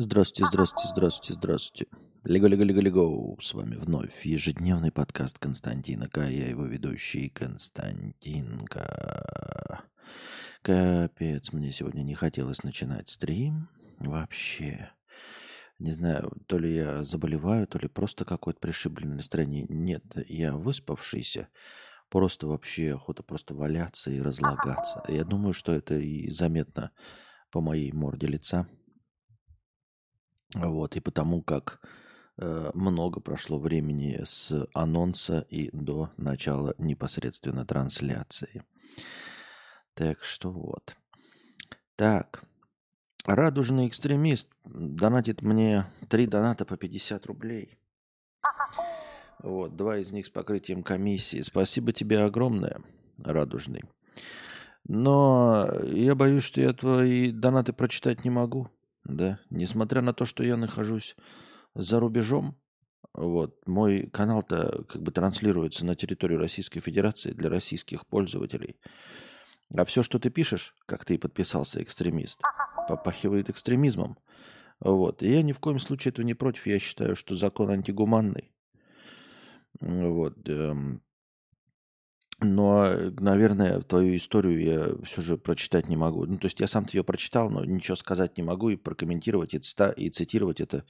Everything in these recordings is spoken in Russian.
Здравствуйте, здравствуйте, здравствуйте, здравствуйте. Лего, лего, лего, лего. С вами вновь ежедневный подкаст Константина К. Я его ведущий Константинка. Капец, мне сегодня не хотелось начинать стрим. Вообще. Не знаю, то ли я заболеваю, то ли просто какое-то пришибленное настроение. Нет, я выспавшийся. Просто вообще охота просто валяться и разлагаться. Я думаю, что это и заметно по моей морде лица. Вот, и потому как э, много прошло времени с анонса и до начала непосредственно трансляции. Так что вот. Так. Радужный экстремист донатит мне три доната по 50 рублей. Вот, два из них с покрытием комиссии. Спасибо тебе огромное, Радужный. Но я боюсь, что я твои донаты прочитать не могу. Да, несмотря на то, что я нахожусь за рубежом, вот, мой канал-то как бы транслируется на территорию Российской Федерации для российских пользователей. А все, что ты пишешь, как ты и подписался, экстремист, попахивает экстремизмом. Вот. И я ни в коем случае этого не против. Я считаю, что закон антигуманный. Вот. Эм, но, наверное, твою историю я все же прочитать не могу. Ну, то есть я сам-то ее прочитал, но ничего сказать не могу и прокомментировать и, цита- и цитировать это,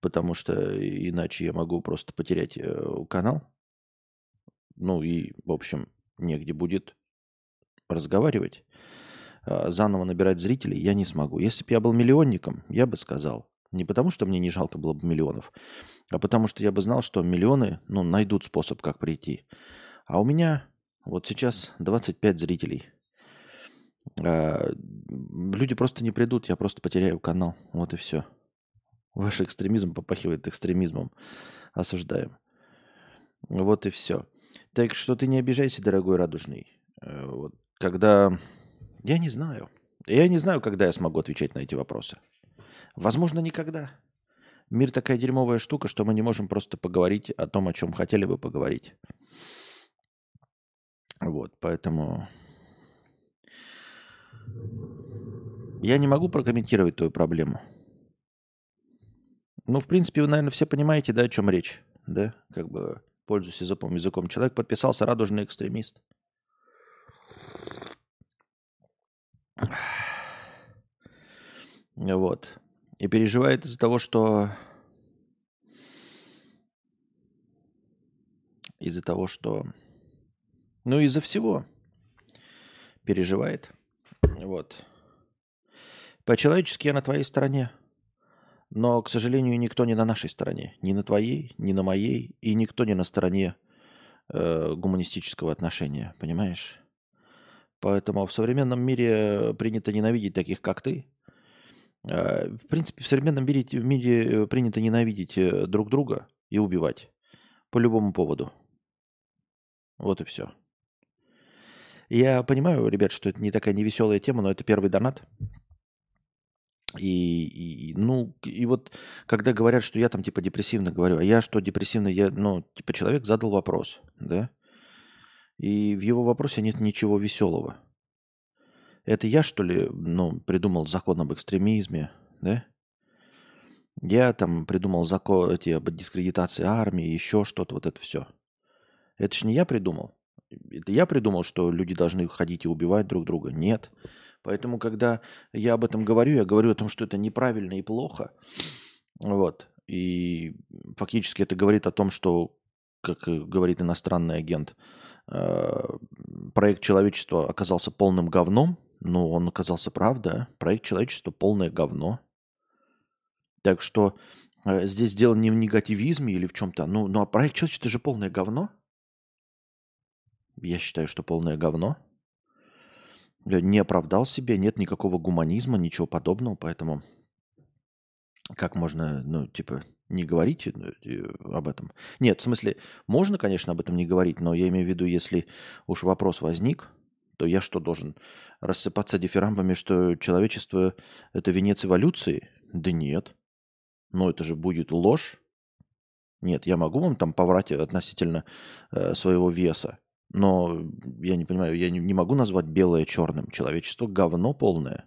потому что иначе я могу просто потерять э, канал. Ну и, в общем, негде будет разговаривать. А, заново набирать зрителей я не смогу. Если бы я был миллионником, я бы сказал. Не потому, что мне не жалко было бы миллионов, а потому что я бы знал, что миллионы ну, найдут способ, как прийти. А у меня вот сейчас 25 зрителей. А, люди просто не придут, я просто потеряю канал. Вот и все. Ваш экстремизм попахивает экстремизмом. Осуждаем. Вот и все. Так что ты не обижайся, дорогой радужный. Э, вот, когда... Я не знаю. Я не знаю, когда я смогу отвечать на эти вопросы. Возможно, никогда. Мир такая дерьмовая штука, что мы не можем просто поговорить о том, о чем хотели бы поговорить. Вот, поэтому я не могу прокомментировать твою проблему. Ну, в принципе, вы, наверное, все понимаете, да, о чем речь, да? Как бы пользуясь языком, языком. Человек подписался радужный экстремист. Вот. И переживает из-за того, что... Из-за того, что ну, из-за всего переживает. Вот. По-человечески я на твоей стороне. Но, к сожалению, никто не на нашей стороне. Ни на твоей, ни на моей. И никто не на стороне э, гуманистического отношения. Понимаешь? Поэтому в современном мире принято ненавидеть таких, как ты. Э, в принципе, в современном мире, в мире принято ненавидеть э, друг друга и убивать. По любому поводу. Вот и все. Я понимаю, ребят, что это не такая невеселая тема, но это первый донат. И, и, ну, и вот когда говорят, что я там типа депрессивно говорю, а я что депрессивно, я, ну, типа человек задал вопрос, да, и в его вопросе нет ничего веселого. Это я, что ли, ну, придумал закон об экстремизме, да? Я там придумал закон эти, об дискредитации армии, еще что-то, вот это все. Это ж не я придумал. Это я придумал, что люди должны ходить и убивать друг друга? Нет. Поэтому, когда я об этом говорю, я говорю о том, что это неправильно и плохо. Вот. И фактически это говорит о том, что, как говорит иностранный агент, э, проект человечества оказался полным говном. Ну, он оказался правда. Проект человечества полное говно. Так что э, здесь дело не в негативизме или в чем-то. Ну, ну а проект человечества же полное говно. Я считаю, что полное говно. Не оправдал себя, нет никакого гуманизма, ничего подобного, поэтому как можно, ну, типа, не говорить э, об этом? Нет, в смысле, можно, конечно, об этом не говорить, но я имею в виду, если уж вопрос возник, то я что, должен рассыпаться дифирамбами, что человечество – это венец эволюции? Да нет. Но это же будет ложь. Нет, я могу вам там поврать относительно э, своего веса. Но я не понимаю, я не, могу назвать белое черным. Человечество говно полное.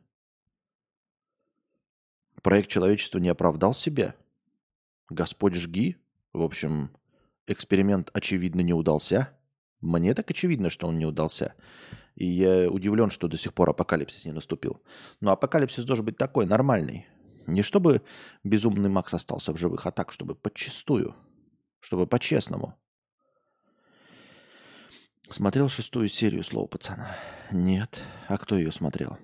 проект человечества не оправдал себя. Господь жги. В общем, эксперимент, очевидно, не удался. Мне так очевидно, что он не удался. И я удивлен, что до сих пор апокалипсис не наступил. Но апокалипсис должен быть такой, нормальный. Не чтобы безумный Макс остался в живых, а так, чтобы подчистую. Чтобы по-честному. Смотрел шестую серию «Слово пацана»? Нет. А кто ее смотрел?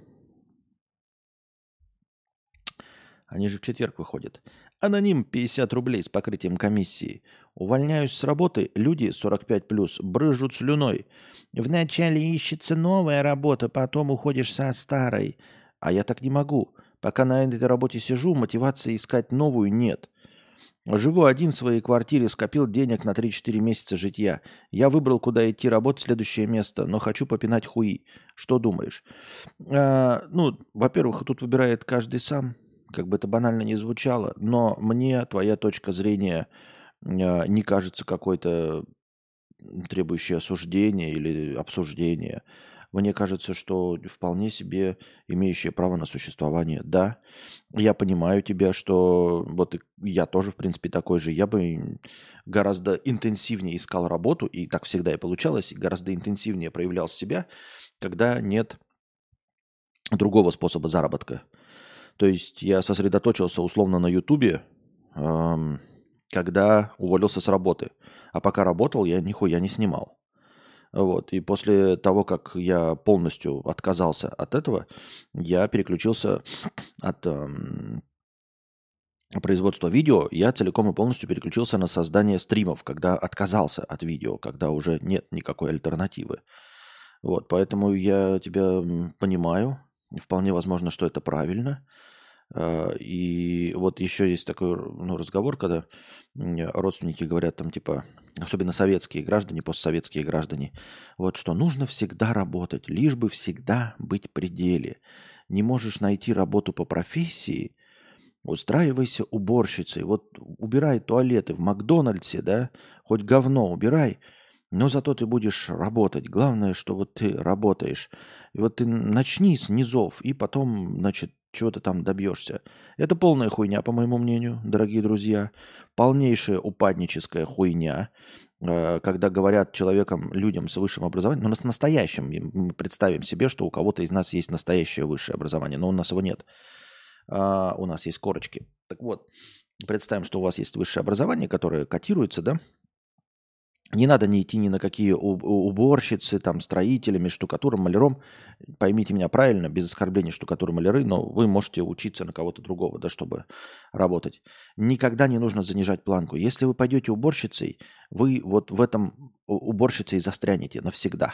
Они же в четверг выходят. Аноним 50 рублей с покрытием комиссии. Увольняюсь с работы, люди 45+, брыжут слюной. Вначале ищется новая работа, потом уходишь со старой. А я так не могу. Пока на этой работе сижу, мотивации искать новую нет. Живу один в своей квартире, скопил денег на 3-4 месяца житья. Я выбрал, куда идти работать, следующее место, но хочу попинать хуи. Что думаешь? А, ну, во-первых, тут выбирает каждый сам как бы это банально не звучало, но мне твоя точка зрения а, не кажется какой-то требующей осуждения или обсуждения. Мне кажется, что вполне себе имеющее право на существование. Да, я понимаю тебя, что вот я тоже, в принципе, такой же. Я бы гораздо интенсивнее искал работу, и так всегда и получалось, и гораздо интенсивнее проявлял себя, когда нет другого способа заработка. То есть я сосредоточился условно на Ютубе, когда уволился с работы. А пока работал, я нихуя не снимал. Вот. И после того, как я полностью отказался от этого, я переключился от эм, производства видео, я целиком и полностью переключился на создание стримов, когда отказался от видео, когда уже нет никакой альтернативы. Вот, поэтому я тебя понимаю. Вполне возможно, что это правильно. А, и вот еще есть такой ну, разговор, когда родственники говорят там типа, особенно советские граждане, постсоветские граждане, вот что нужно всегда работать, лишь бы всегда быть при деле. Не можешь найти работу по профессии, устраивайся уборщицей. Вот убирай туалеты в Макдональдсе, да, хоть говно убирай, но зато ты будешь работать. Главное, что вот ты работаешь. И вот ты начни с низов, и потом, значит, чего ты там добьешься. Это полная хуйня, по моему мнению, дорогие друзья. Полнейшая упадническая хуйня, э, когда говорят человекам, людям с высшим образованием, ну, с настоящим, мы представим себе, что у кого-то из нас есть настоящее высшее образование, но у нас его нет. А у нас есть корочки. Так вот, представим, что у вас есть высшее образование, которое котируется, да, не надо не идти ни на какие уборщицы, там, строителями, штукатуром, маляром. Поймите меня правильно, без оскорбления штукатуры, маляры, но вы можете учиться на кого-то другого, да, чтобы работать. Никогда не нужно занижать планку. Если вы пойдете уборщицей, вы вот в этом уборщицей застрянете навсегда.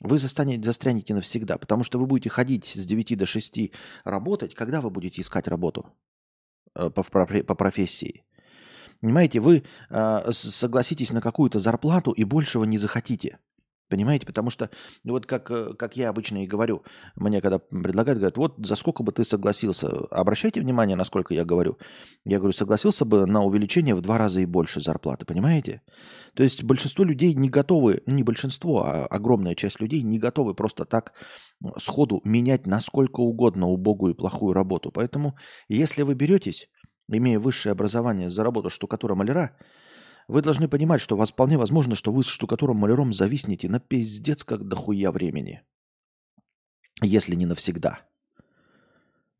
Вы застанете, застрянете навсегда, потому что вы будете ходить с 9 до 6 работать, когда вы будете искать работу э, по, по профессии. Понимаете, вы э, согласитесь на какую-то зарплату и большего не захотите. Понимаете, потому что, ну вот как, э, как я обычно и говорю, мне когда предлагают, говорят, вот за сколько бы ты согласился, обращайте внимание, насколько я говорю. Я говорю, согласился бы на увеличение в два раза и больше зарплаты, понимаете? То есть большинство людей не готовы, ну не большинство, а огромная часть людей не готовы просто так сходу менять насколько угодно убогую и плохую работу. Поэтому если вы беретесь имея высшее образование за работу штукатура-маляра, вы должны понимать, что у вас вполне возможно, что вы с штукатуром-маляром зависнете на пиздец как дохуя времени. Если не навсегда.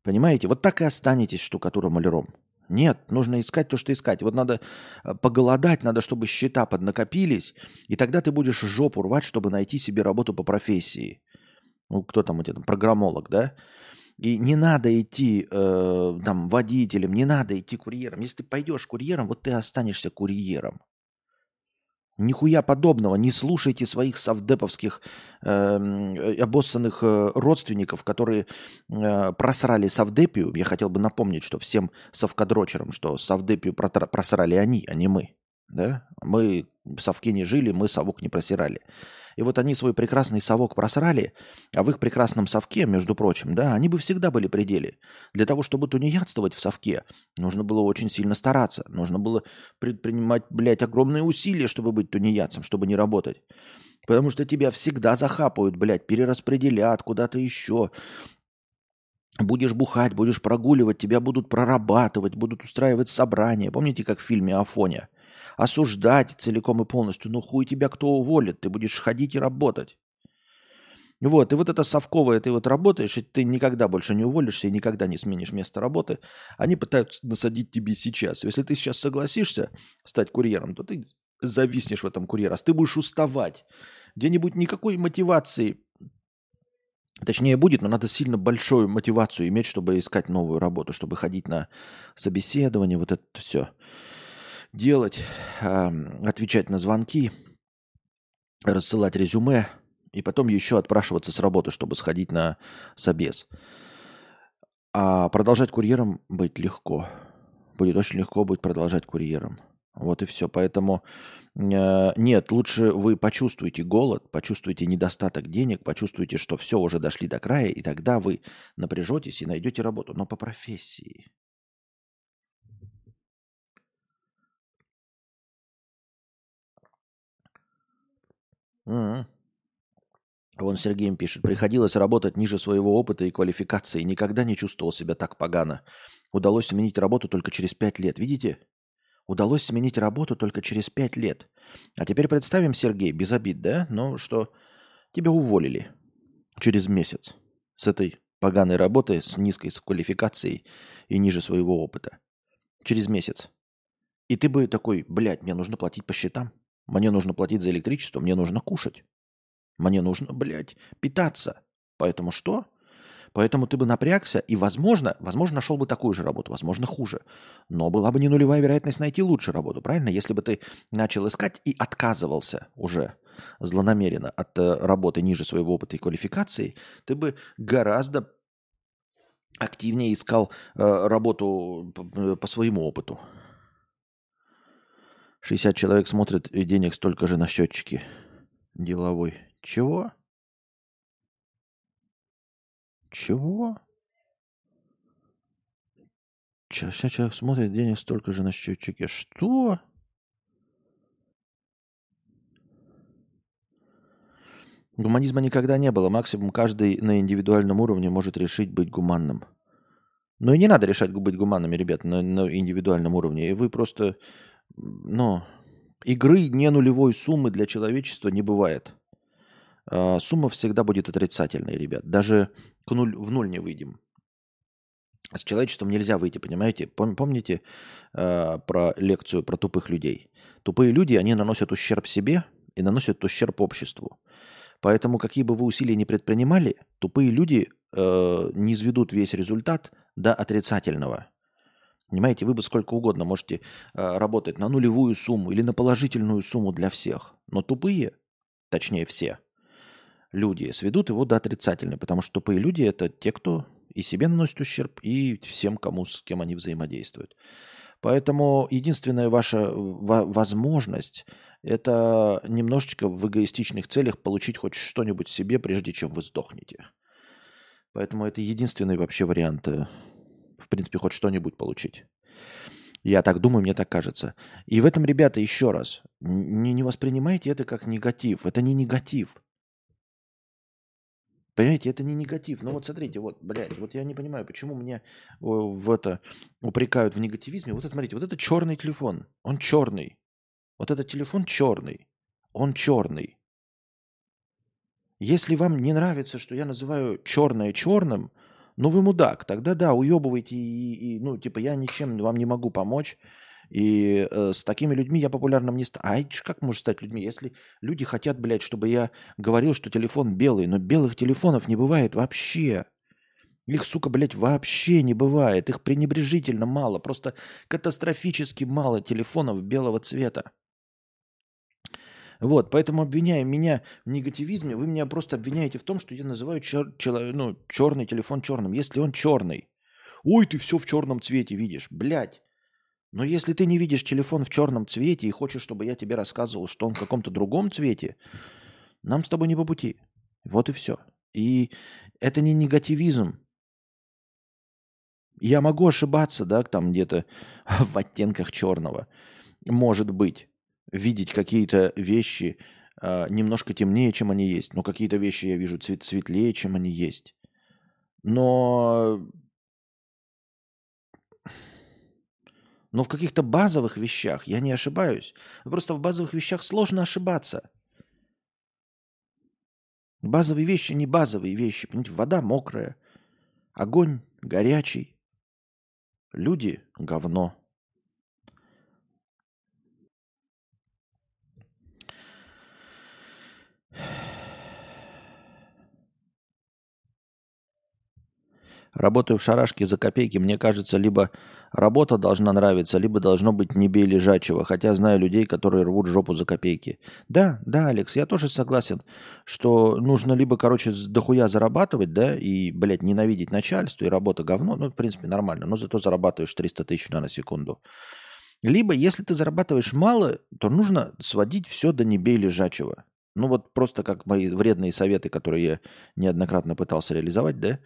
Понимаете? Вот так и останетесь штукатуром-маляром. Нет, нужно искать то, что искать. Вот надо э, поголодать, надо, чтобы счета поднакопились, и тогда ты будешь жопу рвать, чтобы найти себе работу по профессии. Ну, кто там, эти, программолог, да? И не надо идти э, там водителем, не надо идти курьером. Если ты пойдешь курьером, вот ты останешься курьером. Нихуя подобного. Не слушайте своих совдеповских эм, э, обоссанных э, родственников, которые э, просрали совдепию. Я хотел бы напомнить, что всем совкадрочерам, что совдепию просрали они, а не мы. Да? Мы в совке не жили, мы совок не просирали. И вот они свой прекрасный совок просрали, а в их прекрасном совке, между прочим, да, они бы всегда были при деле. Для того, чтобы тунеядствовать в совке, нужно было очень сильно стараться. Нужно было предпринимать, блядь, огромные усилия, чтобы быть тунеядцем, чтобы не работать. Потому что тебя всегда захапают, блядь, перераспределят куда-то еще. Будешь бухать, будешь прогуливать, тебя будут прорабатывать, будут устраивать собрания. Помните, как в фильме «Афоня»? Осуждать целиком и полностью. Ну хуй тебя кто уволит, ты будешь ходить и работать. Вот, и вот это совковое, ты вот работаешь, и ты никогда больше не уволишься и никогда не сменишь место работы. Они пытаются насадить тебе сейчас. Если ты сейчас согласишься стать курьером, то ты зависнешь в этом курьере. Ты будешь уставать. Где-нибудь никакой мотивации Точнее, будет, но надо сильно большую мотивацию иметь, чтобы искать новую работу, чтобы ходить на собеседование, вот это все делать, отвечать на звонки, рассылать резюме и потом еще отпрашиваться с работы, чтобы сходить на собес. А продолжать курьером быть легко. Будет очень легко будет продолжать курьером. Вот и все. Поэтому э, нет, лучше вы почувствуете голод, почувствуете недостаток денег, почувствуете, что все уже дошли до края, и тогда вы напряжетесь и найдете работу, но по профессии. Вон Сергей пишет. Приходилось работать ниже своего опыта и квалификации. Никогда не чувствовал себя так погано. Удалось сменить работу только через пять лет. Видите? Удалось сменить работу только через пять лет. А теперь представим, Сергей, без обид, да? Ну, что тебя уволили через месяц с этой поганой работой, с низкой квалификацией и ниже своего опыта. Через месяц. И ты бы такой, блядь, мне нужно платить по счетам. Мне нужно платить за электричество, мне нужно кушать. Мне нужно, блядь, питаться. Поэтому что? Поэтому ты бы напрягся и, возможно, возможно, нашел бы такую же работу, возможно, хуже. Но была бы не нулевая вероятность найти лучшую работу, правильно? Если бы ты начал искать и отказывался уже злонамеренно от э, работы ниже своего опыта и квалификации, ты бы гораздо активнее искал э, работу по, по своему опыту. 60 человек смотрят, и денег столько же на счетчике. Деловой. Чего? Чего? Сейчас человек смотрит, денег столько же на счетчике. Что? Гуманизма никогда не было. Максимум каждый на индивидуальном уровне может решить быть гуманным. Но и не надо решать быть гуманными, ребят, на, на индивидуальном уровне. И вы просто... Но игры не нулевой суммы для человечества не бывает. А, сумма всегда будет отрицательной, ребят. Даже к нуль, в нуль не выйдем. С человечеством нельзя выйти, понимаете? Помните э, про лекцию про тупых людей? Тупые люди, они наносят ущерб себе и наносят ущерб обществу. Поэтому какие бы вы усилия ни предпринимали, тупые люди э, не изведут весь результат до отрицательного. Понимаете, вы бы сколько угодно можете э, работать на нулевую сумму или на положительную сумму для всех. Но тупые, точнее все – люди сведут его до отрицательной, потому что тупые люди – это те, кто и себе наносит ущерб, и всем, кому, с кем они взаимодействуют. Поэтому единственная ваша возможность – это немножечко в эгоистичных целях получить хоть что-нибудь себе, прежде чем вы сдохнете. Поэтому это единственный вообще вариант, э, в принципе, хоть что-нибудь получить. Я так думаю, мне так кажется. И в этом, ребята, еще раз, не, не воспринимайте это как негатив. Это не негатив. Понимаете, это не негатив. Но вот смотрите, вот, блядь, вот я не понимаю, почему меня в это упрекают в негативизме. Вот это, смотрите, вот это черный телефон. Он черный. Вот этот телефон черный. Он черный. Если вам не нравится, что я называю черное черным, ну вы мудак, тогда да, уебывайте и, и ну, типа, я ничем вам не могу помочь. И э, с такими людьми я популярным не стану. А как может стать людьми, если люди хотят, блядь, чтобы я говорил, что телефон белый, но белых телефонов не бывает вообще. Их, сука, блядь, вообще не бывает. Их пренебрежительно мало. Просто катастрофически мало телефонов белого цвета. Вот, поэтому обвиняя меня в негативизме, вы меня просто обвиняете в том, что я называю чер, чер, ну, черный телефон черным, если он черный. Ой, ты все в черном цвете видишь. Блядь, но если ты не видишь телефон в черном цвете и хочешь, чтобы я тебе рассказывал, что он в каком-то другом цвете, нам с тобой не по пути. Вот и все. И это не негативизм. Я могу ошибаться, да, там где-то в оттенках черного. Может быть. Видеть какие-то вещи э, немножко темнее, чем они есть. Но какие-то вещи я вижу цвет светлее, чем они есть. Но Но в каких-то базовых вещах я не ошибаюсь. Просто в базовых вещах сложно ошибаться. Базовые вещи не базовые вещи. Понимаете, вода мокрая, огонь горячий, люди говно. Работаю в шарашке за копейки. Мне кажется, либо работа должна нравиться, либо должно быть не бей лежачего. Хотя знаю людей, которые рвут жопу за копейки. Да, да, Алекс, я тоже согласен, что нужно либо, короче, дохуя зарабатывать, да, и, блядь, ненавидеть начальство, и работа говно. Ну, в принципе, нормально. Но зато зарабатываешь 300 тысяч на секунду. Либо, если ты зарабатываешь мало, то нужно сводить все до не бей лежачего. Ну вот просто как мои вредные советы, которые я неоднократно пытался реализовать, да,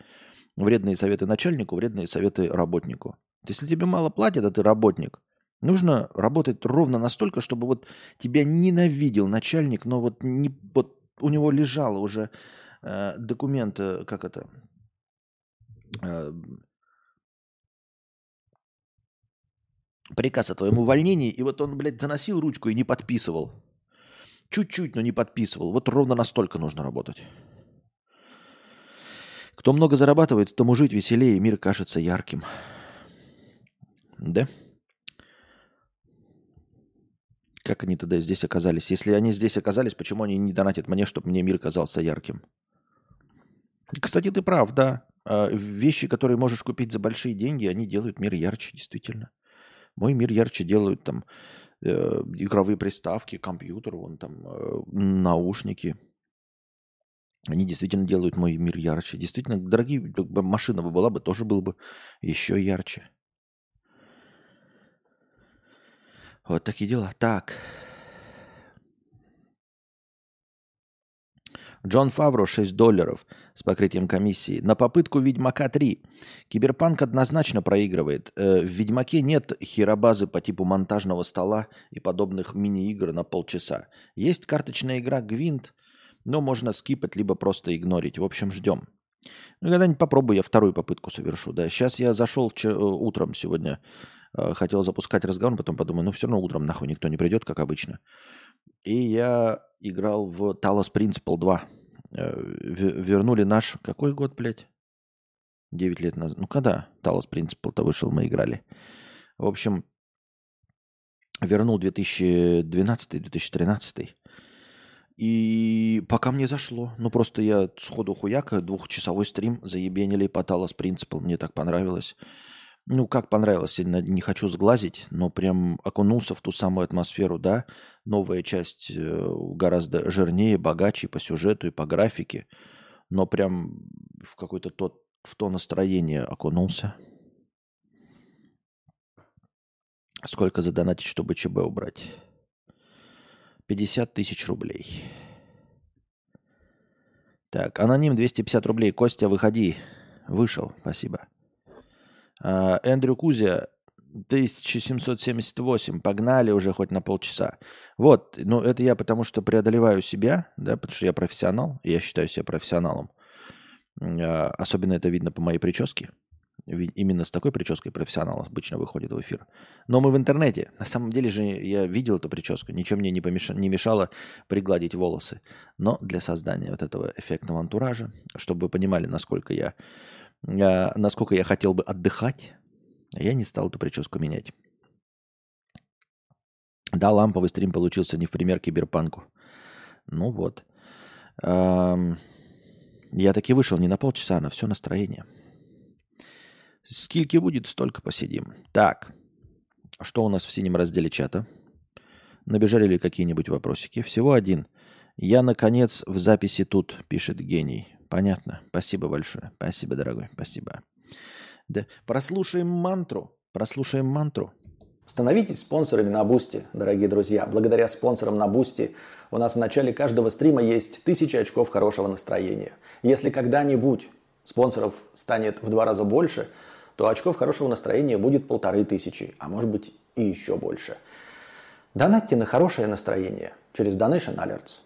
Вредные советы начальнику, вредные советы работнику. Если тебе мало платят, а ты работник, нужно работать ровно настолько, чтобы вот тебя ненавидел начальник, но вот, не, вот у него лежало уже э, документ, э, как это, э, приказ о твоем увольнении, и вот он, блядь, заносил ручку и не подписывал. Чуть-чуть, но не подписывал. Вот ровно настолько нужно работать. Кто много зарабатывает, тому жить веселее, мир кажется ярким. Да? Как они тогда здесь оказались? Если они здесь оказались, почему они не донатят мне, чтобы мне мир казался ярким? Кстати, ты прав, да. А, вещи, которые можешь купить за большие деньги, они делают мир ярче, действительно. Мой мир ярче делают там э, игровые приставки, компьютер, вон там э, наушники – они действительно делают мой мир ярче. Действительно, дорогие машина бы была бы, тоже было бы еще ярче. Вот такие дела. Так. Джон Фавро 6 долларов с покрытием комиссии. На попытку Ведьмака 3. Киберпанк однозначно проигрывает. Э, в Ведьмаке нет херобазы по типу монтажного стола и подобных мини-игр на полчаса. Есть карточная игра Гвинт, но можно скипать, либо просто игнорить. В общем, ждем. Ну, когда-нибудь попробую, я вторую попытку совершу. Да. Сейчас я зашел э, утром сегодня, э, хотел запускать разговор, потом подумаю, ну все равно утром нахуй никто не придет, как обычно. И я играл в Talos Principle 2. Э, вернули наш... Какой год, блядь? 9 лет назад. Ну, когда Talos Principle-то вышел, мы играли. В общем, вернул 2012-2013. И пока мне зашло. Ну, просто я сходу хуяка, двухчасовой стрим заебенили по Talos Principle. Мне так понравилось. Ну, как понравилось, я не хочу сглазить, но прям окунулся в ту самую атмосферу, да. Новая часть э, гораздо жирнее, богаче по сюжету и по графике. Но прям в какой-то тот, в то настроение окунулся. Сколько задонатить, чтобы ЧБ убрать? 50 тысяч рублей. Так, аноним 250 рублей. Костя, выходи. Вышел, спасибо. А, Эндрю Кузя 1778. Погнали уже хоть на полчаса. Вот, ну это я потому что преодолеваю себя, да, потому что я профессионал, я считаю себя профессионалом. А, особенно это видно по моей прическе. Именно с такой прической профессионал обычно выходит в эфир. Но мы в интернете. На самом деле же я видел эту прическу. Ничем мне не, помеш... не мешало пригладить волосы. Но для создания вот этого эффектного антуража, чтобы вы понимали, насколько я, я, насколько я хотел бы отдыхать, я не стал эту прическу менять. Да, ламповый стрим получился не в пример киберпанку. Ну вот. Я таки вышел не на полчаса, а на все настроение. Скільки будет, столько посидим. Так, что у нас в синем разделе чата? Набежали ли какие-нибудь вопросики? Всего один. Я, наконец, в записи тут, пишет гений. Понятно. Спасибо большое. Спасибо, дорогой. Спасибо. Да. Прослушаем мантру. Прослушаем мантру. Становитесь спонсорами на Бусти, дорогие друзья. Благодаря спонсорам на Бусти у нас в начале каждого стрима есть тысяча очков хорошего настроения. Если когда-нибудь спонсоров станет в два раза больше – то очков хорошего настроения будет полторы тысячи, а может быть и еще больше. Донатьте на хорошее настроение через Donation Alerts.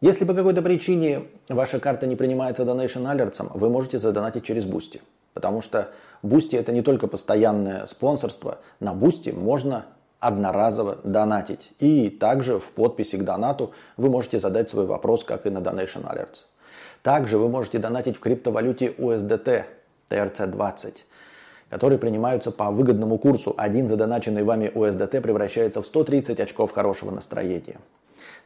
Если по какой-то причине ваша карта не принимается Donation Alerts, вы можете задонатить через Boosty. Потому что Boosty это не только постоянное спонсорство. На Boosty можно одноразово донатить. И также в подписи к донату вы можете задать свой вопрос, как и на Donation Alerts. Также вы можете донатить в криптовалюте USDT TRC20, которые принимаются по выгодному курсу. Один задоначенный вами USDT превращается в 130 очков хорошего настроения.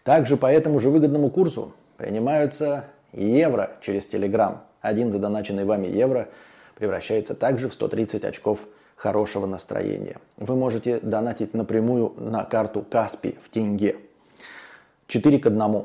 Также по этому же выгодному курсу принимаются евро через Telegram. Один задоначенный вами евро превращается также в 130 очков хорошего настроения. Вы можете донатить напрямую на карту Каспи в тенге. 4 к 1.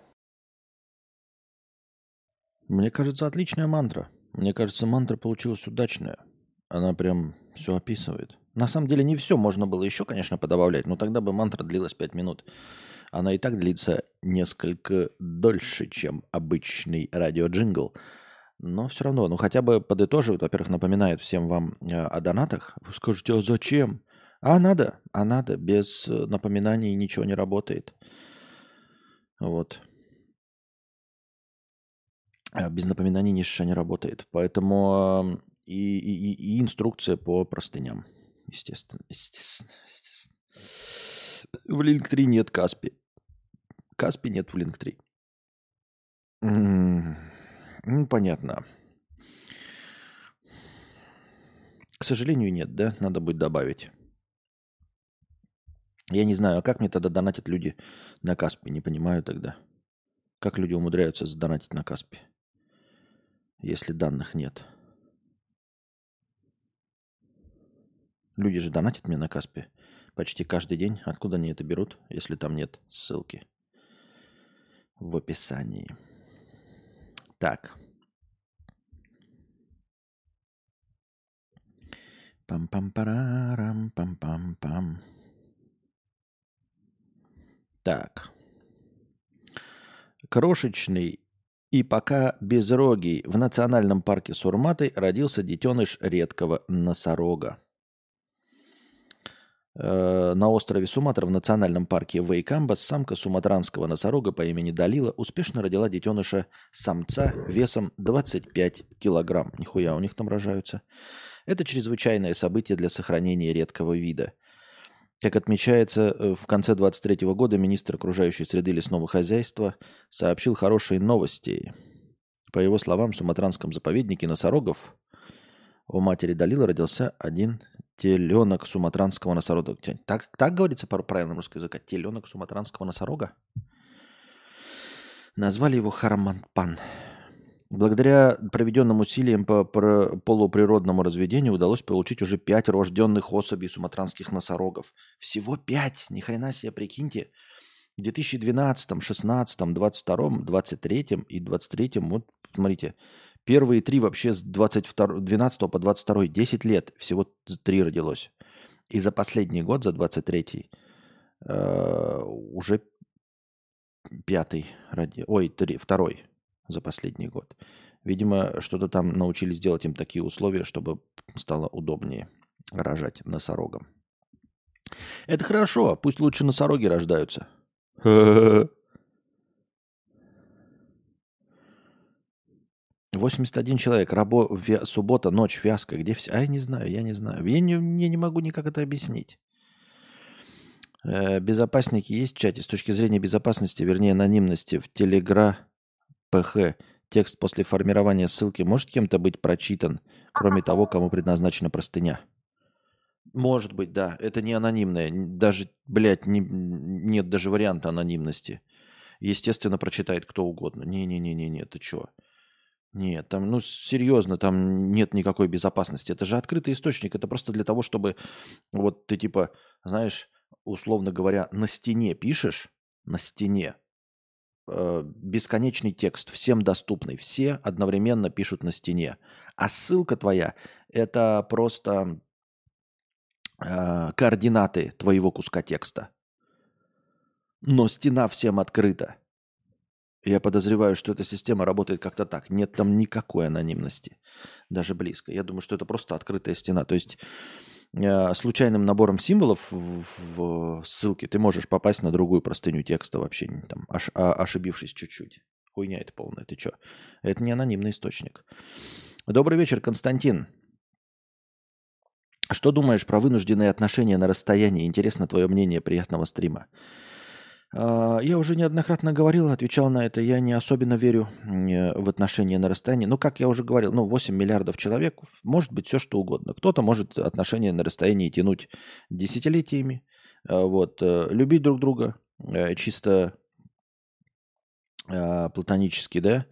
Мне кажется, отличная мантра. Мне кажется, мантра получилась удачная. Она прям все описывает. На самом деле не все можно было еще, конечно, подобавлять, но тогда бы мантра длилась 5 минут. Она и так длится несколько дольше, чем обычный радиоджингл. Но все равно, ну хотя бы подытоживает, во-первых, напоминает всем вам э, о донатах. Вы скажете, а зачем? А надо, а надо. Без э, напоминаний ничего не работает. Вот. А, без напоминаний ни не работает. Поэтому и, и, и инструкция по простыням. Естественно, естественно, естественно. В Link 3 нет Каспи. Каспи нет в Link 3. Ну, понятно. К сожалению, нет, да? Надо будет добавить. Я не знаю, а как мне тогда донатят люди на Каспи? Не понимаю тогда. Как люди умудряются задонатить на Каспи? Если данных нет. Люди же донатят мне на Каспе почти каждый день. Откуда они это берут, если там нет ссылки? В описании. Так. Пам-пам-парарам, пам-пам-пам. Так. Крошечный и пока безрогий в национальном парке Сурматы родился детеныш редкого носорога. Э, на острове Суматра в национальном парке Вейкамбас самка суматранского носорога по имени Далила успешно родила детеныша самца весом 25 килограмм. Нихуя у них там рожаются. Это чрезвычайное событие для сохранения редкого вида – как отмечается, э, в конце 2023 года министр окружающей среды лесного хозяйства сообщил хорошие новости. По его словам, в Суматранском заповеднике носорогов у матери Далила родился один теленок суматранского носорога. Так, так говорится по правильному русскому языку? Теленок суматранского носорога? Назвали его Хараманпан. Благодаря проведенным усилиям по полуприродному разведению удалось получить уже пять рожденных особей суматранских носорогов. Всего пять! Ни хрена себе, прикиньте. В 2012, 16, 22, 23 и 23, вот смотрите, первые три вообще с 22, 12 по 22, 10 лет, всего три родилось. И за последний год, за 23 э, уже пятый, ради... ой, три, второй за последний год. Видимо, что-то там научились делать им такие условия, чтобы стало удобнее рожать носорогам. Это хорошо, пусть лучше носороги рождаются. 81 человек, рабо, вя, суббота, ночь, вязка, где все? А я не знаю, я не знаю. Я не, я не могу никак это объяснить. Э, безопасники есть в чате с точки зрения безопасности, вернее анонимности в Телегра ПХ. Текст после формирования ссылки может кем-то быть прочитан, кроме того, кому предназначена простыня? Может быть, да. Это не анонимное. Даже, блядь, не, нет даже варианта анонимности. Естественно, прочитает кто угодно. Не-не-не-не-не, ты чё? Нет, там, ну, серьезно, там нет никакой безопасности. Это же открытый источник. Это просто для того, чтобы вот ты типа, знаешь, условно говоря, на стене пишешь, на стене, э, бесконечный текст, всем доступный, все одновременно пишут на стене. А ссылка твоя – это просто э, координаты твоего куска текста. Но стена всем открыта. Я подозреваю, что эта система работает как-то так. Нет там никакой анонимности, даже близко. Я думаю, что это просто открытая стена. То есть случайным набором символов в, ссылке ты можешь попасть на другую простыню текста вообще, там, ош, а, ошибившись чуть-чуть. Хуйня это полная, ты что? Это не анонимный источник. Добрый вечер, Константин. Что думаешь про вынужденные отношения на расстоянии? Интересно твое мнение, приятного стрима. А, я уже неоднократно говорил, отвечал на это. Я не особенно верю в отношения на расстоянии. Ну, как я уже говорил, ну, 8 миллиардов человек, может быть все что угодно. Кто-то может отношения на расстоянии тянуть десятилетиями, а, вот, э, любить друг друга э, чисто а, платонически, да,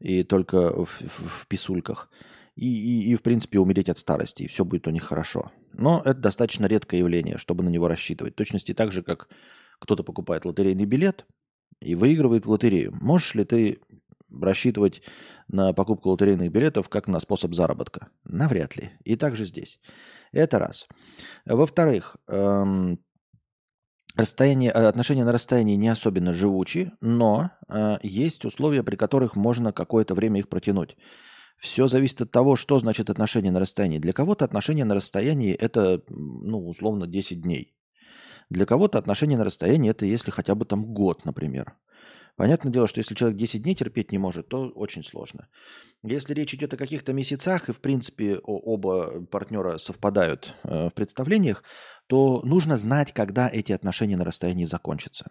и только в, в, в писульках. И, и, и, в принципе, умереть от старости, и все будет у них хорошо. Но это достаточно редкое явление, чтобы на него рассчитывать. В точности так же, как кто-то покупает лотерейный билет и выигрывает в лотерею. Можешь ли ты рассчитывать на покупку лотерейных билетов как на способ заработка? Навряд ли. И также здесь. Это раз. Во-вторых, эм, расстояние, э, отношения на расстоянии не особенно живучи, но э, есть условия, при которых можно какое-то время их протянуть. Все зависит от того, что значит отношения на расстоянии. Для кого-то отношения на расстоянии это, ну, условно, 10 дней. Для кого-то отношения на расстоянии это если хотя бы там год, например. Понятное дело, что если человек 10 дней терпеть не может, то очень сложно. Если речь идет о каких-то месяцах, и в принципе оба партнера совпадают э, в представлениях, то нужно знать, когда эти отношения на расстоянии закончатся.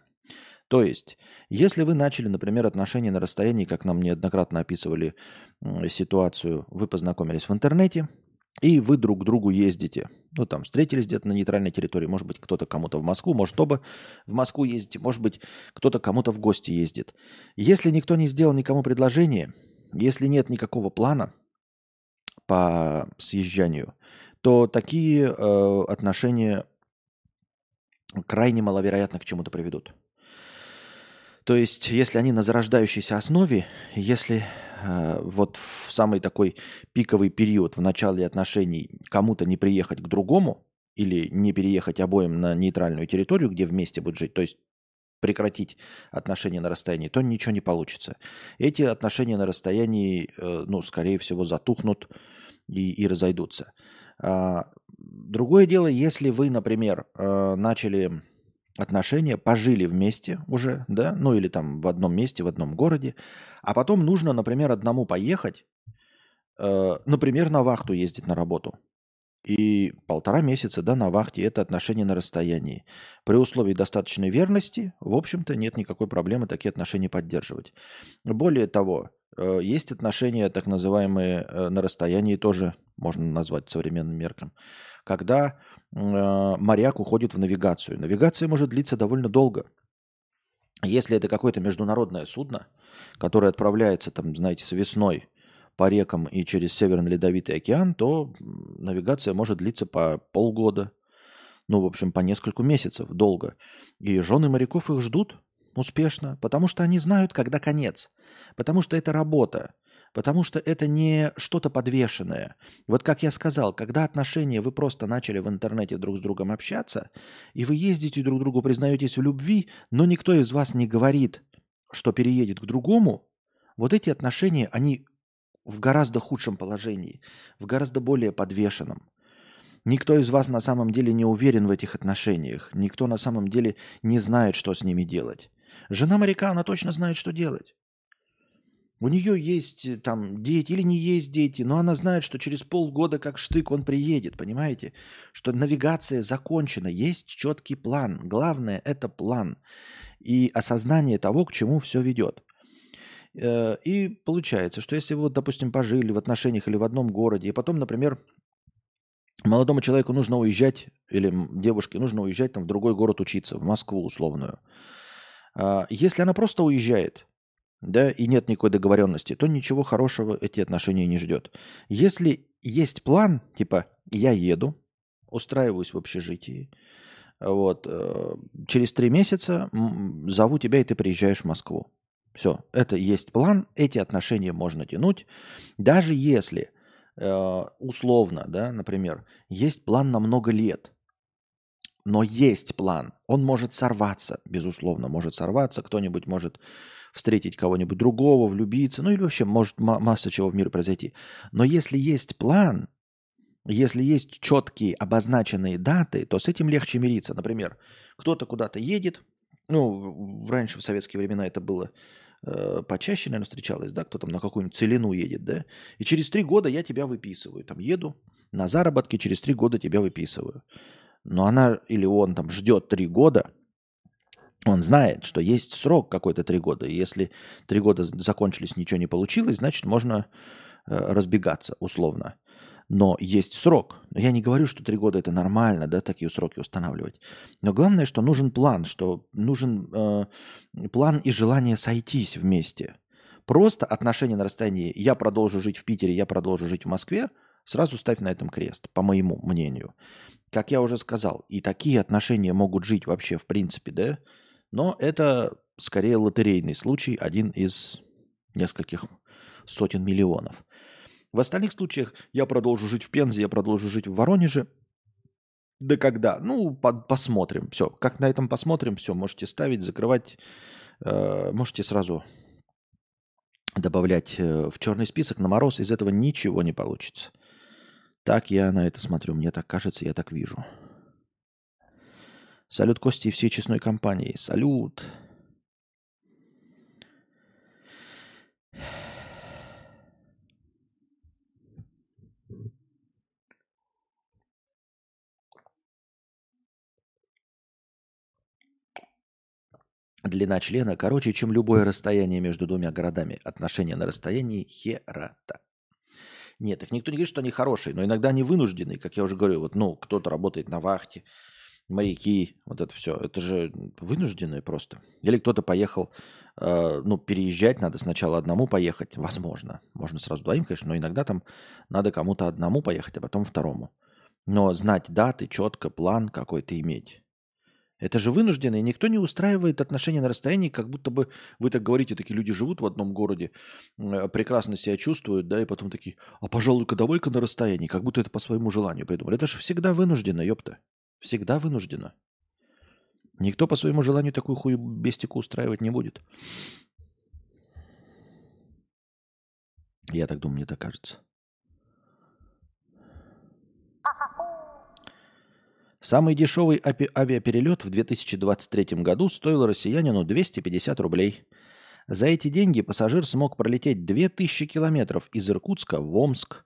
То есть, если вы начали, например, отношения на расстоянии, как нам неоднократно описывали ситуацию, вы познакомились в интернете, и вы друг к другу ездите. Ну, там, встретились где-то на нейтральной территории. Может быть, кто-то кому-то в Москву, может, оба в Москву ездите. Может быть, кто-то кому-то в гости ездит. Если никто не сделал никому предложение, если нет никакого плана по съезжанию, то такие э, отношения крайне маловероятно к чему-то приведут. То есть, если они на зарождающейся основе, если вот в самый такой пиковый период в начале отношений кому-то не приехать к другому или не переехать обоим на нейтральную территорию, где вместе будут жить, то есть прекратить отношения на расстоянии, то ничего не получится. Эти отношения на расстоянии, э, ну, скорее всего, затухнут и, и разойдутся. А, другое дело, если вы, например, э, начали отношения, пожили вместе уже, да, ну или там в одном месте, в одном городе, а потом нужно, например, одному поехать, э, например, на вахту ездить на работу. И полтора месяца, да, на вахте это отношения на расстоянии. При условии достаточной верности, в общем-то, нет никакой проблемы такие отношения поддерживать. Более того, э, есть отношения, так называемые э, на расстоянии, тоже можно назвать современным меркам, когда моряк уходит в навигацию. Навигация может длиться довольно долго. Если это какое-то международное судно, которое отправляется, там, знаете, с весной по рекам и через Северный Ледовитый океан, то навигация может длиться по полгода, ну, в общем, по несколько месяцев, долго. И жены моряков их ждут, успешно, потому что они знают, когда конец. Потому что это работа. Потому что это не что-то подвешенное. Вот как я сказал, когда отношения вы просто начали в интернете друг с другом общаться, и вы ездите друг другу, признаетесь в любви, но никто из вас не говорит, что переедет к другому, вот эти отношения, они в гораздо худшем положении, в гораздо более подвешенном. Никто из вас на самом деле не уверен в этих отношениях. Никто на самом деле не знает, что с ними делать. Жена моряка, она точно знает, что делать. У нее есть э, там дети или не есть дети, но она знает, что через полгода как штык он приедет, понимаете? Что навигация закончена, есть четкий план. Главное – это план и осознание того, к чему все ведет. Э, и получается, что если вы, допустим, пожили в отношениях или в одном городе, и потом, например, молодому человеку нужно уезжать, или девушке нужно уезжать там, в другой город учиться, в Москву условную. А, если она просто уезжает, да, и нет никакой договоренности, то ничего хорошего эти отношения не ждет. Если есть план, типа я еду, устраиваюсь в общежитии, вот, э, через три месяца зову тебя, и ты приезжаешь в Москву. Все, это есть план, эти отношения можно тянуть, даже если э, условно, да, например, есть план на много лет, но есть план, он может сорваться, безусловно, может сорваться, кто-нибудь может встретить кого-нибудь другого, влюбиться, ну или вообще может масса чего в мире произойти. Но если есть план, если есть четкие обозначенные даты, то с этим легче мириться. Например, кто-то куда-то едет, ну, раньше в советские времена это было э, почаще, наверное, встречалось, да, кто там на какую-нибудь целину едет, да, и через три года я тебя выписываю, там еду на заработки, через три года тебя выписываю. Но она или он там ждет три года, он знает, что есть срок какой-то три года. И если три года закончились, ничего не получилось, значит, можно э, разбегаться условно. Но есть срок. Я не говорю, что три года это нормально, да, такие сроки устанавливать. Но главное, что нужен план, что нужен э, план и желание сойтись вместе. Просто отношения на расстоянии «я продолжу жить в Питере, я продолжу жить в Москве» сразу ставь на этом крест, по моему мнению. Как я уже сказал, и такие отношения могут жить вообще в принципе, да, но это скорее лотерейный случай, один из нескольких сотен миллионов. В остальных случаях я продолжу жить в Пензе, я продолжу жить в Воронеже. Да когда? Ну, по посмотрим. Все, как на этом посмотрим, все, можете ставить, закрывать. Э, можете сразу добавлять э, в черный список на мороз. Из этого ничего не получится. Так я на это смотрю. Мне так кажется, я так вижу. Салют Кости и всей честной компании. Салют. Длина члена короче, чем любое расстояние между двумя городами. Отношения на расстоянии херата. Нет, так никто не говорит, что они хорошие, но иногда они вынуждены, как я уже говорю, вот, ну, кто-то работает на вахте, моряки, вот это все. Это же вынужденные просто. Или кто-то поехал, э, ну, переезжать надо сначала одному поехать. Возможно. Можно сразу двоим, конечно, но иногда там надо кому-то одному поехать, а потом второму. Но знать даты, четко, план какой-то иметь. Это же вынужденно, и никто не устраивает отношения на расстоянии, как будто бы вы так говорите, такие люди живут в одном городе, э, прекрасно себя чувствуют, да, и потом такие, а пожалуй-ка давай-ка на расстоянии, как будто это по своему желанию придумали. Это же всегда вынуждено, ёпта. Всегда вынуждена. Никто по своему желанию такую хую бестику устраивать не будет. Я так думаю, мне так кажется. Самый дешевый авиаперелет в 2023 году стоил россиянину 250 рублей. За эти деньги пассажир смог пролететь 2000 километров из Иркутска в Омск,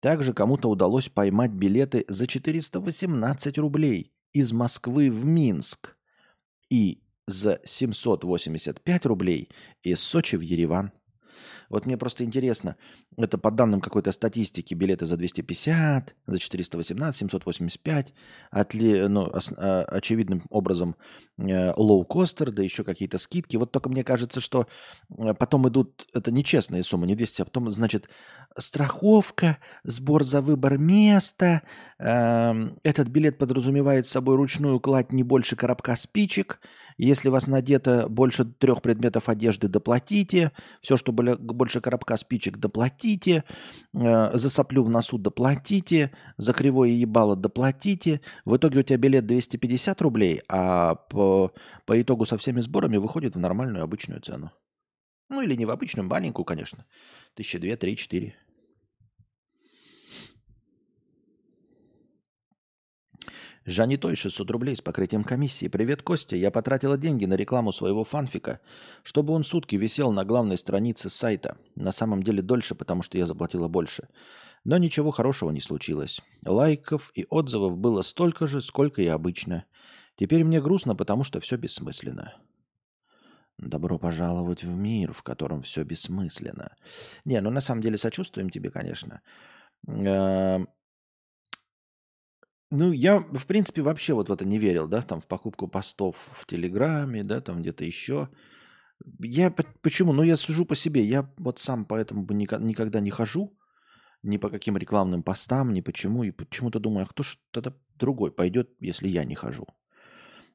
также кому-то удалось поймать билеты за 418 рублей из Москвы в Минск и за 785 рублей из Сочи в Ереван. Вот мне просто интересно, это по данным какой-то статистики, билеты за 250, за 418, 785, отли, ну, ос, а, очевидным образом э, лоу-костер, да еще какие-то скидки. Вот только мне кажется, что э, потом идут, это нечестные суммы, не 200, а потом, значит, страховка, сбор за выбор места, э, этот билет подразумевает собой ручную кладь не больше коробка спичек, если у вас надето больше трех предметов одежды, доплатите. Все, что больше коробка спичек, доплатите. Э, за соплю в носу доплатите. За кривое ебало доплатите. В итоге у тебя билет 250 рублей, а по, по итогу со всеми сборами выходит в нормальную обычную цену. Ну или не в обычную, маленькую, конечно. Тысяча две, три, четыре. Жанитой 600 рублей с покрытием комиссии. Привет, Костя. Я потратила деньги на рекламу своего фанфика, чтобы он сутки висел на главной странице сайта. На самом деле дольше, потому что я заплатила больше. Но ничего хорошего не случилось. Лайков и отзывов было столько же, сколько и обычно. Теперь мне грустно, потому что все бессмысленно. Добро пожаловать в мир, в котором все бессмысленно. Не, ну на самом деле сочувствуем тебе, конечно. Ну, я, в принципе, вообще вот в это не верил, да, там, в покупку постов в Телеграме, да, там где-то еще. Я почему? Ну, я сужу по себе. Я вот сам поэтому бы никогда не хожу ни по каким рекламным постам, ни почему. И почему-то думаю, а кто ж тогда другой пойдет, если я не хожу?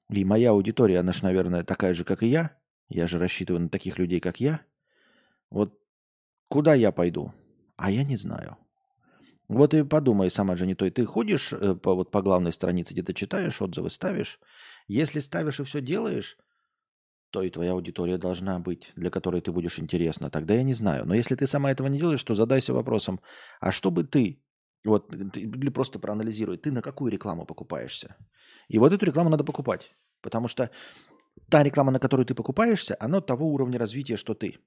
И моя аудитория, она же, наверное, такая же, как и я. Я же рассчитываю на таких людей, как я. Вот куда я пойду? А я не знаю. Вот и подумай сама, Дженни, то ты ходишь э, по, вот, по главной странице, где-то читаешь, отзывы ставишь. Если ставишь и все делаешь, то и твоя аудитория должна быть, для которой ты будешь интересна. Тогда я не знаю. Но если ты сама этого не делаешь, то задайся вопросом, а что бы ты, вот, ты, или просто проанализируй, ты на какую рекламу покупаешься? И вот эту рекламу надо покупать. Потому что та реклама, на которую ты покупаешься, она того уровня развития, что ты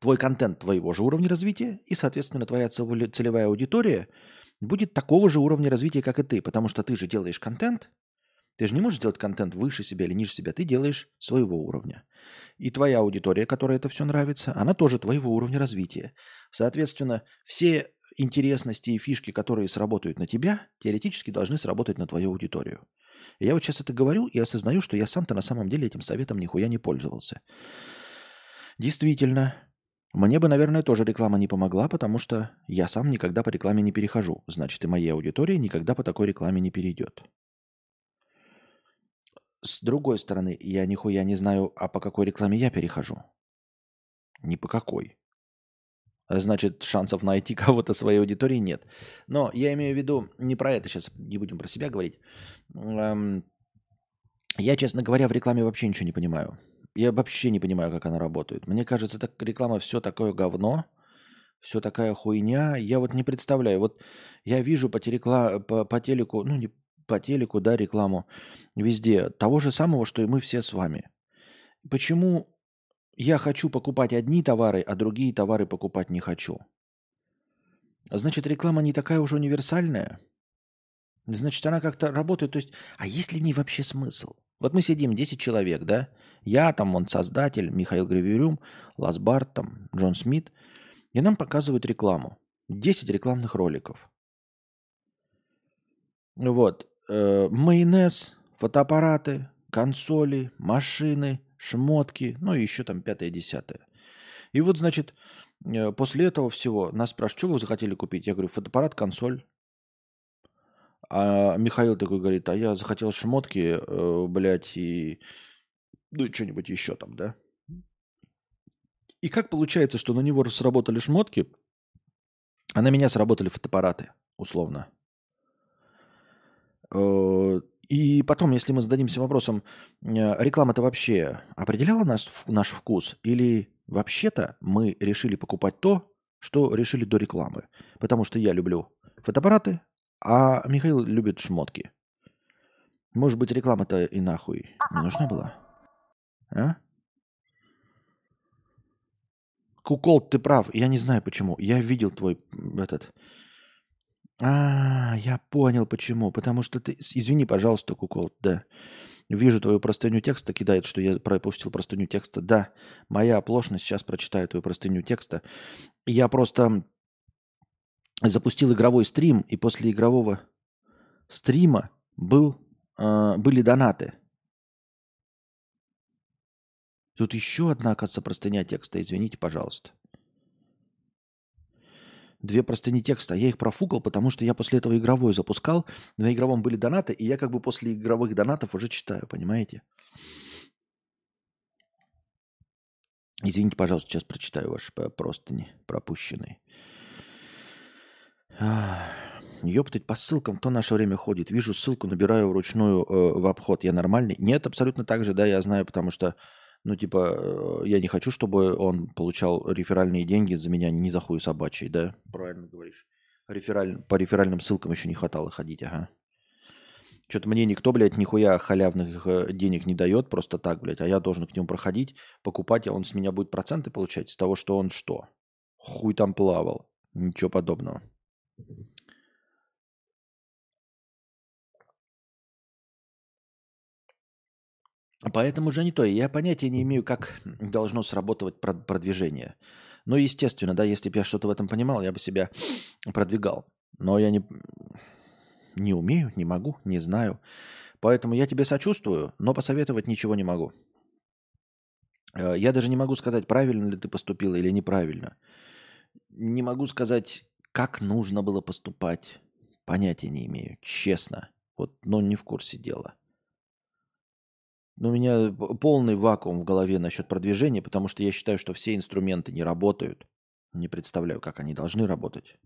твой контент твоего же уровня развития, и, соответственно, твоя целевая аудитория будет такого же уровня развития, как и ты, потому что ты же делаешь контент, ты же не можешь делать контент выше себя или ниже себя, ты делаешь своего уровня. И твоя аудитория, которой это все нравится, она тоже твоего уровня развития. Соответственно, все интересности и фишки, которые сработают на тебя, теоретически должны сработать на твою аудиторию. Я вот сейчас это говорю и осознаю, что я сам-то на самом деле этим советом нихуя не пользовался. Действительно, мне бы, наверное, тоже реклама не помогла, потому что я сам никогда по рекламе не перехожу. Значит, и моя аудитория никогда по такой рекламе не перейдет. С другой стороны, я нихуя не знаю, а по какой рекламе я перехожу. Ни по какой. Значит, шансов найти кого-то своей аудитории нет. Но я имею в виду, не про это сейчас, не будем про себя говорить. Эм, я, честно говоря, в рекламе вообще ничего не понимаю. Я вообще не понимаю, как она работает. Мне кажется, так реклама все такое говно, все такая хуйня. Я вот не представляю. Вот я вижу по, телекла... по, по телеку, ну не по телеку, да, рекламу везде того же самого, что и мы все с вами. Почему я хочу покупать одни товары, а другие товары покупать не хочу? Значит, реклама не такая уж универсальная. Значит, она как-то работает. То есть, а есть ли в ней вообще смысл? Вот мы сидим 10 человек, да? Я, там, он создатель, Михаил Гравирюм, Ласбарт, там, Джон Смит. И нам показывают рекламу. 10 рекламных роликов. Вот. Э, майонез, фотоаппараты, консоли, машины, шмотки, ну и еще там пятое-десятое. И вот, значит, э, после этого всего нас спрашивают, что вы захотели купить? Я говорю, фотоаппарат, консоль, а Михаил такой говорит, а я захотел шмотки, э, блядь, и ну что-нибудь еще там, да? И как получается, что на него сработали шмотки, а на меня сработали фотоаппараты, условно. Э, и потом, если мы зададимся вопросом, э, реклама-то вообще определяла наш, наш вкус? Или вообще-то мы решили покупать то, что решили до рекламы? Потому что я люблю фотоаппараты, а Михаил любит шмотки. Может быть, реклама-то и нахуй не нужна была? А? Кукол, ты прав. Я не знаю почему. Я видел твой этот... А, я понял почему. Потому что ты... Извини, пожалуйста, Кукол, да. Вижу твою простыню текста, кидает, что я пропустил простыню текста. Да, моя оплошность, сейчас прочитаю твою простыню текста. Я просто запустил игровой стрим, и после игрового стрима был, э, были донаты. Тут еще одна, оказывается, простыня текста. Извините, пожалуйста. Две простыни текста. Я их профукал, потому что я после этого игровой запускал. На игровом были донаты, и я как бы после игровых донатов уже читаю, понимаете? Извините, пожалуйста, сейчас прочитаю ваши простыни пропущенные. Ёптать, по ссылкам кто наше время ходит. Вижу ссылку, набираю вручную э, в обход. Я нормальный? Нет, абсолютно так же, да, я знаю, потому что ну, типа, э, я не хочу, чтобы он получал реферальные деньги за меня не за хуй собачий, да? Правильно говоришь. Рефераль... По реферальным ссылкам еще не хватало ходить, ага. Что-то мне никто, блядь, нихуя халявных э, денег не дает просто так, блядь, а я должен к нему проходить, покупать, а он с меня будет проценты получать с того, что он что? Хуй там плавал. Ничего подобного. Поэтому же не то. Я понятия не имею, как должно сработать продвижение. Ну, естественно, да, если бы я что-то в этом понимал, я бы себя продвигал. Но я не, не умею, не могу, не знаю. Поэтому я тебе сочувствую, но посоветовать ничего не могу. Э, я даже не могу сказать, правильно ли ты поступил или неправильно. Не могу сказать, как нужно было поступать. Понятия не имею, честно. Вот, но не в курсе дела. Но у меня полный вакуум в голове насчет продвижения, потому что я считаю, что все инструменты не работают. Не представляю, как они должны работать.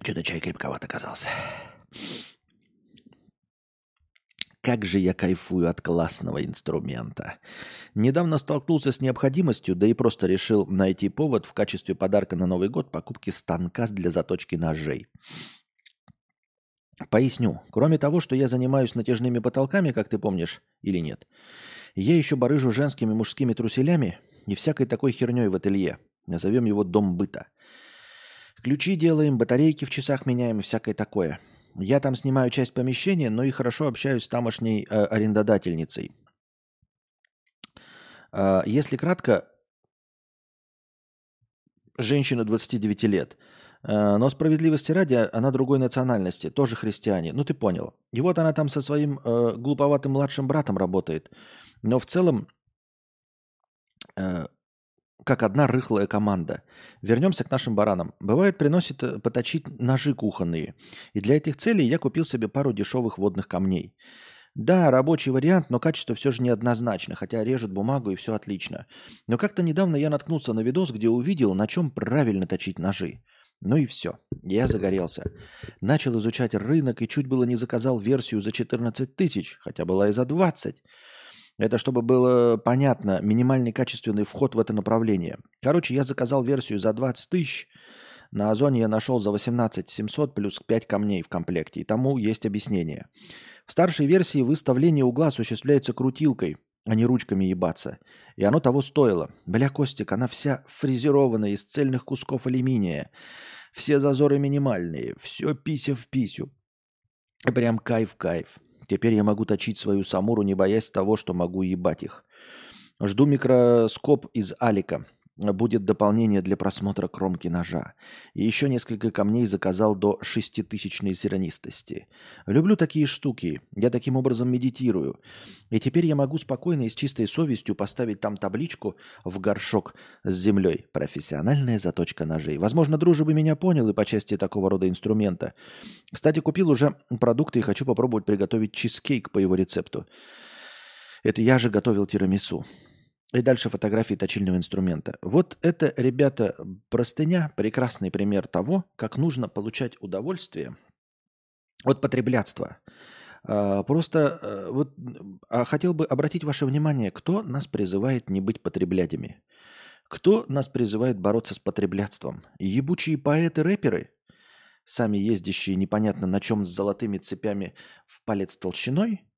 Что-то чай крепковат оказался. Как же я кайфую от классного инструмента. Недавно столкнулся с необходимостью, да и просто решил найти повод в качестве подарка на Новый год покупки станка для заточки ножей. Поясню. Кроме того, что я занимаюсь натяжными потолками, как ты помнишь, или нет, я еще барыжу женскими мужскими труселями и всякой такой херней в ателье. Назовем его дом быта. Ключи делаем, батарейки в часах меняем и всякое такое – я там снимаю часть помещения, но и хорошо общаюсь с тамошней э, арендодательницей. Э, если кратко, женщина 29 лет. Э, но справедливости ради, она другой национальности, тоже христиане. Ну, ты понял. И вот она там со своим э, глуповатым младшим братом работает. Но в целом э, как одна рыхлая команда. Вернемся к нашим баранам. Бывает, приносит э, поточить ножи кухонные. И для этих целей я купил себе пару дешевых водных камней. Да, рабочий вариант, но качество все же неоднозначно, хотя режет бумагу и все отлично. Но как-то недавно я наткнулся на видос, где увидел, на чем правильно точить ножи. Ну и все. Я загорелся. Начал изучать рынок и чуть было не заказал версию за 14 тысяч, хотя была и за 20. Это чтобы было понятно, минимальный качественный вход в это направление. Короче, я заказал версию за 20 тысяч. На Озоне я нашел за 18 700 плюс 5 камней в комплекте. И тому есть объяснение. В старшей версии выставление угла осуществляется крутилкой, а не ручками ебаться. И оно того стоило. Бля, Костик, она вся фрезерованная из цельных кусков алюминия. Все зазоры минимальные. Все пися в писю. Прям кайф-кайф. Теперь я могу точить свою самуру, не боясь того, что могу ебать их. Жду микроскоп из Алика будет дополнение для просмотра кромки ножа. И еще несколько камней заказал до шеститысячной зернистости. Люблю такие штуки. Я таким образом медитирую. И теперь я могу спокойно и с чистой совестью поставить там табличку в горшок с землей. Профессиональная заточка ножей. Возможно, дружи бы меня понял и по части такого рода инструмента. Кстати, купил уже продукты и хочу попробовать приготовить чизкейк по его рецепту. Это я же готовил тирамису. И дальше фотографии точильного инструмента. Вот это, ребята, простыня, прекрасный пример того, как нужно получать удовольствие от потреблятства. А, просто э, вот а хотел бы обратить ваше внимание, кто нас призывает не быть потреблятями. Кто нас призывает бороться с потреблятством? Ебучие поэты-рэперы, сами ездящие непонятно на чем с золотыми цепями в палец толщиной –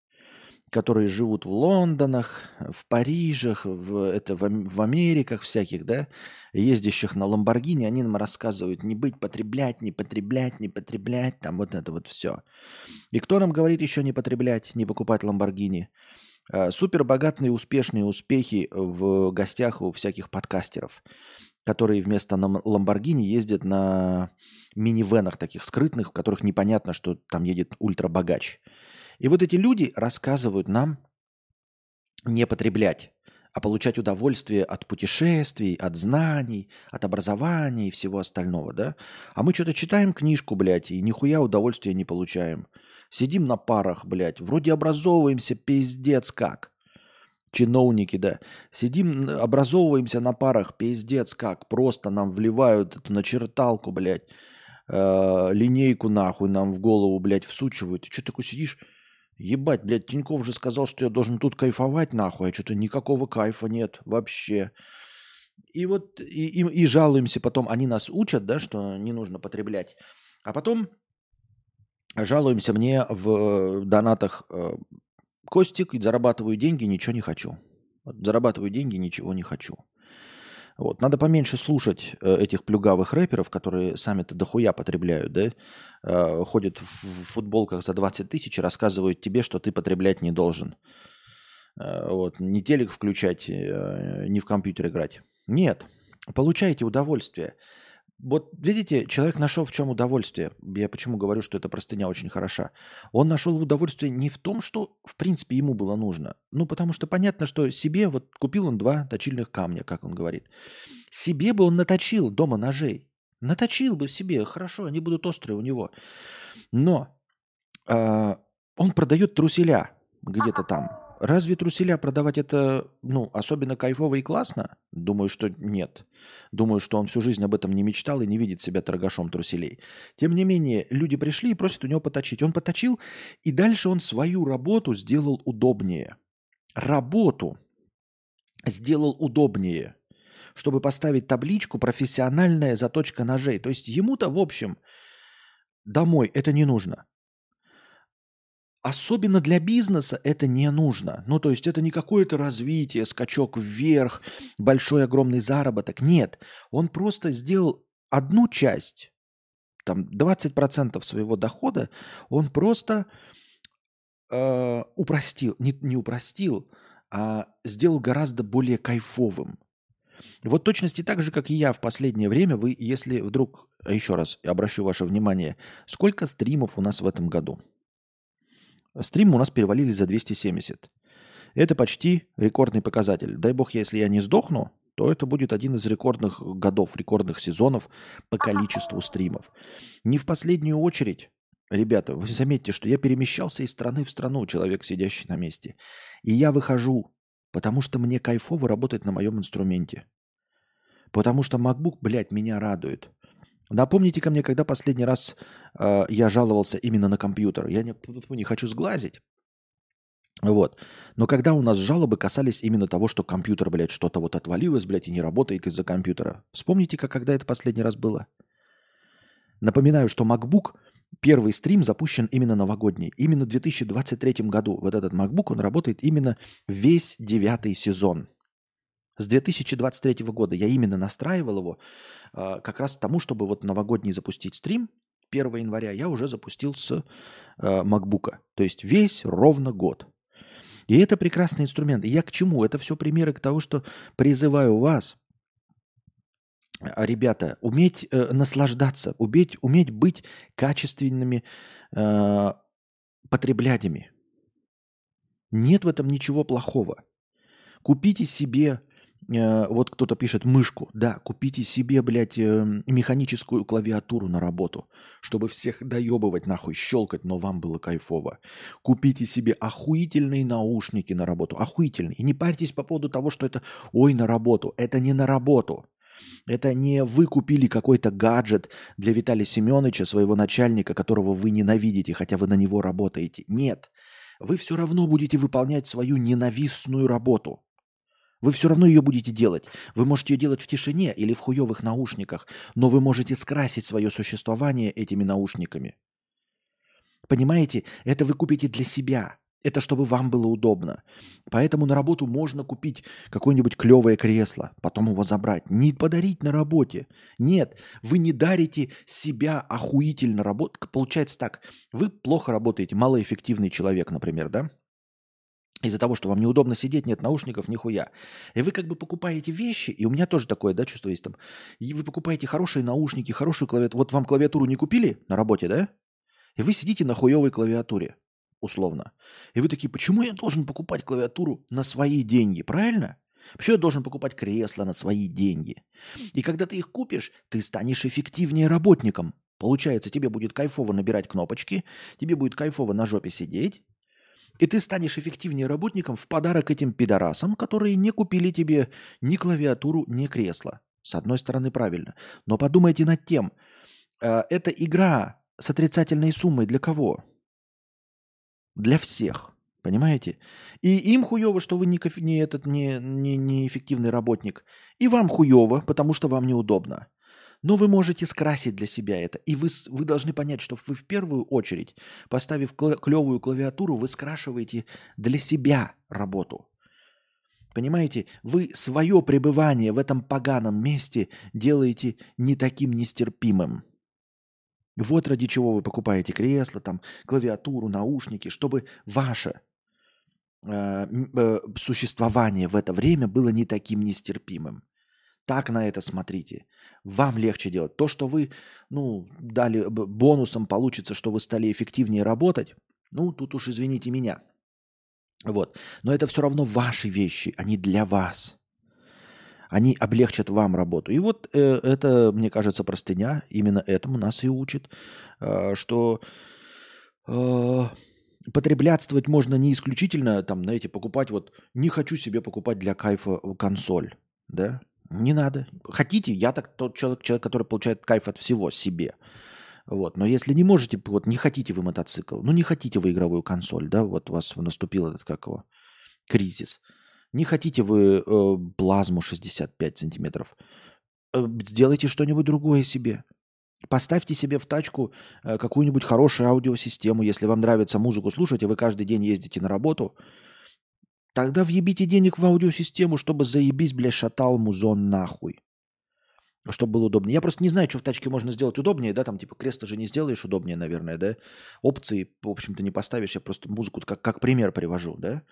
которые живут в Лондонах, в Парижах, в, это, в, в Америках всяких, да, ездящих на Ламборгини, они нам рассказывают не быть, потреблять, не потреблять, не потреблять, там вот это вот все. И кто нам говорит еще не потреблять, не покупать Ламборгини? А, супер богатые, успешные успехи в гостях у всяких подкастеров, которые вместо Ламборгини ездят на минивенах таких скрытных, в которых непонятно, что там едет ультрабогач. И вот эти люди рассказывают нам не потреблять, а получать удовольствие от путешествий, от знаний, от образования и всего остального, да? А мы что-то читаем книжку, блядь, и нихуя удовольствия не получаем. Сидим на парах, блядь, вроде образовываемся пиздец как. Чиновники, да. Сидим, образовываемся на парах, пиздец как. Просто нам вливают эту начерталку, блядь. Э, линейку нахуй нам в голову, блядь, всучивают. Ты что такой сидишь? Ебать, блядь, Тиньков же сказал, что я должен тут кайфовать нахуй, а что-то никакого кайфа нет вообще. И вот и, и, и жалуемся потом, они нас учат, да, что не нужно потреблять. А потом жалуемся мне в донатах э, Костик, зарабатываю деньги, ничего не хочу. Зарабатываю деньги, ничего не хочу. Вот. Надо поменьше слушать э, этих плюгавых рэперов, которые сами-то дохуя потребляют, да? Э, ходят в футболках за 20 тысяч и рассказывают тебе, что ты потреблять не должен. Э, вот. Не телек включать, э, не в компьютер играть. Нет. Получайте удовольствие. Вот видите, человек нашел в чем удовольствие. Я почему говорю, что эта простыня очень хороша. Он нашел удовольствие не в том, что в принципе ему было нужно. Ну, потому что понятно, что себе, вот купил он два точильных камня, как он говорит. Себе бы он наточил дома ножей. Наточил бы себе, хорошо, они будут острые у него. Но э, он продает труселя где-то там. Разве труселя продавать это, ну, особенно кайфово и классно? Думаю, что нет. Думаю, что он всю жизнь об этом не мечтал и не видит себя торгашом труселей. Тем не менее, люди пришли и просят у него поточить. Он поточил, и дальше он свою работу сделал удобнее. Работу сделал удобнее, чтобы поставить табличку «профессиональная заточка ножей». То есть ему-то, в общем, домой это не нужно. Особенно для бизнеса это не нужно. Ну, то есть это не какое-то развитие, скачок вверх, большой огромный заработок. Нет, он просто сделал одну часть, там 20% своего дохода, он просто э, упростил, не, не упростил, а сделал гораздо более кайфовым. Вот точности так же, как и я в последнее время, вы, если вдруг, еще раз обращу ваше внимание, сколько стримов у нас в этом году – Стрим у нас перевалили за 270. Это почти рекордный показатель. Дай бог, если я не сдохну, то это будет один из рекордных годов, рекордных сезонов по количеству стримов. Не в последнюю очередь, ребята, вы заметьте, что я перемещался из страны в страну, человек, сидящий на месте. И я выхожу, потому что мне кайфово работать на моем инструменте. Потому что MacBook, блядь, меня радует. Напомните ко мне, когда последний раз э, я жаловался именно на компьютер. Я не, не хочу сглазить. Вот. Но когда у нас жалобы касались именно того, что компьютер, блядь, что-то вот отвалилось, блядь, и не работает из-за компьютера. Вспомните, как когда это последний раз было. Напоминаю, что MacBook, первый стрим запущен именно новогодний. Именно в 2023 году. Вот этот MacBook, он работает именно весь девятый сезон. С 2023 года я именно настраивал его э, как раз тому, чтобы вот новогодний запустить стрим 1 января, я уже запустил с э, MacBook. То есть весь ровно год. И это прекрасный инструмент. И я к чему? Это все примеры к тому, что призываю вас, а, ребята, уметь э, наслаждаться, уметь, уметь быть качественными э, потребляями. Нет в этом ничего плохого. Купите себе Э, вот кто-то пишет мышку. Да, купите себе, блядь, э, механическую клавиатуру на работу, чтобы всех доебывать нахуй, щелкать, но вам было кайфово. Купите себе охуительные наушники на работу. Охуительные. И не парьтесь по поводу того, что это ой на работу. Это не на работу. Это не вы купили какой-то гаджет для Виталия Семеновича, своего начальника, которого вы ненавидите, хотя вы на него работаете. Нет. Вы все равно будете выполнять свою ненавистную работу – вы все равно ее будете делать. Вы можете ее делать в тишине или в хуевых наушниках, но вы можете скрасить свое существование этими наушниками. Понимаете, это вы купите для себя. Это чтобы вам было удобно. Поэтому на работу можно купить какое-нибудь клевое кресло, потом его забрать. Не подарить на работе. Нет, вы не дарите себя охуительно работать. Получается так, вы плохо работаете, малоэффективный человек, например, да? Из-за того, что вам неудобно сидеть, нет наушников, нихуя. И вы как бы покупаете вещи, и у меня тоже такое, да, чувство есть там. И вы покупаете хорошие наушники, хорошую клавиатуру. Вот вам клавиатуру не купили на работе, да? И вы сидите на хуевой клавиатуре, условно. И вы такие, почему я должен покупать клавиатуру на свои деньги, правильно? Почему я должен покупать кресло на свои деньги? И когда ты их купишь, ты станешь эффективнее работником. Получается, тебе будет кайфово набирать кнопочки, тебе будет кайфово на жопе сидеть, и ты станешь эффективнее работником в подарок этим пидорасам, которые не купили тебе ни клавиатуру, ни кресло. С одной стороны, правильно. Но подумайте над тем, э, эта игра с отрицательной суммой для кого? Для всех. Понимаете? И им хуево, что вы не, не, этот, не, не, не эффективный работник. И вам хуево, потому что вам неудобно. Но вы можете скрасить для себя это. И вы, вы должны понять, что вы в первую очередь, поставив клевую клавиатуру, вы скрашиваете для себя работу. Понимаете, вы свое пребывание в этом поганом месте делаете не таким нестерпимым. Вот ради чего вы покупаете кресло, там, клавиатуру, наушники, чтобы ваше э, э, существование в это время было не таким нестерпимым. Так на это смотрите. Вам легче делать. То, что вы ну, дали бонусом, получится, что вы стали эффективнее работать, ну, тут уж извините меня. Вот. Но это все равно ваши вещи, они для вас. Они облегчат вам работу. И вот э, это, мне кажется, простыня именно этому нас и учит, э, что э, потреблятствовать можно не исключительно, там, знаете, покупать вот, не хочу себе покупать для кайфа консоль, да, не надо. Хотите, я так тот человек, человек, который получает кайф от всего себе. Вот. Но если не можете, вот не хотите вы мотоцикл, ну не хотите вы игровую консоль, да, вот у вас наступил этот, как его, кризис. Не хотите вы э, плазму 65 сантиметров, э, сделайте что-нибудь другое себе. Поставьте себе в тачку э, какую-нибудь хорошую аудиосистему, если вам нравится музыку слушать, и вы каждый день ездите на работу – Тогда въебите денег в аудиосистему, чтобы заебись, бля, шатал музон нахуй. Чтобы было удобнее. Я просто не знаю, что в тачке можно сделать удобнее, да, там типа кресло же не сделаешь удобнее, наверное, да. Опции, в общем-то, не поставишь, я просто музыку как, как пример привожу, да.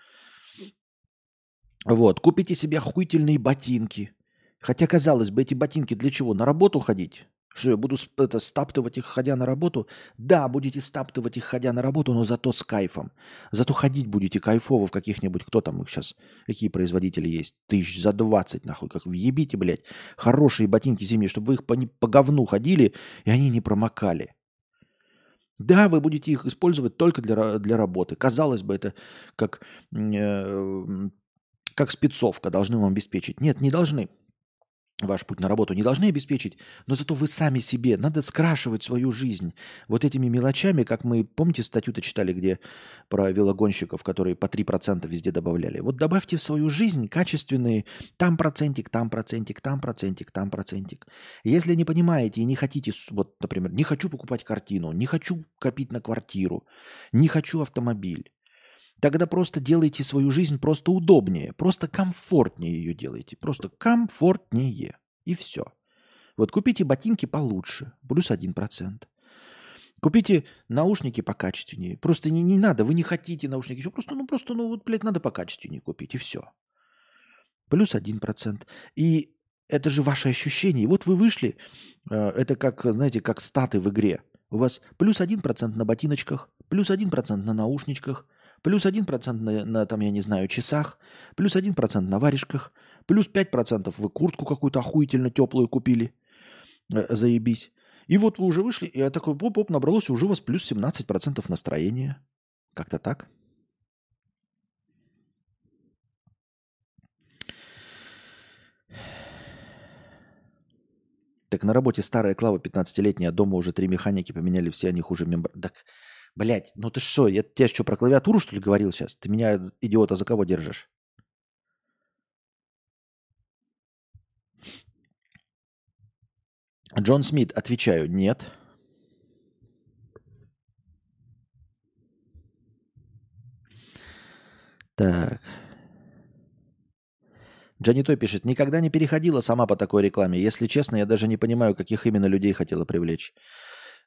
Вот, купите себе охуительные ботинки. Хотя, казалось бы, эти ботинки для чего? На работу ходить? Что я буду это, стаптывать их, ходя на работу? Да, будете стаптывать их, ходя на работу, но зато с кайфом. Зато ходить будете кайфово в каких-нибудь, кто там их сейчас, какие производители есть, тысяч за 20, нахуй, как въебите, блядь, хорошие ботинки зимние, чтобы вы их по, по говну ходили, и они не промокали. Да, вы будете их использовать только для, для работы. Казалось бы, это как, э, как спецовка должны вам обеспечить. Нет, не должны ваш путь на работу не должны обеспечить, но зато вы сами себе, надо скрашивать свою жизнь вот этими мелочами, как мы, помните, статью-то читали, где про велогонщиков, которые по 3% везде добавляли. Вот добавьте в свою жизнь качественные там процентик, там процентик, там процентик, там процентик. Если не понимаете и не хотите, вот, например, не хочу покупать картину, не хочу копить на квартиру, не хочу автомобиль, Тогда просто делайте свою жизнь просто удобнее, просто комфортнее ее делайте, просто комфортнее. И все. Вот купите ботинки получше, плюс 1%. Купите наушники покачественнее. Просто не, не надо, вы не хотите наушники. Просто, ну просто, ну вот, блядь, надо покачественнее купить, и все. Плюс 1%. И это же ваше ощущение. Вот вы вышли, э, это как, знаете, как статы в игре. У вас плюс 1% на ботиночках, плюс 1% на наушничках, плюс 1% на, на, там, я не знаю, часах, плюс 1% на варежках, плюс 5% вы куртку какую-то охуительно теплую купили, э, заебись. И вот вы уже вышли, и я такой, поп-поп, набралось, уже у вас плюс 17% настроения. Как-то так. Так на работе старая Клава 15-летняя, а дома уже три механики поменяли, все они хуже мембр... Так Блять, ну ты что, я тебе что, про клавиатуру, что ли, говорил сейчас? Ты меня, идиота, за кого держишь? Джон Смит, отвечаю, нет. Так. Джанитой пишет, никогда не переходила сама по такой рекламе. Если честно, я даже не понимаю, каких именно людей хотела привлечь.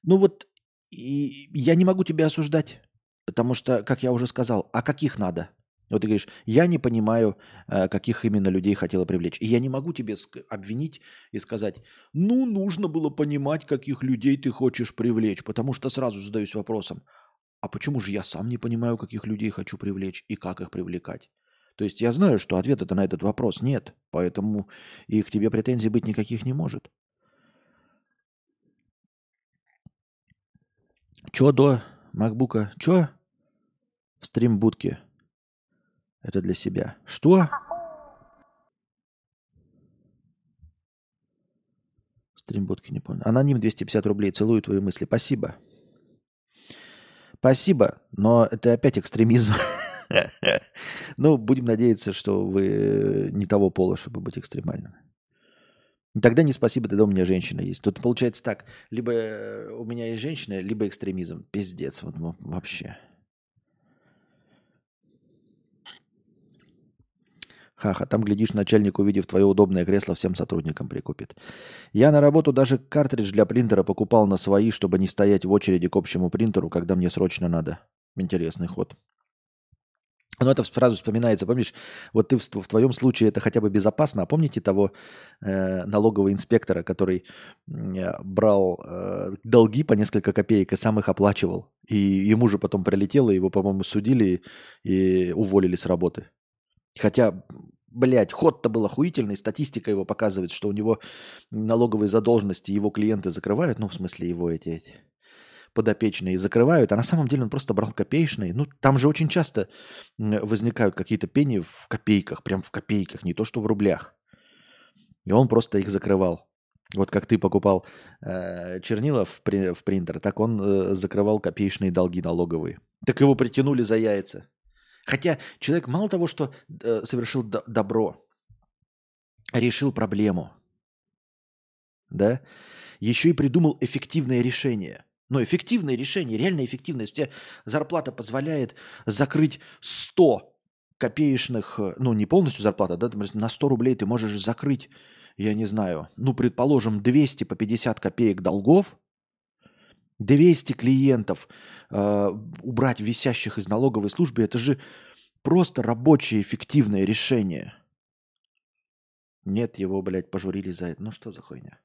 Ну вот, и я не могу тебя осуждать, потому что, как я уже сказал, а каких надо? Вот ты говоришь, я не понимаю, э, каких именно людей хотела привлечь. И я не могу тебе обвинить и сказать, ну, нужно было понимать, каких людей ты хочешь привлечь, потому что сразу задаюсь вопросом, а почему же я сам не понимаю, каких людей хочу привлечь и как их привлекать? То есть я знаю, что ответа на этот вопрос нет, поэтому и к тебе претензий быть никаких не может. Чё до макбука? Чё? В стримбудке. Это для себя. Что? Стримбудки не понял. Аноним 250 рублей. Целую твои мысли. Спасибо. Спасибо, но это опять экстремизм. Ну, будем надеяться, что вы не того пола, чтобы быть экстремальным. Тогда не спасибо, тогда у меня женщина есть. Тут получается так, либо у меня есть женщина, либо экстремизм. Пиздец, вот вообще. Хаха, там, глядишь, начальник, увидев твое удобное кресло, всем сотрудникам прикупит. Я на работу даже картридж для принтера покупал на свои, чтобы не стоять в очереди к общему принтеру, когда мне срочно надо. Интересный ход. Но это сразу вспоминается, помнишь, вот ты в, в твоем случае это хотя бы безопасно, а помните того э, налогового инспектора, который э, брал э, долги по несколько копеек и сам их оплачивал, и ему же потом прилетело, его, по-моему, судили и уволили с работы. Хотя, блядь, ход-то был охуительный, статистика его показывает, что у него налоговые задолженности его клиенты закрывают, ну, в смысле, его эти, эти подопечные закрывают, а на самом деле он просто брал копеечные. Ну, там же очень часто возникают какие-то пени в копейках, прям в копейках, не то что в рублях. И он просто их закрывал. Вот как ты покупал э, чернила в, при, в принтер, так он э, закрывал копеечные долги налоговые. Так его притянули за яйца. Хотя человек мало того, что э, совершил до- добро, решил проблему, да, еще и придумал эффективное решение. Но эффективное решение, реально эффективное. Если у тебя зарплата позволяет закрыть 100 копеечных, э, ну не полностью зарплата, да, на 100 рублей ты можешь закрыть, я не знаю, ну предположим 200 по 50 копеек долгов, 200 клиентов э, убрать висящих из налоговой службы, это же просто рабочее эффективное решение. Нет, его, блядь, пожурили за это. Ну что за хуйня?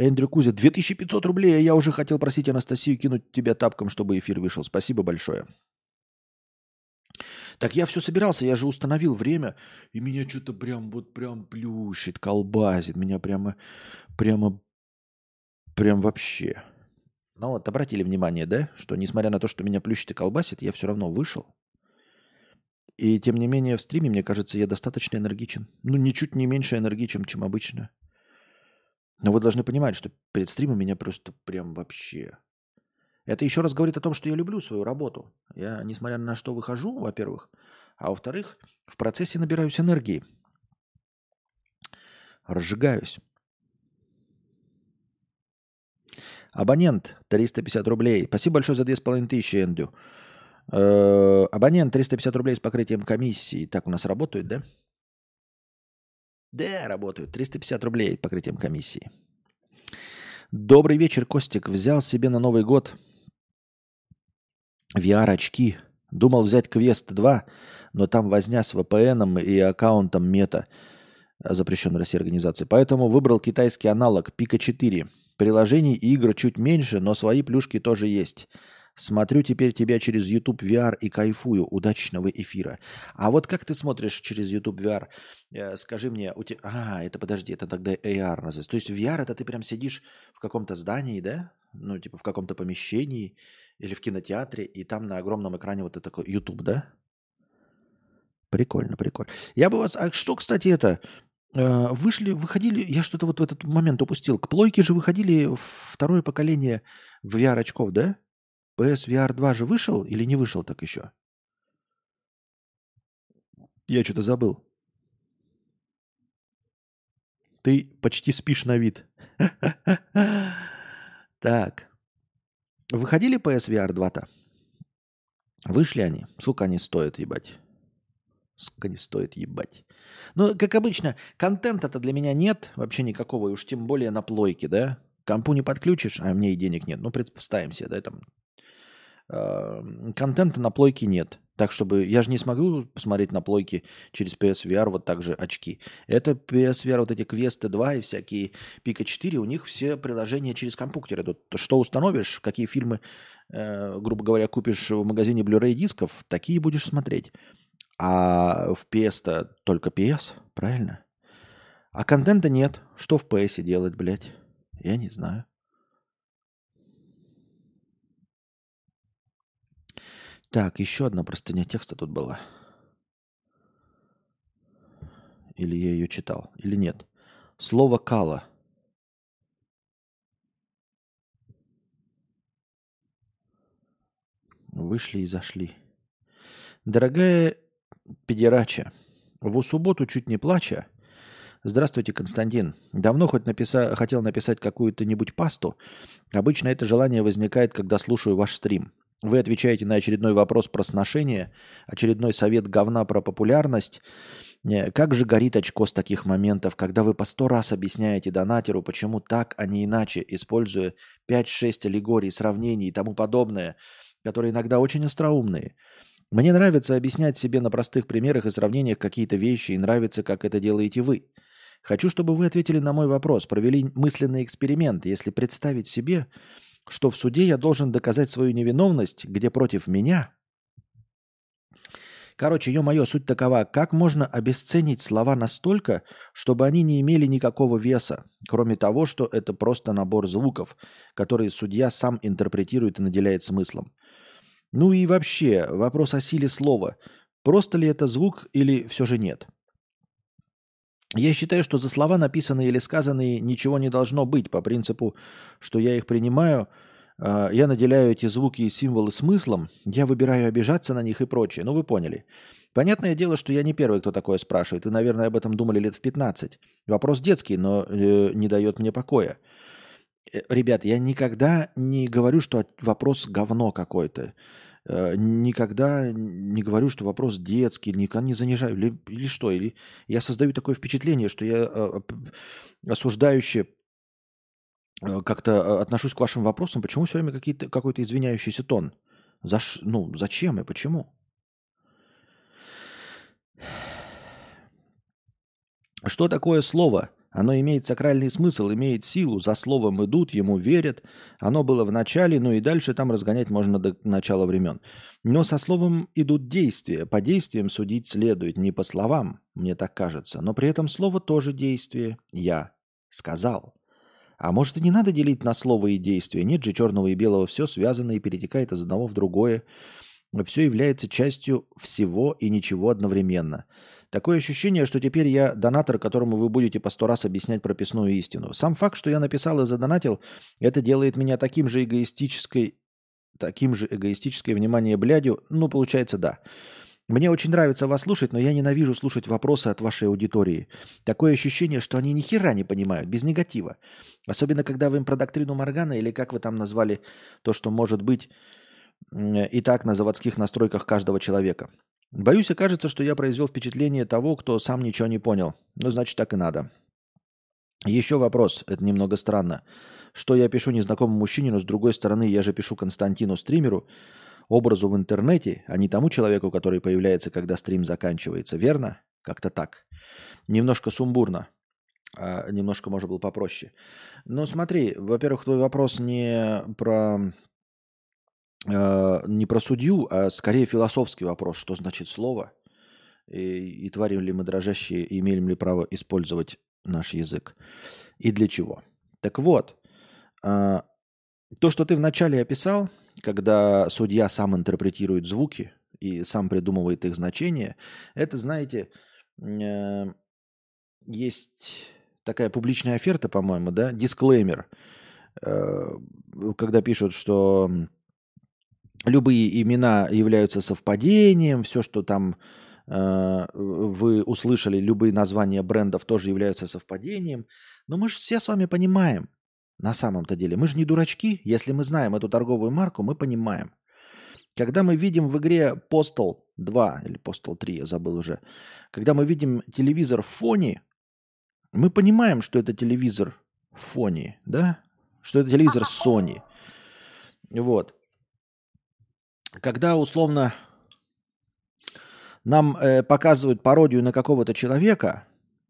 Эндрю Кузя, 2500 рублей, а я уже хотел просить Анастасию кинуть тебя тапком, чтобы эфир вышел. Спасибо большое. Так я все собирался, я же установил время, и меня что-то прям вот прям плющит, колбасит, меня прямо, прямо, прям вообще. Ну вот, обратили внимание, да, что несмотря на то, что меня плющит и колбасит, я все равно вышел. И тем не менее в стриме, мне кажется, я достаточно энергичен. Ну, ничуть не меньше энергичен, чем обычно. Но вы должны понимать, что перед стримом меня просто прям вообще... Это еще раз говорит о том, что я люблю свою работу. Я, несмотря на что выхожу, во-первых, а во-вторых, в процессе набираюсь энергии. Разжигаюсь. Абонент 350 рублей. Спасибо большое за 2500, Эндю. Э, абонент 350 рублей с покрытием комиссии. Так у нас работают, да? Да, работают. 350 рублей покрытием комиссии. Добрый вечер, Костик. Взял себе на Новый год VR-очки. Думал взять Квест 2, но там возня с VPN и аккаунтом мета, запрещенной России организации. Поэтому выбрал китайский аналог Пика 4. Приложений и игр чуть меньше, но свои плюшки тоже есть. Смотрю теперь тебя через YouTube VR и кайфую. Удачного эфира. А вот как ты смотришь через YouTube VR? Э, скажи мне, у тебя... А, это подожди, это тогда AR называется. То есть VR это ты прям сидишь в каком-то здании, да? Ну, типа в каком-то помещении или в кинотеатре, и там на огромном экране вот это такой YouTube, да? Прикольно, прикольно. Я бы вас... А что, кстати, это... Э, вышли, выходили, я что-то вот в этот момент упустил. К плойке же выходили второе поколение VR-очков, да? PSVR 2 же вышел или не вышел так еще? Я что-то забыл. Ты почти спишь на вид. Так. Выходили PSVR 2-то? Вышли они. Сколько они стоят, ебать? Сколько они стоят, ебать? Ну, как обычно, контента-то для меня нет вообще никакого, и уж тем более на плойке, да? Компу не подключишь, а мне и денег нет. Ну, представим себе, да, там. Э, контента на плойке нет. Так, чтобы... Я же не смогу посмотреть на плойке через PSVR вот так же очки. Это PSVR, вот эти квесты 2 и всякие Пика 4, у них все приложения через компьютер идут. Что установишь, какие фильмы, э, грубо говоря, купишь в магазине Blu-ray дисков, такие будешь смотреть. А в PS-то только PS, правильно? А контента нет. Что в PS делать, блядь? Я не знаю. Так, еще одна простыня текста тут была. Или я ее читал, или нет. Слово «кала». Вышли и зашли. Дорогая педерача, в субботу чуть не плача. Здравствуйте, Константин. Давно хоть написа... хотел написать какую-то нибудь пасту. Обычно это желание возникает, когда слушаю ваш стрим. Вы отвечаете на очередной вопрос про сношение, очередной совет говна про популярность. Как же горит очко с таких моментов, когда вы по сто раз объясняете донатеру, почему так, а не иначе, используя 5-6 аллегорий, сравнений и тому подобное, которые иногда очень остроумные. Мне нравится объяснять себе на простых примерах и сравнениях какие-то вещи, и нравится, как это делаете вы. Хочу, чтобы вы ответили на мой вопрос, провели мысленный эксперимент, если представить себе, что в суде я должен доказать свою невиновность, где против меня... Короче, ё-моё, суть такова, как можно обесценить слова настолько, чтобы они не имели никакого веса, кроме того, что это просто набор звуков, которые судья сам интерпретирует и наделяет смыслом. Ну и вообще, вопрос о силе слова. Просто ли это звук или все же нет? Я считаю, что за слова, написанные или сказанные, ничего не должно быть по принципу, что я их принимаю, а, я наделяю эти звуки и символы смыслом, я выбираю обижаться на них и прочее. Ну, вы поняли. Понятное дело, что я не первый, кто такое спрашивает. Вы, наверное, об этом думали лет в 15. Вопрос детский, но э, не дает мне покоя. Э, ребят, я никогда не говорю, что вопрос говно какой-то. Э, никогда не говорю, что вопрос детский, никогда не занижаю. Или, или что? Или я создаю такое впечатление, что я э, осуждающе как-то отношусь к вашим вопросам. Почему все время какой-то извиняющийся тон? За, ну, зачем и почему? Что такое слово? Оно имеет сакральный смысл, имеет силу, за словом идут, ему верят. Оно было в начале, ну и дальше там разгонять можно до начала времен. Но со словом идут действия. По действиям судить следует, не по словам, мне так кажется. Но при этом слово тоже действие. Я сказал. А может и не надо делить на слово и действие. Нет же черного и белого, все связано и перетекает из одного в другое. Все является частью всего и ничего одновременно. Такое ощущение, что теперь я донатор, которому вы будете по сто раз объяснять прописную истину. Сам факт, что я написал и задонатил, это делает меня таким же эгоистической, таким же эгоистическое внимание блядью. Ну, получается, да. Мне очень нравится вас слушать, но я ненавижу слушать вопросы от вашей аудитории. Такое ощущение, что они ни хера не понимают, без негатива. Особенно, когда вы им про доктрину Моргана или как вы там назвали то, что может быть и так на заводских настройках каждого человека. Боюсь, окажется, что я произвел впечатление того, кто сам ничего не понял. Ну, значит, так и надо. Еще вопрос, это немного странно. Что я пишу незнакомому мужчине, но с другой стороны, я же пишу Константину стримеру, образу в интернете, а не тому человеку, который появляется, когда стрим заканчивается. Верно? Как-то так. Немножко сумбурно. А немножко, может, было попроще. Но смотри, во-первых, твой вопрос не про э, не про судью, а скорее философский вопрос, что значит слово, и, и творим ли мы дрожащие, имеем ли право использовать наш язык, и для чего. Так вот, э, то, что ты вначале описал, когда судья сам интерпретирует звуки и сам придумывает их значение, это, знаете, э, есть такая публичная оферта, по-моему, да, дисклеймер, э, когда пишут, что любые имена являются совпадением, все, что там э, вы услышали, любые названия брендов тоже являются совпадением. Но мы же все с вами понимаем, на самом-то деле, мы же не дурачки, если мы знаем эту торговую марку, мы понимаем. Когда мы видим в игре Postal 2 или Postal 3, я забыл уже, когда мы видим телевизор в фоне, мы понимаем, что это телевизор в фоне, да? Что это телевизор Sony. Вот. Когда условно нам э, показывают пародию на какого-то человека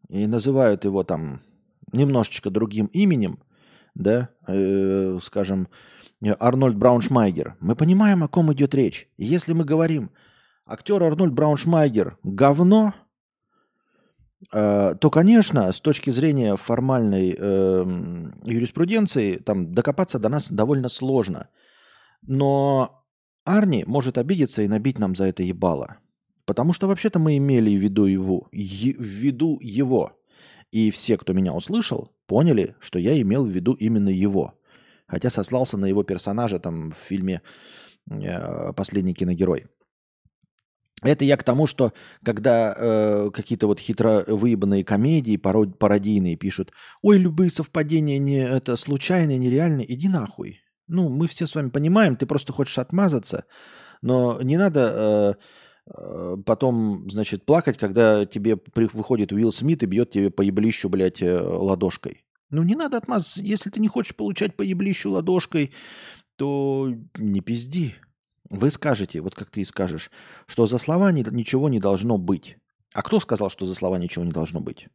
и называют его там немножечко другим именем, да, э, скажем, Арнольд Брауншмайгер, мы понимаем, о ком идет речь. Если мы говорим, актер Арнольд Брауншмайгер говно, э, то, конечно, с точки зрения формальной э, юриспруденции, там докопаться до нас довольно сложно. Но Арни может обидеться и набить нам за это ебало. Потому что вообще-то мы имели в виду его, е- в виду его. И все, кто меня услышал, поняли, что я имел в виду именно его. Хотя сослался на его персонажа там в фильме э, «Последний киногерой». Это я к тому, что когда э, какие-то вот хитро выебанные комедии, парод, пародийные пишут, ой, любые совпадения не это случайные, нереальные, иди нахуй. Ну, мы все с вами понимаем, ты просто хочешь отмазаться, но не надо э, э, потом, значит, плакать, когда тебе при, выходит Уилл Смит и бьет тебе по еблищу, блядь, э, ладошкой. Ну, не надо отмазаться. Если ты не хочешь получать по еблищу ладошкой, то не пизди. Вы скажете, вот как ты и скажешь, что за слова ни, ничего не должно быть. А кто сказал, что за слова ничего не должно быть?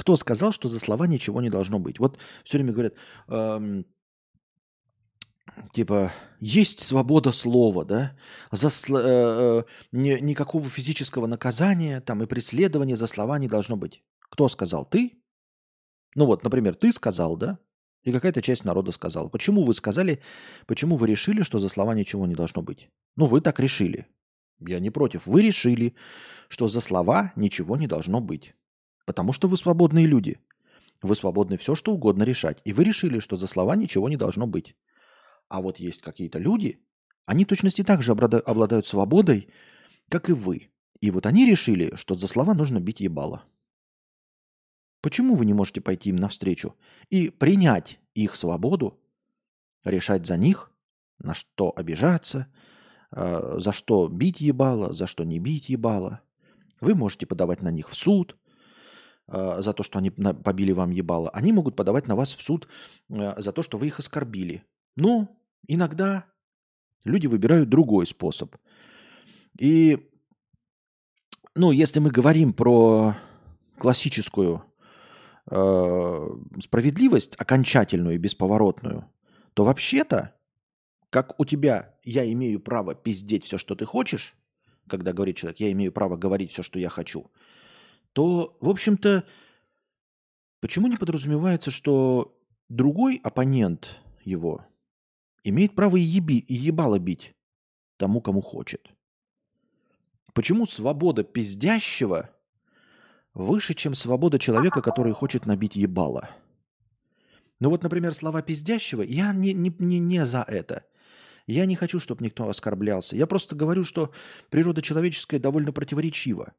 Кто сказал, что за слова ничего не должно быть? Вот все время говорят, эм, типа, есть свобода слова, да? За, э, э, ни, никакого физического наказания там и преследования за слова не должно быть. Кто сказал? Ты? Ну вот, например, ты сказал, да? И какая-то часть народа сказала. Почему вы сказали, почему вы решили, что за слова ничего не должно быть? Ну, вы так решили. Я не против. Вы решили, что за слова ничего не должно быть. Потому что вы свободные люди. Вы свободны все, что угодно решать. И вы решили, что за слова ничего не должно быть. А вот есть какие-то люди, они точности так же обладают свободой, как и вы. И вот они решили, что за слова нужно бить ебало. Почему вы не можете пойти им навстречу и принять их свободу, решать за них, на что обижаться, э, за что бить ебало, за что не бить ебало? Вы можете подавать на них в суд за то, что они побили вам ебало. Они могут подавать на вас в суд э, за то, что вы их оскорбили. Ну, иногда люди выбирают другой способ. И, ну, если мы говорим про классическую э, справедливость окончательную и бесповоротную, то вообще-то, как у тебя я имею право пиздеть все, что ты хочешь, когда говорит человек, я имею право говорить все, что я хочу, то, в общем-то, почему не подразумевается, что другой оппонент его имеет право и, еби, и ебало бить тому, кому хочет? Почему свобода пиздящего выше, чем свобода человека, который хочет набить ебало. Ну вот, например, слова пиздящего, я не, не, не, не за это. Я не хочу, чтобы никто оскорблялся. Я просто говорю, что природа человеческая довольно противоречива.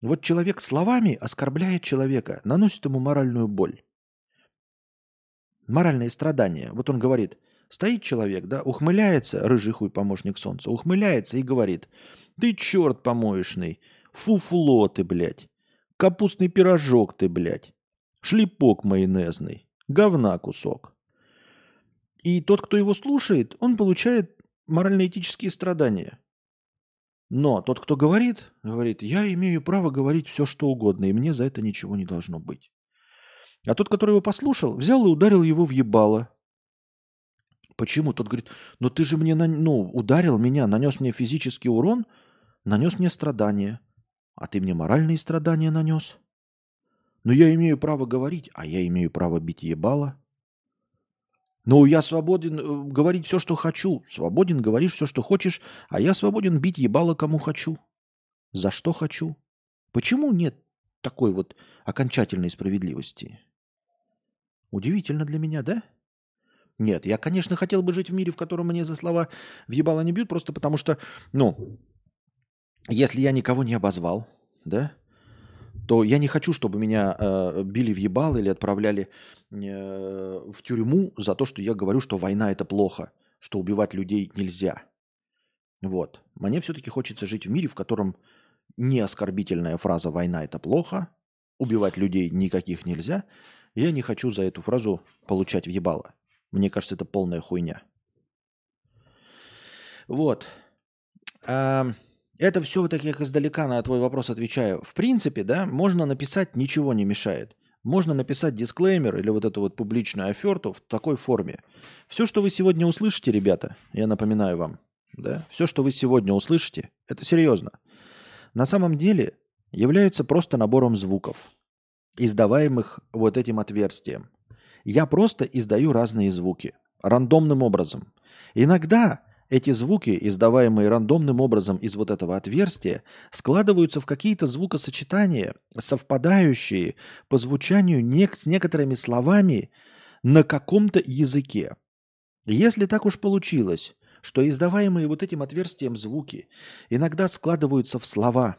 Вот человек словами оскорбляет человека, наносит ему моральную боль. Моральные страдания. Вот он говорит, стоит человек, да, ухмыляется, рыжий хуй помощник солнца, ухмыляется и говорит, ты черт помоечный, фуфло ты, блядь. Капустный пирожок ты, блядь. Шлепок майонезный. Говна кусок. И тот, кто его слушает, он получает морально-этические страдания. Но тот, кто говорит, говорит, я имею право говорить все, что угодно, и мне за это ничего не должно быть. А тот, который его послушал, взял и ударил его в ебало. Почему? Тот говорит, но ты же мне ну, ударил меня, нанес мне физический урон, нанес мне страдания. А ты мне моральные страдания нанес? Но я имею право говорить, а я имею право бить ебало. Ну, я свободен э, говорить все, что хочу. Свободен говорить все, что хочешь, а я свободен бить ебало, кому хочу. За что хочу. Почему нет такой вот окончательной справедливости? Удивительно для меня, да? Нет, я, конечно, хотел бы жить в мире, в котором мне за слова в ебало не бьют, просто потому что, ну, если я никого не обозвал, да, то я не хочу, чтобы меня э, били в ебал или отправляли в тюрьму за то, что я говорю, что война это плохо. что убивать людей нельзя. Вот. Мне все-таки хочется жить в мире, в котором не оскорбительная фраза «война – это плохо», убивать людей никаких нельзя. Я не хочу за эту фразу получать в ебало. Мне кажется, это полная хуйня. Вот. Это все так я издалека на твой вопрос отвечаю. В принципе, да, можно написать, ничего не мешает. Можно написать дисклеймер или вот эту вот публичную оферту в такой форме. Все, что вы сегодня услышите, ребята, я напоминаю вам, да, все, что вы сегодня услышите, это серьезно. На самом деле является просто набором звуков, издаваемых вот этим отверстием. Я просто издаю разные звуки, рандомным образом. Иногда эти звуки, издаваемые рандомным образом из вот этого отверстия, складываются в какие-то звукосочетания, совпадающие по звучанию не с некоторыми словами на каком-то языке. Если так уж получилось, что издаваемые вот этим отверстием звуки иногда складываются в слова,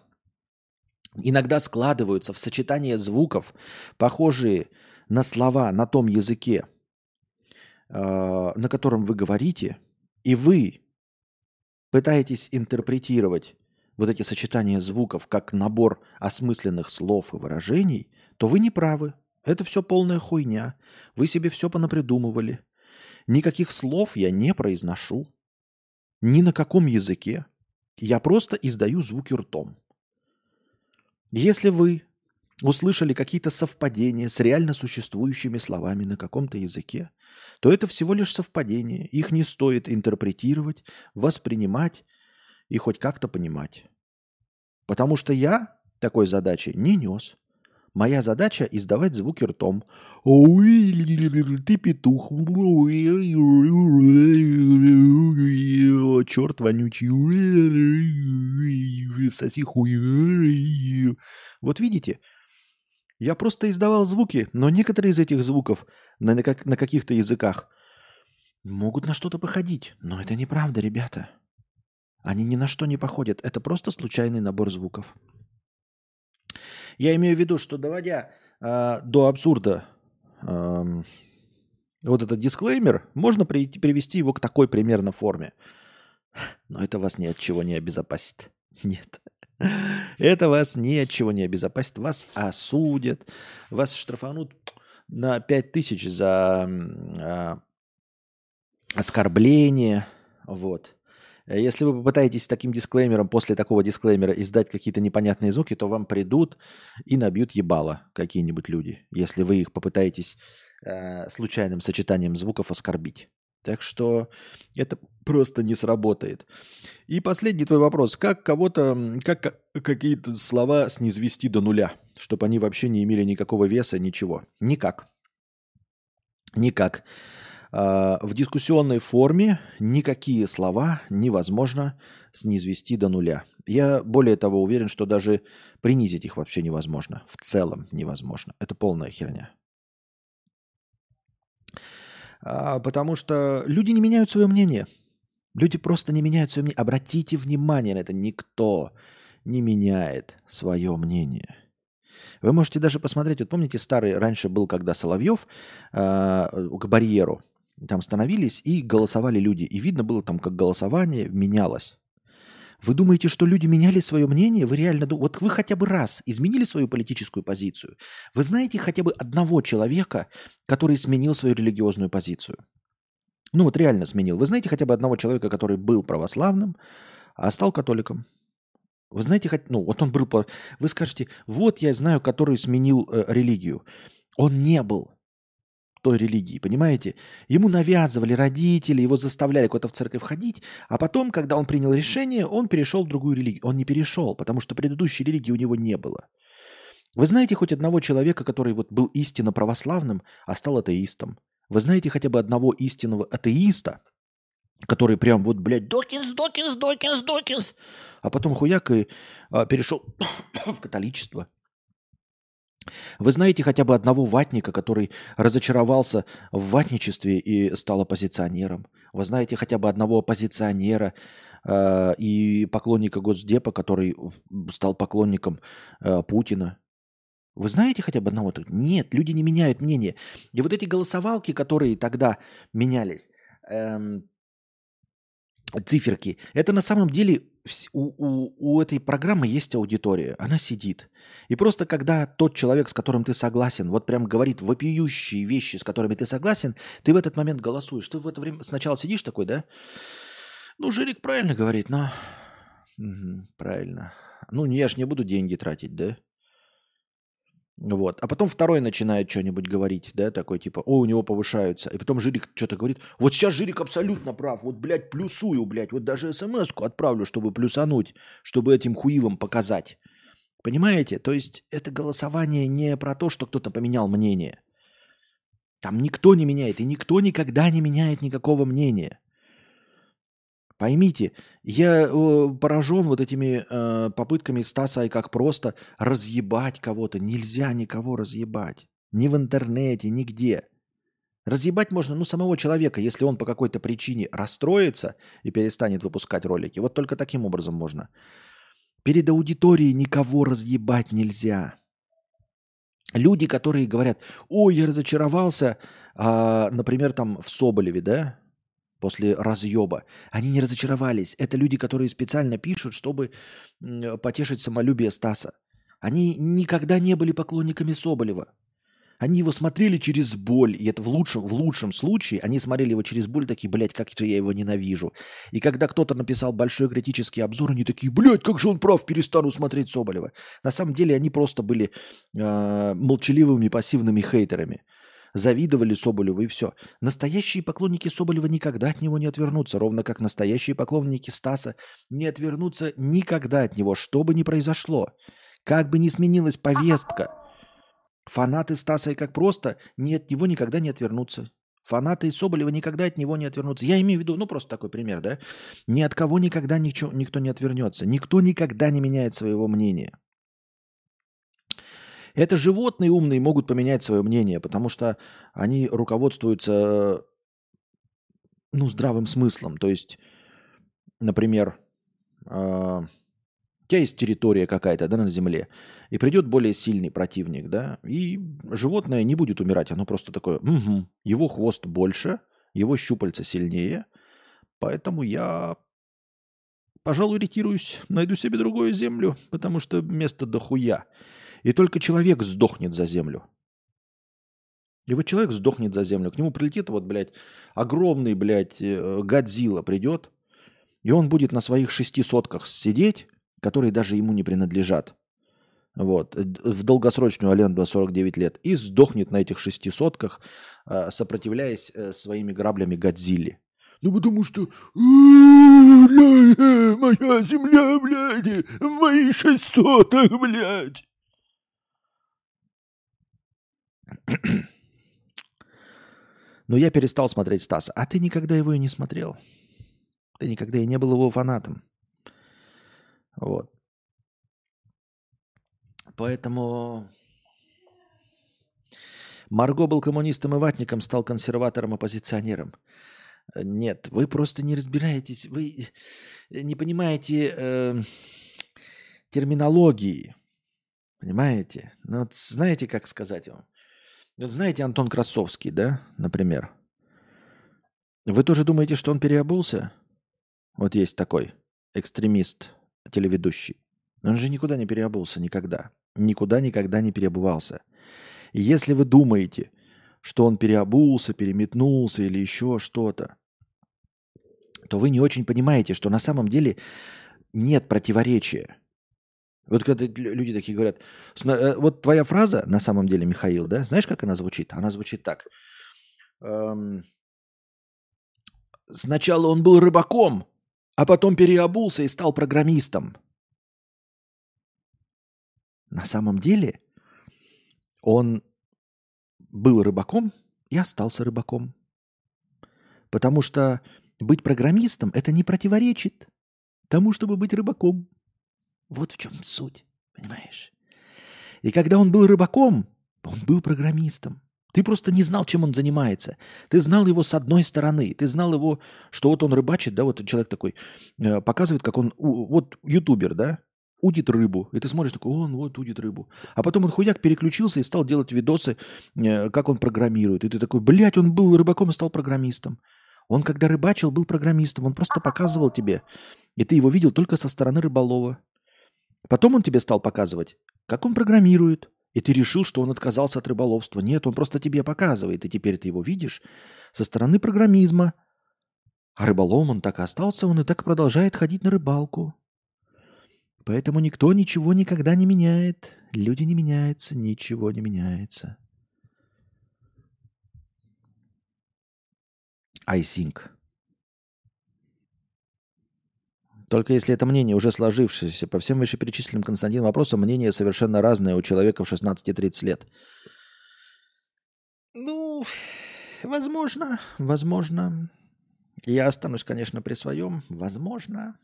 иногда складываются в сочетание звуков, похожие на слова на том языке, э, на котором вы говорите – и вы пытаетесь интерпретировать вот эти сочетания звуков как набор осмысленных слов и выражений, то вы не правы. Это все полная хуйня. Вы себе все понапридумывали. Никаких слов я не произношу. Ни на каком языке. Я просто издаю звуки ртом. Если вы услышали какие-то совпадения с реально существующими словами на каком-то языке, то это всего лишь совпадение. Их не стоит интерпретировать, воспринимать и хоть как-то понимать. Потому что я такой задачи не нес. Моя задача – издавать звуки ртом. Ты петух. Черт вонючий. Соси хуй. Вот видите, я просто издавал звуки, но некоторые из этих звуков на, на, на каких-то языках могут на что-то походить. Но это неправда, ребята. Они ни на что не походят. Это просто случайный набор звуков. Я имею в виду, что доводя э, до абсурда э, вот этот дисклеймер, можно при, привести его к такой примерно форме. Но это вас ни от чего не обезопасит. Нет. Это вас ни от чего не обезопасит. Вас осудят, вас штрафанут на 5 тысяч за а, оскорбление. Вот. Если вы попытаетесь таким дисклеймером, после такого дисклеймера издать какие-то непонятные звуки, то вам придут и набьют ебало какие-нибудь люди, если вы их попытаетесь э, случайным сочетанием звуков оскорбить. Так что это просто не сработает. И последний твой вопрос. Как кого-то, как какие-то слова снизвести до нуля, чтобы они вообще не имели никакого веса, ничего? Никак. Никак. А, в дискуссионной форме никакие слова невозможно снизвести до нуля. Я более того уверен, что даже принизить их вообще невозможно. В целом невозможно. Это полная херня. А, потому что люди не меняют свое мнение. Люди просто не меняют свое мнение. Обратите внимание на это. Никто не меняет свое мнение. Вы можете даже посмотреть, вот помните, старый раньше был, когда Соловьев э, к барьеру там становились и голосовали люди. И видно было там, как голосование менялось. Вы думаете, что люди меняли свое мнение? Вы реально Вот вы хотя бы раз изменили свою политическую позицию? Вы знаете хотя бы одного человека, который сменил свою религиозную позицию? Ну вот реально сменил. Вы знаете хотя бы одного человека, который был православным, а стал католиком? Вы знаете, хоть, ну вот он был, вы скажете, вот я знаю, который сменил э, религию. Он не был той религии, понимаете? Ему навязывали родители, его заставляли куда-то в церковь ходить, а потом, когда он принял решение, он перешел в другую религию. Он не перешел, потому что предыдущей религии у него не было. Вы знаете хоть одного человека, который вот был истинно православным, а стал атеистом? Вы знаете хотя бы одного истинного атеиста, который прям вот, блядь, Докинс, Докинс, Докинс, Докинс, а потом хуяк и а, перешел в католичество? Вы знаете хотя бы одного ватника, который разочаровался в ватничестве и стал оппозиционером? Вы знаете хотя бы одного оппозиционера э, и поклонника Госдепа, который стал поклонником э, Путина? Вы знаете хотя бы одного? Нет, люди не меняют мнение. И вот эти голосовалки, которые тогда менялись, эм, циферки. Это на самом деле у, у, у этой программы есть аудитория, она сидит. И просто когда тот человек, с которым ты согласен, вот прям говорит вопиющие вещи, с которыми ты согласен, ты в этот момент голосуешь. Ты в это время сначала сидишь такой, да? Ну, Жирик правильно говорит, но... Угу, правильно. Ну, я ж не буду деньги тратить, да? Вот. А потом второй начинает что-нибудь говорить, да, такой типа, о, у него повышаются. И потом Жирик что-то говорит, вот сейчас Жирик абсолютно прав, вот, блядь, плюсую, блядь, вот даже смс-ку отправлю, чтобы плюсануть, чтобы этим хуилом показать. Понимаете? То есть это голосование не про то, что кто-то поменял мнение. Там никто не меняет, и никто никогда не меняет никакого мнения. Поймите, я э, поражен вот этими э, попытками Стаса и как просто разъебать кого-то. Нельзя никого разъебать. Ни в интернете, нигде. Разъебать можно, ну, самого человека, если он по какой-то причине расстроится и перестанет выпускать ролики. Вот только таким образом можно. Перед аудиторией никого разъебать нельзя. Люди, которые говорят, ой, я разочаровался, а, например, там в Соболеве, да, после разъеба. Они не разочаровались. Это люди, которые специально пишут, чтобы потешить самолюбие Стаса. Они никогда не были поклонниками Соболева. Они его смотрели через боль, и это в лучшем, в лучшем случае, они смотрели его через боль, такие, блядь, как же я его ненавижу. И когда кто-то написал большой критический обзор, они такие, блядь, как же он прав, перестану смотреть Соболева. На самом деле они просто были э, молчаливыми, пассивными хейтерами завидовали Соболеву и все. Настоящие поклонники Соболева никогда от него не отвернутся, ровно как настоящие поклонники Стаса не отвернутся никогда от него, что бы ни произошло. Как бы ни сменилась повестка, фанаты Стаса и как просто не от него никогда не отвернутся. Фанаты Соболева никогда от него не отвернутся. Я имею в виду, ну просто такой пример, да? Ни от кого никогда ничего, никто не отвернется. Никто никогда не меняет своего мнения. Это животные умные могут поменять свое мнение, потому что они руководствуются ну, здравым смыслом. То есть, например, э, у тебя есть территория какая-то да, на Земле, и придет более сильный противник, да, и животное не будет умирать, оно просто такое, угу, его хвост больше, его щупальца сильнее, поэтому я, пожалуй, ретируюсь, найду себе другую землю, потому что место дохуя. И только человек сдохнет за землю. И вот человек сдохнет за землю. К нему прилетит вот, блядь, огромный, блядь, э, Годзилла придет, и он будет на своих шести сотках сидеть, которые даже ему не принадлежат. Вот, э, в долгосрочную аренду 49 лет. И сдохнет на этих шести сотках, э, сопротивляясь своими граблями Годзилле. Ну, потому что моя земля, блядь, мои шесть соток, блядь. Но я перестал смотреть Стаса. А ты никогда его и не смотрел. Ты никогда и не был его фанатом. Вот. Поэтому Марго был коммунистом и ватником, стал консерватором-оппозиционером. Нет, вы просто не разбираетесь, вы не понимаете э, терминологии. Понимаете? Ну, вот знаете, как сказать вам? Вот знаете Антон Красовский, да, например? Вы тоже думаете, что он переобулся? Вот есть такой экстремист, телеведущий. Но он же никуда не переобулся, никогда. Никуда никогда не переобувался. И если вы думаете, что он переобулся, переметнулся или еще что-то, то вы не очень понимаете, что на самом деле нет противоречия. Вот когда люди такие говорят, э, вот твоя фраза на самом деле, Михаил, да, знаешь, как она звучит? Она звучит так. Эм, Сначала он был рыбаком, а потом переобулся и стал программистом. На самом деле он был рыбаком и остался рыбаком. Потому что быть программистом это не противоречит тому, чтобы быть рыбаком. Вот в чем суть, понимаешь? И когда он был рыбаком, он был программистом. Ты просто не знал, чем он занимается. Ты знал его с одной стороны. Ты знал его, что вот он рыбачит, да, вот человек такой э, показывает, как он, вот ютубер, да, удит рыбу. И ты смотришь такой, он вот удит рыбу. А потом он хуяк переключился и стал делать видосы, э, как он программирует. И ты такой, блядь, он был рыбаком и стал программистом. Он, когда рыбачил, был программистом. Он просто показывал тебе. И ты его видел только со стороны рыболова. Потом он тебе стал показывать, как он программирует. И ты решил, что он отказался от рыболовства. Нет, он просто тебе показывает. И теперь ты его видишь со стороны программизма. А рыболовом он так и остался. Он и так продолжает ходить на рыбалку. Поэтому никто ничего никогда не меняет. Люди не меняются, ничего не меняется. I think. Только если это мнение уже сложившееся по всем вышеперечисленным Константин вопросам, мнение совершенно разное у человека в 16-30 лет. Ну, возможно, возможно. Я останусь, конечно, при своем. Возможно.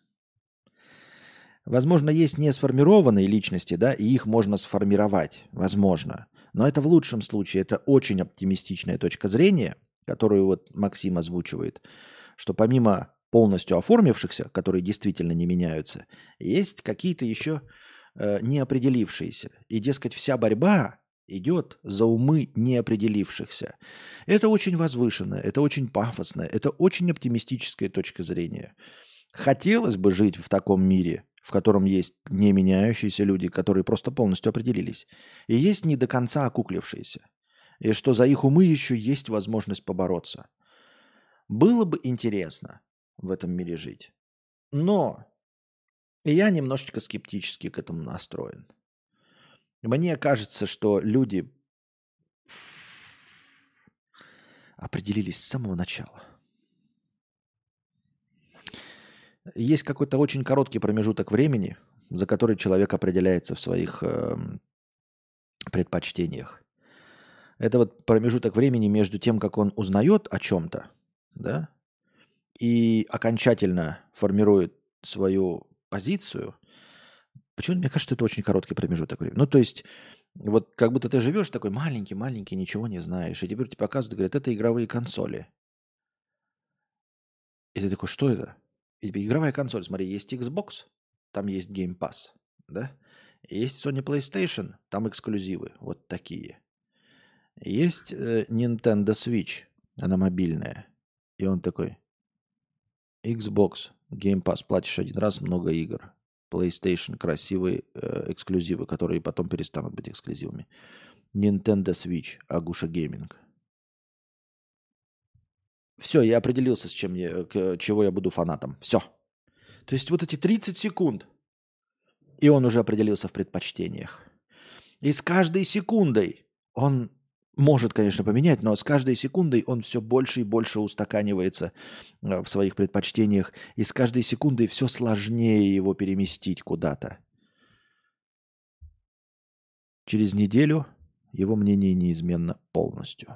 Возможно, есть не сформированные личности, да, и их можно сформировать. Возможно. Но это в лучшем случае, это очень оптимистичная точка зрения, которую вот Максим озвучивает, что помимо полностью оформившихся, которые действительно не меняются, есть какие-то еще э, неопределившиеся. И, дескать, вся борьба идет за умы неопределившихся. Это очень возвышенное, это очень пафосное, это очень оптимистическая точка зрения. Хотелось бы жить в таком мире, в котором есть не меняющиеся люди, которые просто полностью определились, и есть не до конца окуклившиеся, и что за их умы еще есть возможность побороться. Было бы интересно в этом мире жить. Но я немножечко скептически к этому настроен. Мне кажется, что люди определились с самого начала – Есть какой-то очень короткий промежуток времени, за который человек определяется в своих э, предпочтениях. Это вот промежуток времени между тем, как он узнает о чем-то, да, и окончательно формирует свою позицию. Почему мне кажется, это очень короткий промежуток времени? Ну, то есть, вот как будто ты живешь такой маленький, маленький, ничего не знаешь, и теперь тебе показывают, говорят, это игровые консоли. И ты такой, что это? игровая консоль, смотри, есть Xbox, там есть Game Pass, да? Есть Sony PlayStation, там эксклюзивы, вот такие. Есть э, Nintendo Switch, она мобильная. И он такой, Xbox, Game Pass, платишь один раз, много игр. PlayStation, красивые э, эксклюзивы, которые потом перестанут быть эксклюзивами. Nintendo Switch, Агуша Гейминг. Все, я определился, с чем я, к, чего я буду фанатом. Все. То есть вот эти 30 секунд, и он уже определился в предпочтениях. И с каждой секундой он может, конечно, поменять, но с каждой секундой он все больше и больше устаканивается э, в своих предпочтениях, и с каждой секундой все сложнее его переместить куда-то. Через неделю его мнение неизменно полностью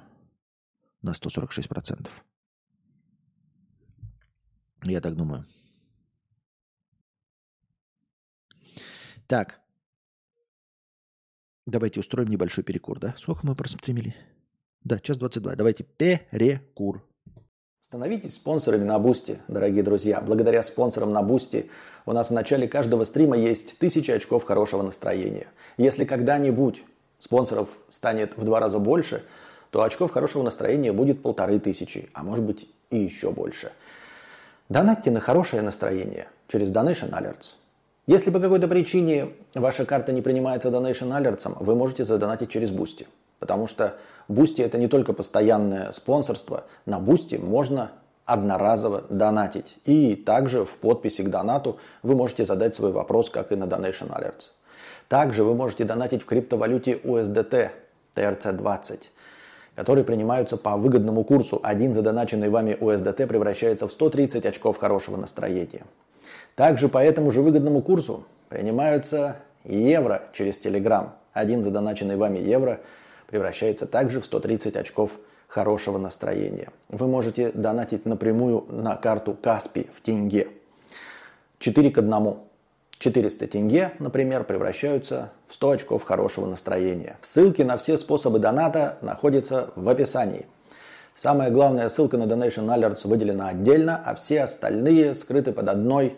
на 146%. Я так думаю. Так. Давайте устроим небольшой перекур, да? Сколько мы простримили? Да, час 22. Давайте перекур. Становитесь спонсорами на Boosty, дорогие друзья. Благодаря спонсорам на Бусти у нас в начале каждого стрима есть тысяча очков хорошего настроения. Если когда-нибудь спонсоров станет в два раза больше, то очков хорошего настроения будет полторы тысячи, а может быть и еще больше – Донатьте на хорошее настроение через Donation Alerts. Если по какой-то причине ваша карта не принимается Donation Alerts, вы можете задонатить через Boosty. Потому что Boosty это не только постоянное спонсорство. На Boosty можно одноразово донатить. И также в подписи к донату вы можете задать свой вопрос, как и на Donation Alerts. Также вы можете донатить в криптовалюте USDT TRC20 которые принимаются по выгодному курсу. Один задоначенный вами USDT превращается в 130 очков хорошего настроения. Также по этому же выгодному курсу принимаются евро через Telegram. Один задоначенный вами евро превращается также в 130 очков хорошего настроения. Вы можете донатить напрямую на карту Каспи в тенге. 4 к 1. 400 тенге, например, превращаются в 100 очков хорошего настроения. Ссылки на все способы доната находятся в описании. Самая главная ссылка на Donation Alerts выделена отдельно, а все остальные скрыты под одной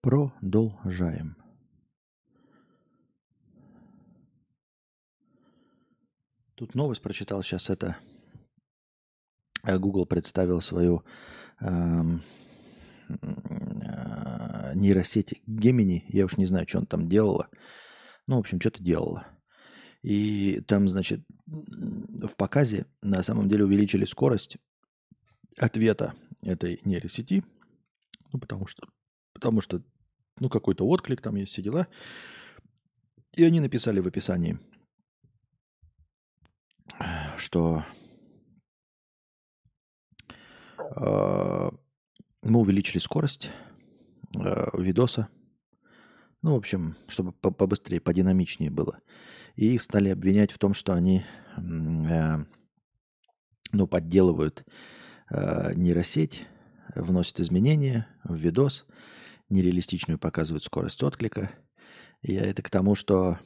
Продолжаем. Тут новость прочитал сейчас это. Э, Google представил свою эм, э, нейросеть Gemini. Я уж не знаю, что он там делала. Ну, в общем, что-то делала. И там, значит, в показе на самом деле увеличили скорость ответа этой нейросети. Ну, потому что потому что, ну, какой-то отклик, там есть все дела. И они написали в описании, что э, мы увеличили скорость э, видоса. Ну, в общем, чтобы побыстрее, подинамичнее было. И их стали обвинять в том, что они э, ну, подделывают э, нейросеть, вносят изменения в видос – нереалистичную показывают скорость отклика. Я это к тому, что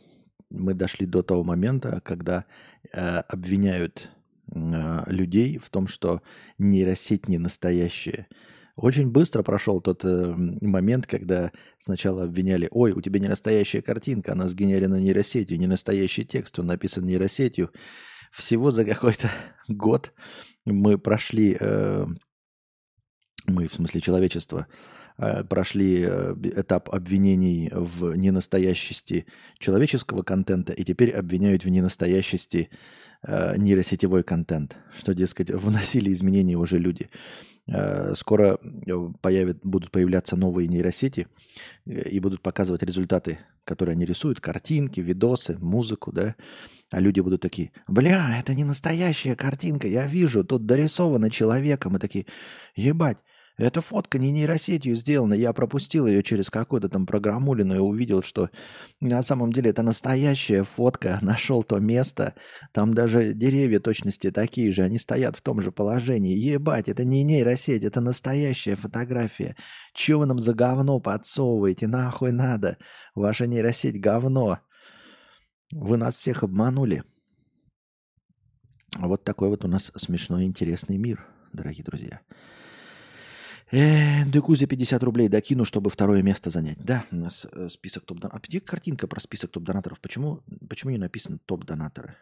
мы дошли до того момента, когда э, обвиняют э, людей в том, что нейросеть не настоящая. Очень быстро прошел тот э, момент, когда сначала обвиняли, ой, у тебя не настоящая картинка, она сгенерена нейросетью, не настоящий текст, он написан нейросетью. Всего за какой-то год мы прошли, э, мы, в смысле человечество, Э, прошли э, этап обвинений в ненастоящести человеческого контента и теперь обвиняют в ненастоящести э, нейросетевой контент, что, дескать, вносили изменения уже люди. Скоро появят, будут появляться новые нейросети и будут показывать результаты, которые они рисуют, картинки, видосы, музыку, да, а люди будут такие, бля, это не настоящая картинка, я вижу, тут дорисовано человеком, и такие, ебать, эта фотка не нейросетью сделана. Я пропустил ее через какую-то там программулину и увидел, что на самом деле это настоящая фотка. Нашел то место. Там даже деревья точности такие же. Они стоят в том же положении. Ебать, это не нейросеть, это настоящая фотография. Чего вы нам за говно подсовываете? Нахуй надо. Ваша нейросеть говно. Вы нас всех обманули. Вот такой вот у нас смешной интересный мир, дорогие друзья. Э, Декузе 50 рублей докину, чтобы второе место занять. Да, у нас э, список топ-донаторов. А где картинка про список топ-донаторов? Почему, почему не написано топ-донаторы?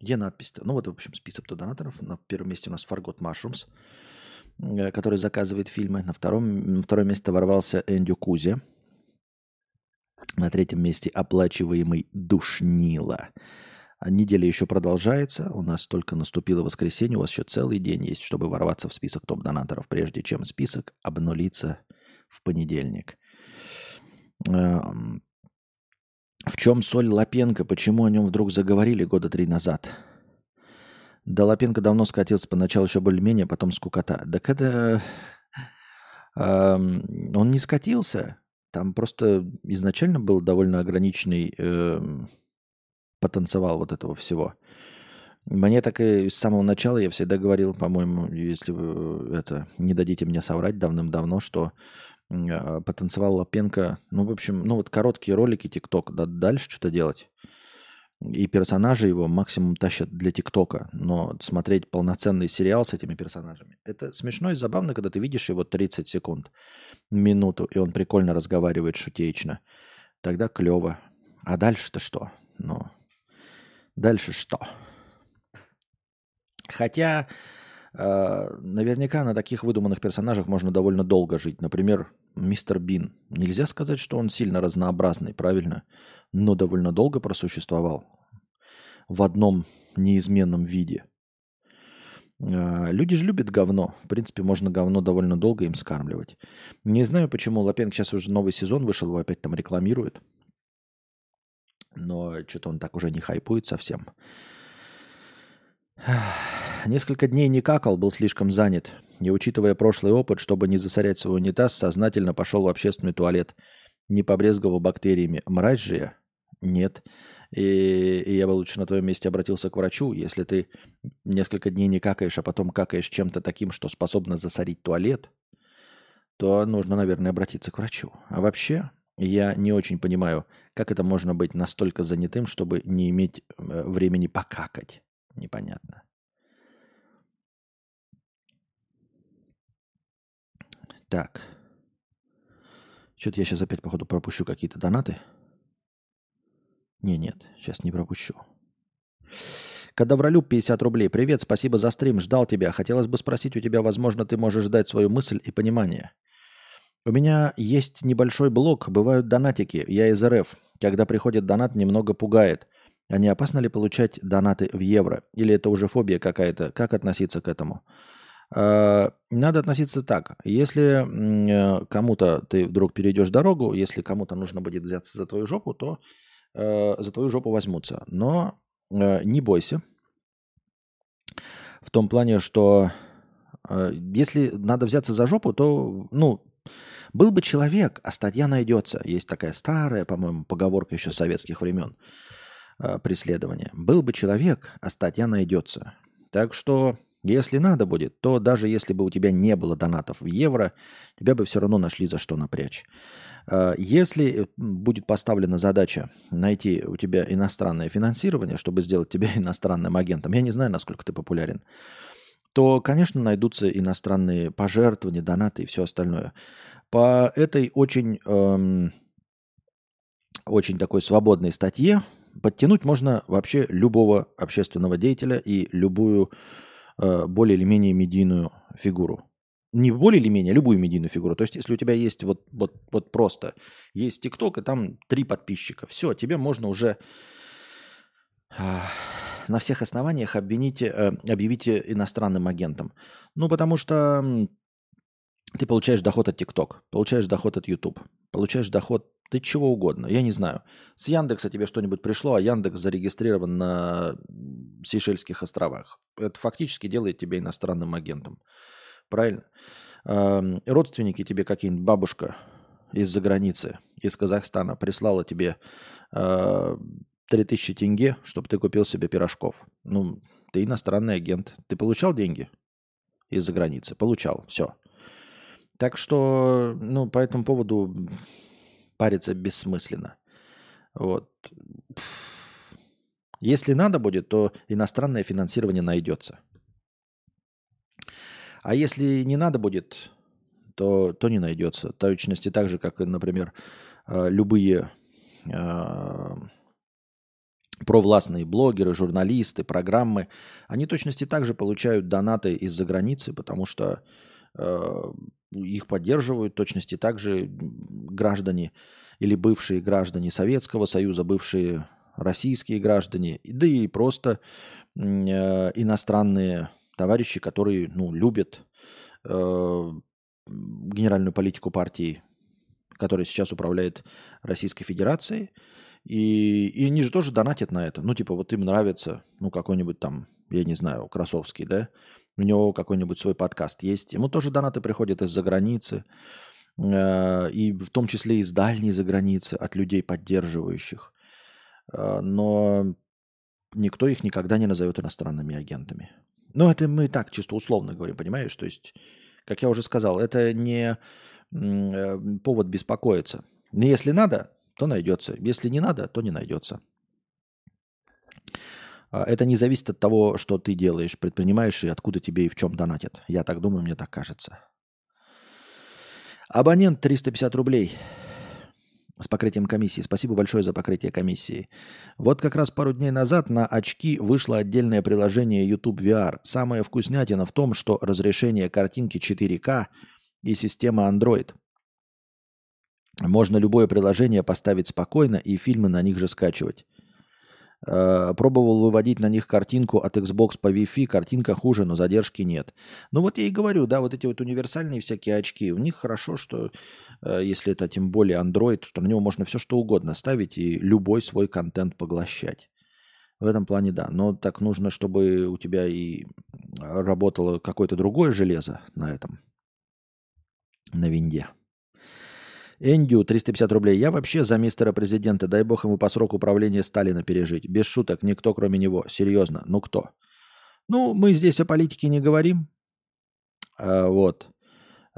Где надпись-то? Ну вот, в общем, список топ-донаторов. На первом месте у нас Fargot Mushrooms, э, который заказывает фильмы. На втором, на второе место ворвался Эндю Кузи. На третьем месте оплачиваемый Душнила. Неделя еще продолжается. У нас только наступило воскресенье. У вас еще целый день есть, чтобы ворваться в список топ-донаторов, прежде чем список обнулится в понедельник. Эм, в чем соль Лапенко? Почему о нем вдруг заговорили года три назад? Да Лапенко давно скатился. Поначалу еще более-менее, потом скукота. Так это... Эм, он не скатился. Там просто изначально был довольно ограниченный эм, потанцевал вот этого всего. Мне так и с самого начала я всегда говорил, по-моему, если вы это не дадите мне соврать давным-давно, что э, потанцевал Лапенко, ну, в общем, ну вот короткие ролики, ТикТок, да, дальше что-то делать. И персонажи его максимум тащат для ТикТока. Но смотреть полноценный сериал с этими персонажами, это смешно и забавно, когда ты видишь его 30 секунд, минуту, и он прикольно разговаривает шутеечно. Тогда клево. А дальше-то что? Ну, дальше что? Хотя э, наверняка на таких выдуманных персонажах можно довольно долго жить. Например, мистер Бин. Нельзя сказать, что он сильно разнообразный, правильно? Но довольно долго просуществовал в одном неизменном виде. Э, люди же любят говно. В принципе, можно говно довольно долго им скармливать. Не знаю, почему Лапенко сейчас уже новый сезон вышел, его опять там рекламирует. Но что-то он так уже не хайпует совсем. Несколько дней не какал, был слишком занят. Не учитывая прошлый опыт, чтобы не засорять свой унитаз, сознательно пошел в общественный туалет. Не побрезговал бактериями. Мразь же я? Нет. И, и я бы лучше на твоем месте обратился к врачу. Если ты несколько дней не какаешь, а потом какаешь чем-то таким, что способно засорить туалет, то нужно, наверное, обратиться к врачу. А вообще, я не очень понимаю, как это можно быть настолько занятым, чтобы не иметь э, времени покакать. Непонятно. Так. Что-то я сейчас опять, походу, пропущу какие-то донаты. Не, нет, сейчас не пропущу. Кадавролюб 50 рублей. Привет, спасибо за стрим, ждал тебя. Хотелось бы спросить у тебя, возможно, ты можешь дать свою мысль и понимание. У меня есть небольшой блог, бывают донатики, я из РФ. Когда приходит донат, немного пугает. А не опасно ли получать донаты в евро? Или это уже фобия какая-то? Как относиться к этому? А, надо относиться так. Если э, кому-то ты вдруг перейдешь дорогу, если кому-то нужно будет взяться за твою жопу, то э, за твою жопу возьмутся. Но э, не бойся. В том плане, что если надо взяться за жопу, то, ну, был бы человек, а статья найдется. Есть такая старая, по-моему, поговорка еще советских времен э, преследования. Был бы человек, а статья найдется. Так что, если надо будет, то даже если бы у тебя не было донатов в евро, тебя бы все равно нашли за что напрячь. Э, если будет поставлена задача найти у тебя иностранное финансирование, чтобы сделать тебя иностранным агентом, я не знаю, насколько ты популярен, то, конечно, найдутся иностранные пожертвования, донаты и все остальное. По этой очень, эм, очень такой свободной статье подтянуть можно вообще любого общественного деятеля и любую э, более или менее медийную фигуру. Не более или менее, а любую медийную фигуру. То есть, если у тебя есть вот, вот, вот просто есть ТикТок, и там три подписчика, все, тебе можно уже на всех основаниях обвинить, э, объявить иностранным агентом. Ну, потому что ты получаешь доход от ТикТок, получаешь доход от YouTube, получаешь доход ты чего угодно, я не знаю. С Яндекса тебе что-нибудь пришло, а Яндекс зарегистрирован на Сейшельских островах. Это фактически делает тебя иностранным агентом. Правильно? Родственники тебе какие-нибудь, бабушка из-за границы, из Казахстана, прислала тебе э, 3000 тенге, чтобы ты купил себе пирожков. Ну, ты иностранный агент. Ты получал деньги из-за границы? Получал. Все. Так что, ну, по этому поводу париться бессмысленно. Вот. Если надо будет, то иностранное финансирование найдется. А если не надо будет, то, то не найдется. Точности так же, как, например, э, любые э, провластные блогеры, журналисты, программы, они точности также получают донаты из-за границы, потому что э, их поддерживают точности также граждане или бывшие граждане Советского Союза, бывшие российские граждане, да и просто э, иностранные товарищи, которые ну, любят э, генеральную политику партии, которая сейчас управляет Российской Федерацией. И, и они же тоже донатят на это. Ну, типа, вот им нравится, ну, какой-нибудь там, я не знаю, Красовский, да, у него какой-нибудь свой подкаст есть. Ему тоже донаты приходят из-за границы, э, и в том числе из дальней за границы, от людей, поддерживающих. Э, но никто их никогда не назовет иностранными агентами. Но это мы так чисто условно говорим, понимаешь? То есть, как я уже сказал, это не э, повод беспокоиться. Но если надо, то найдется. Если не надо, то не найдется. А, это не зависит от того, что ты делаешь, предпринимаешь и откуда тебе и в чем донатят. Я так думаю, мне так кажется. Абонент 350 рублей с покрытием комиссии. Спасибо большое за покрытие комиссии. Вот как раз пару дней назад на очки вышло отдельное приложение YouTube VR. Самая вкуснятина в том, что разрешение картинки 4К и система Android. Можно любое приложение поставить спокойно и фильмы на них же скачивать. Э, пробовал выводить на них картинку от Xbox по Wi-Fi, картинка хуже, но задержки нет. Ну вот я и говорю, да, вот эти вот универсальные всякие очки, у них хорошо, что э, если это тем более Android, что на него можно все что угодно ставить и любой свой контент поглощать. В этом плане да, но так нужно, чтобы у тебя и работало какое-то другое железо на этом, на винде. Эндю, 350 рублей. Я вообще за мистера президента. Дай бог ему по сроку управления Сталина пережить. Без шуток, никто кроме него. Серьезно. Ну кто? Ну, мы здесь о политике не говорим. А, вот.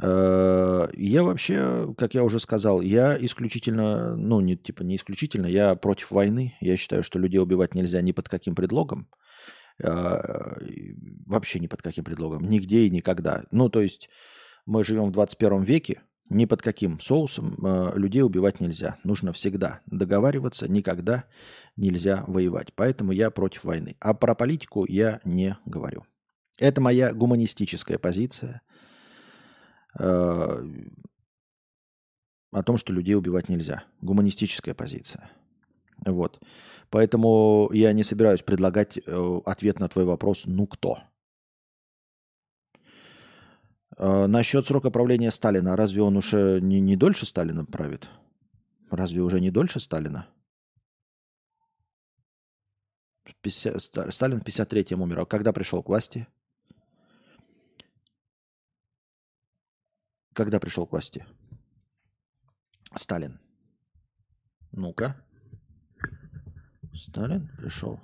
А, я вообще, как я уже сказал, я исключительно, ну, не, типа не исключительно, я против войны. Я считаю, что людей убивать нельзя ни под каким предлогом. А, вообще ни под каким предлогом. Нигде и никогда. Ну, то есть мы живем в 21 веке, ни под каким соусом э, людей убивать нельзя. Нужно всегда договариваться, никогда нельзя воевать. Поэтому я против войны. А про политику я не говорю. Это моя гуманистическая позиция э, о том, что людей убивать нельзя. Гуманистическая позиция. Вот. Поэтому я не собираюсь предлагать э, ответ на твой вопрос «ну кто?». А, насчет срока правления Сталина. Разве он уже не, не дольше Сталина правит? Разве уже не дольше Сталина? 50, Сталин в 53-м умер. А когда пришел к власти? Когда пришел к власти? Сталин. Ну-ка. Сталин пришел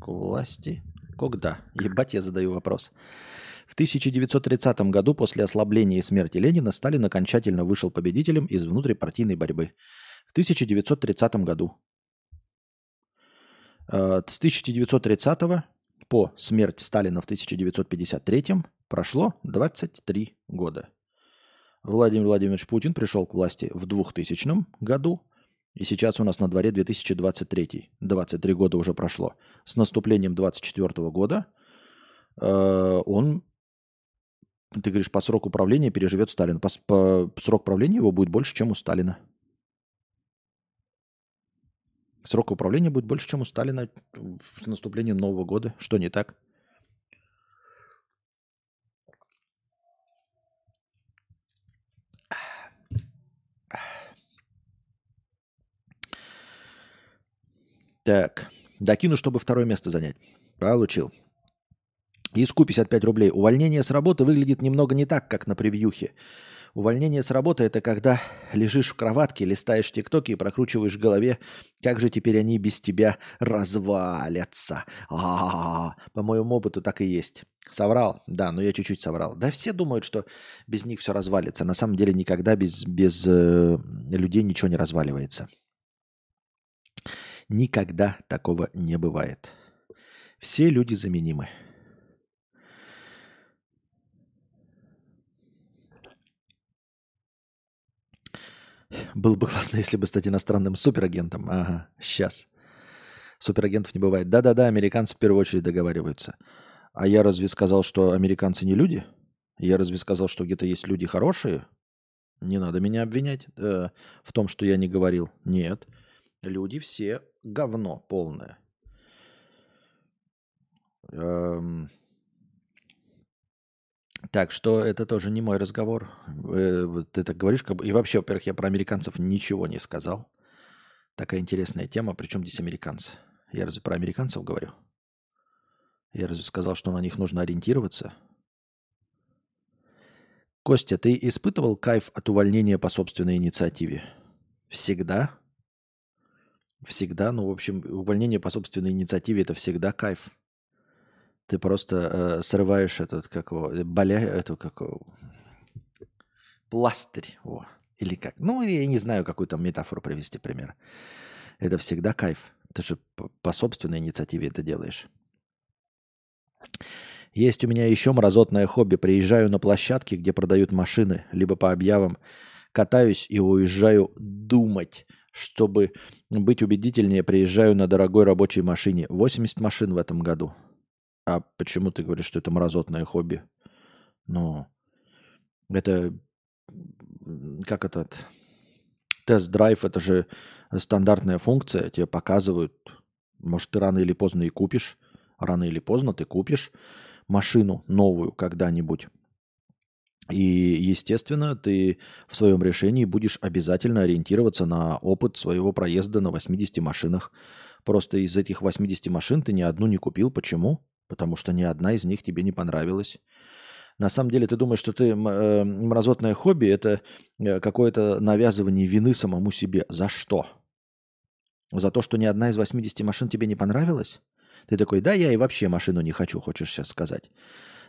к власти. Когда? Ебать, я задаю вопрос. В 1930 году после ослабления и смерти Ленина Сталин окончательно вышел победителем из внутрипартийной борьбы. В 1930 году. Э, с 1930 по смерть Сталина в 1953 прошло 23 года. Владимир Владимирович Путин пришел к власти в 2000 году, и сейчас у нас на дворе 2023. 23 года уже прошло. С наступлением 2024 года э, он ты говоришь, по сроку правления переживет Сталин. По, по срок правления его будет больше, чем у Сталина. Срок управления будет больше, чем у Сталина с наступлением Нового года. Что не так? Так, докину, чтобы второе место занять. Получил. Иску 55 рублей. Увольнение с работы выглядит немного не так, как на превьюхе. Увольнение с работы – это когда лежишь в кроватке, листаешь тиктоки и прокручиваешь в голове, как же теперь они без тебя развалятся. А-а-а. По моему опыту так и есть. Соврал? Да, но я чуть-чуть соврал. Да все думают, что без них все развалится. На самом деле никогда без, без э, людей ничего не разваливается. Никогда такого не бывает. Все люди заменимы. Было бы классно, если бы стать иностранным суперагентом. Ага, сейчас. Суперагентов не бывает. Да-да-да, американцы в первую очередь договариваются. А я разве сказал, что американцы не люди? Я разве сказал, что где-то есть люди хорошие? Не надо меня обвинять э, в том, что я не говорил. Нет. Люди все говно полное. Эм, так что это тоже не мой разговор. Э, ты так говоришь, как и вообще, во-первых, я про американцев ничего не сказал. Такая интересная тема. Причем здесь американцы? Я разве про американцев говорю? Я разве сказал, что на них нужно ориентироваться? Костя, ты испытывал кайф от увольнения по собственной инициативе? Всегда? Всегда, ну, в общем, увольнение по собственной инициативе это всегда кайф. Ты просто э, срываешь этот, как его, э, боля, эту, как его, пластырь. О, или как. Ну, я не знаю, какую там метафору привести, пример. Это всегда кайф. Ты же по, собственной инициативе это делаешь. Есть у меня еще мразотное хобби. Приезжаю на площадки, где продают машины, либо по объявам. Катаюсь и уезжаю думать. Чтобы быть убедительнее, приезжаю на дорогой рабочей машине. 80 машин в этом году. А почему ты говоришь, что это мразотное хобби? Ну, это как этот тест-драйв, это же стандартная функция, тебе показывают, может, ты рано или поздно и купишь, рано или поздно ты купишь машину новую когда-нибудь. И, естественно, ты в своем решении будешь обязательно ориентироваться на опыт своего проезда на 80 машинах. Просто из этих 80 машин ты ни одну не купил. Почему? Потому что ни одна из них тебе не понравилась. На самом деле ты думаешь, что ты э, мразотное хобби – это э, какое-то навязывание вины самому себе. За что? За то, что ни одна из 80 машин тебе не понравилась? Ты такой, да, я и вообще машину не хочу, хочешь сейчас сказать.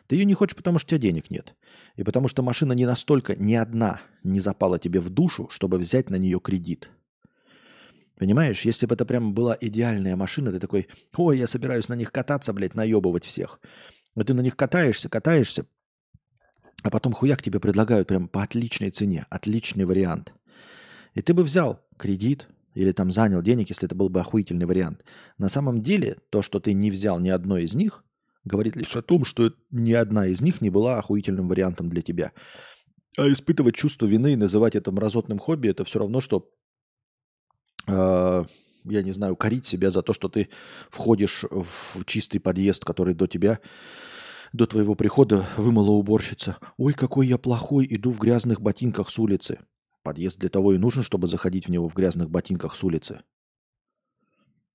Ты ее не хочешь, потому что у тебя денег нет. И потому что машина не настолько, ни одна не запала тебе в душу, чтобы взять на нее кредит. Понимаешь, если бы это прям была идеальная машина, ты такой, ой, я собираюсь на них кататься, блядь, наебывать всех. А ты на них катаешься, катаешься, а потом хуяк тебе предлагают прям по отличной цене, отличный вариант. И ты бы взял кредит, или там занял денег, если это был бы охуительный вариант. На самом деле, то, что ты не взял ни одной из них, говорит лишь о том, что ни одна из них не была охуительным вариантом для тебя. А испытывать чувство вины и называть это мразотным хобби, это все равно, что, я не знаю, корить себя за то, что ты входишь в чистый подъезд, который до тебя, до твоего прихода вымыла уборщица. Ой, какой я плохой, иду в грязных ботинках с улицы. Подъезд для того и нужен, чтобы заходить в него в грязных ботинках с улицы.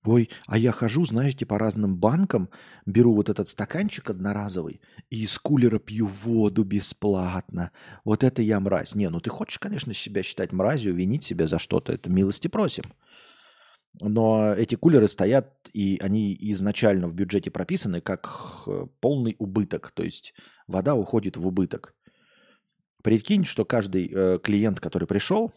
Ой, а я хожу, знаете, по разным банкам, беру вот этот стаканчик одноразовый и из кулера пью воду бесплатно. Вот это я мразь. Не, ну ты хочешь, конечно, себя считать мразью, винить себя за что-то. Это милости просим. Но эти кулеры стоят, и они изначально в бюджете прописаны как э, полный убыток. То есть вода уходит в убыток. Прикинь, что каждый э, клиент, который пришел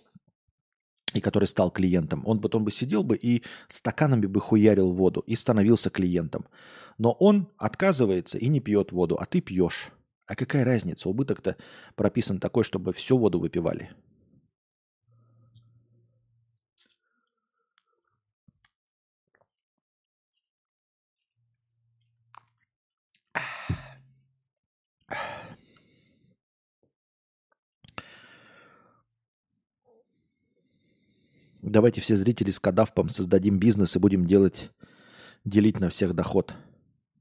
и который стал клиентом, он потом бы сидел бы и стаканами бы хуярил воду и становился клиентом. Но он отказывается и не пьет воду, а ты пьешь. А какая разница? Убыток-то прописан такой, чтобы всю воду выпивали. Давайте все зрители с кадавпом создадим бизнес и будем делать, делить на всех доход.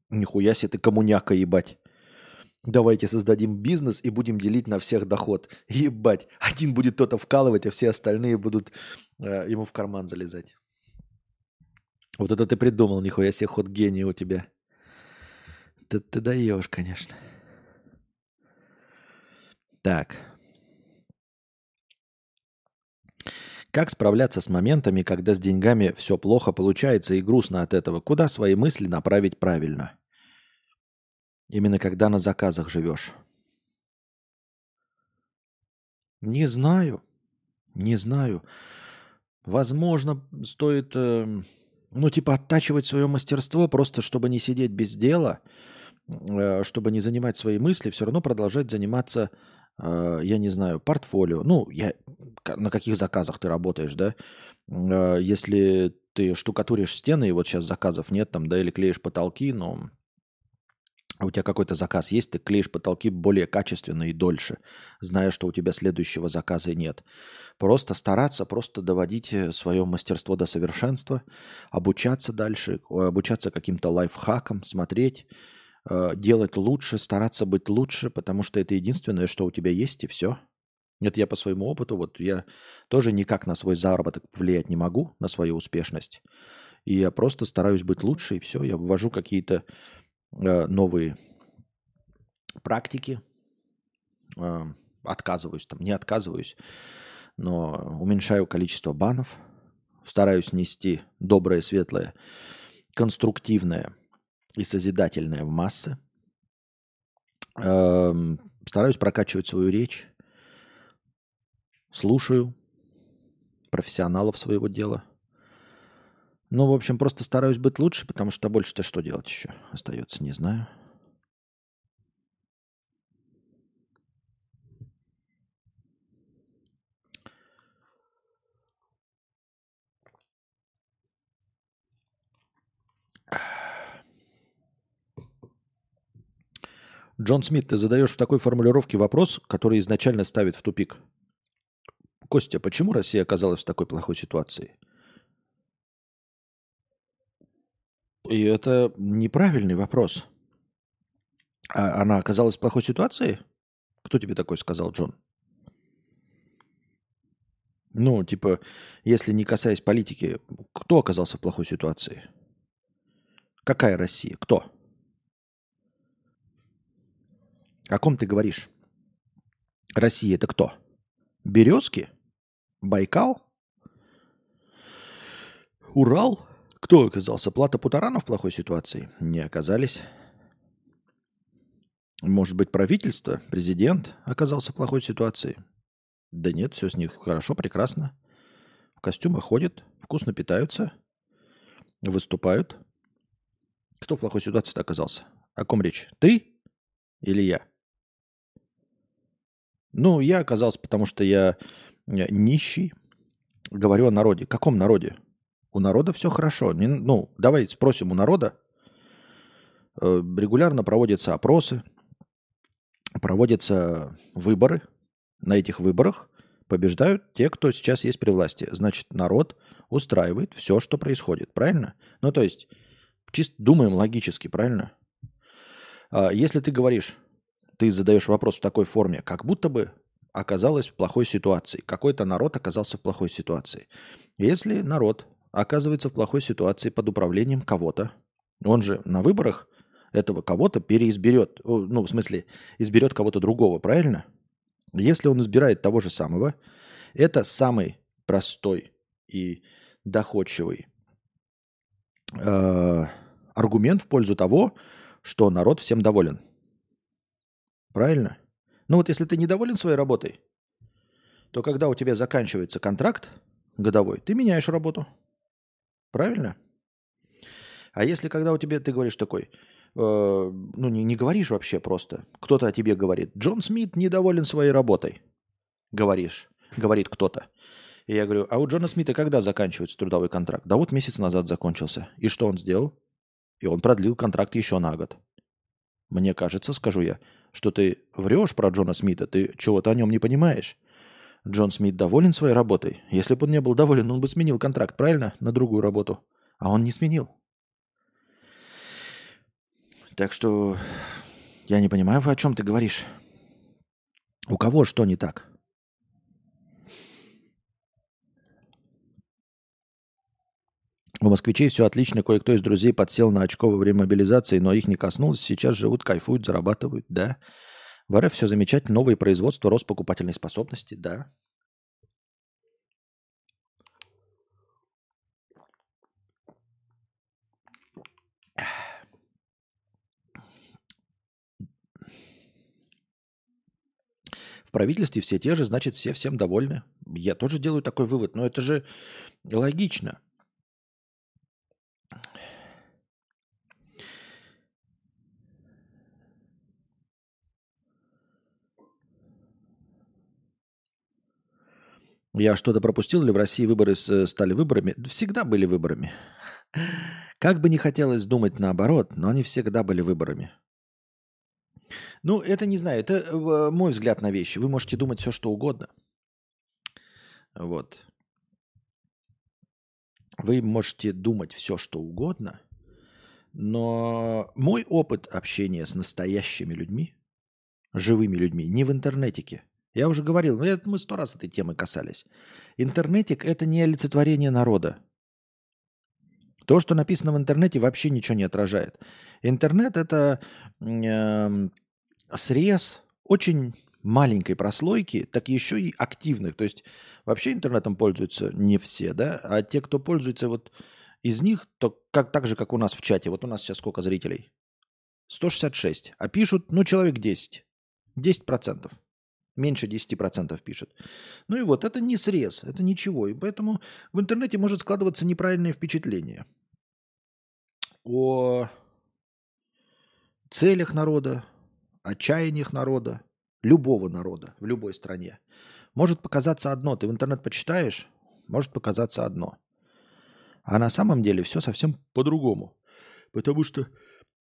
Нихуя себе ты коммуняка, ебать. Давайте создадим бизнес и будем делить на всех доход. Ебать. Один будет кто-то вкалывать, а все остальные будут э, ему в карман залезать. Вот это ты придумал, нихуя себе ход гения у тебя. Ты, ты даешь, конечно. Так. Как справляться с моментами, когда с деньгами все плохо получается и грустно от этого? Куда свои мысли направить правильно? Именно когда на заказах живешь. Не знаю. Не знаю. Возможно, стоит, э, ну, типа, оттачивать свое мастерство, просто чтобы не сидеть без дела, э, чтобы не занимать свои мысли, все равно продолжать заниматься я не знаю, портфолио. Ну, я, на каких заказах ты работаешь, да? Э, если ты штукатуришь стены, и вот сейчас заказов нет там, да, или клеишь потолки, но у тебя какой-то заказ есть, ты клеишь потолки более качественно и дольше, зная, что у тебя следующего заказа нет. Просто стараться, просто доводить э, свое мастерство до совершенства, обучаться дальше, обучаться каким-то лайфхакам, смотреть, делать лучше, стараться быть лучше, потому что это единственное, что у тебя есть, и все. Это я по своему опыту, вот я тоже никак на свой заработок повлиять не могу, на свою успешность. И я просто стараюсь быть лучше, и все. Я ввожу какие-то э, новые практики, э, отказываюсь там, не отказываюсь, но уменьшаю количество банов, стараюсь нести доброе, светлое, конструктивное и созидательное в массы. Эм, стараюсь прокачивать свою речь. Слушаю профессионалов своего дела. Ну, в общем, просто стараюсь быть лучше, потому что больше-то что делать еще остается, не знаю. Джон Смит, ты задаешь в такой формулировке вопрос, который изначально ставит в тупик. Костя, почему Россия оказалась в такой плохой ситуации? И это неправильный вопрос. А она оказалась в плохой ситуации? Кто тебе такой сказал, Джон? Ну, типа, если не касаясь политики, кто оказался в плохой ситуации? Какая Россия? Кто? О ком ты говоришь? Россия это кто? Березки? Байкал? Урал? Кто оказался? Плата Путарана в плохой ситуации? Не оказались. Может быть, правительство, президент оказался в плохой ситуации? Да нет, все с них хорошо, прекрасно. В костюмах ходят, вкусно питаются, выступают. Кто в плохой ситуации оказался? О ком речь? Ты или я? Ну, я оказался, потому что я нищий. Говорю о народе. Каком народе? У народа все хорошо. Не, ну, давай спросим у народа. Э, регулярно проводятся опросы, проводятся выборы. На этих выборах побеждают те, кто сейчас есть при власти. Значит, народ устраивает все, что происходит. Правильно? Ну, то есть, чисто думаем логически, правильно? А если ты говоришь, ты задаешь вопрос в такой форме, как будто бы оказалась в плохой ситуации. Какой-то народ оказался в плохой ситуации. Если народ оказывается в плохой ситуации под управлением кого-то, он же на выборах этого кого-то переизберет, ну, в смысле, изберет кого-то другого, правильно? Если он избирает того же самого, это самый простой и доходчивый э, аргумент в пользу того, что народ всем доволен. Правильно? Ну вот если ты недоволен своей работой, то когда у тебя заканчивается контракт годовой, ты меняешь работу. Правильно? А если когда у тебя, ты говоришь такой, э, ну не, не говоришь вообще просто, кто-то о тебе говорит, Джон Смит недоволен своей работой, говоришь, говорит кто-то. И я говорю, а у Джона Смита когда заканчивается трудовой контракт? Да вот месяц назад закончился. И что он сделал? И он продлил контракт еще на год. Мне кажется, скажу я, что ты врешь про Джона Смита, ты чего-то о нем не понимаешь. Джон Смит доволен своей работой. Если бы он не был доволен, он бы сменил контракт, правильно? На другую работу. А он не сменил. Так что я не понимаю, о чем ты говоришь. У кого что не так? У москвичей все отлично. Кое-кто из друзей подсел на очко во время мобилизации, но их не коснулось. Сейчас живут, кайфуют, зарабатывают. Да. В РФ все замечательно. Новые производства, рост покупательной способности. Да. Правительстве все те же, значит, все всем довольны. Я тоже делаю такой вывод, но это же логично. Я что-то пропустил или в России выборы э, стали выборами? Всегда были выборами. Как бы не хотелось думать наоборот, но они всегда были выборами. Ну, это не знаю, это э, мой взгляд на вещи. Вы можете думать все, что угодно. Вот. Вы можете думать все, что угодно, но мой опыт общения с настоящими людьми, живыми людьми, не в интернетике – я уже говорил, ну, мы сто раз этой темы касались. Интернетик – это не олицетворение народа. То, что написано в интернете, вообще ничего не отражает. Интернет – это э, срез очень маленькой прослойки, так еще и активных. То есть вообще интернетом пользуются не все, да, а те, кто пользуется вот из них, то как, так же, как у нас в чате. Вот у нас сейчас сколько зрителей? 166. А пишут, ну, человек 10. 10%. Меньше 10% пишут. Ну и вот, это не срез, это ничего. И поэтому в интернете может складываться неправильное впечатление о целях народа, отчаяниях народа, любого народа в любой стране. Может показаться одно, ты в интернет почитаешь, может показаться одно. А на самом деле все совсем по-другому. Потому что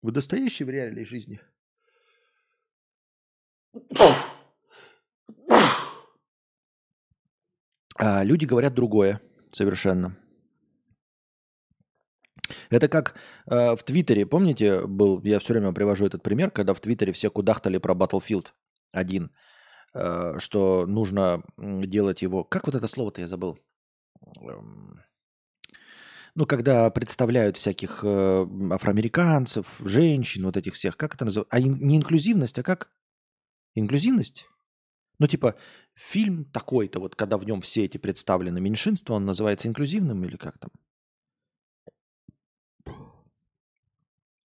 в настоящей в реальной жизни а люди говорят другое совершенно. Это как э, в Твиттере, помните, был, я все время привожу этот пример, когда в Твиттере все кудахтали про Battlefield 1, э, что нужно делать его... Как вот это слово-то я забыл? Эм, ну, когда представляют всяких э, афроамериканцев, женщин, вот этих всех, как это называется? А не инклюзивность, а как? Инклюзивность? Ну, типа, фильм такой-то, вот когда в нем все эти представлены меньшинства, он называется инклюзивным или как там?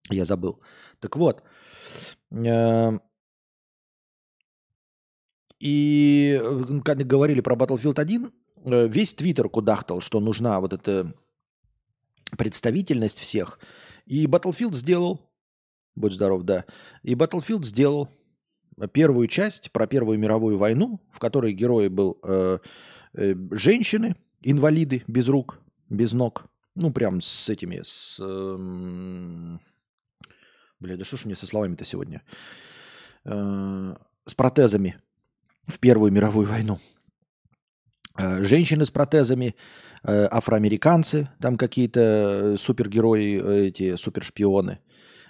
Я забыл. Так вот. Э, и когда говорили про Battlefield 1, э, весь Твиттер кудахтал, что нужна вот эта представительность всех. И Battlefield сделал, будь здоров, да, и Battlefield сделал первую часть про Первую мировую войну, в которой герой был э, э, женщины, инвалиды без рук, без ног, ну прям с этими, с... Э, бля, да что ж мне со словами-то сегодня? Э, с протезами в Первую мировую войну. Э, женщины с протезами, Э, афроамериканцы, там какие-то э, супергерои, э, эти супершпионы.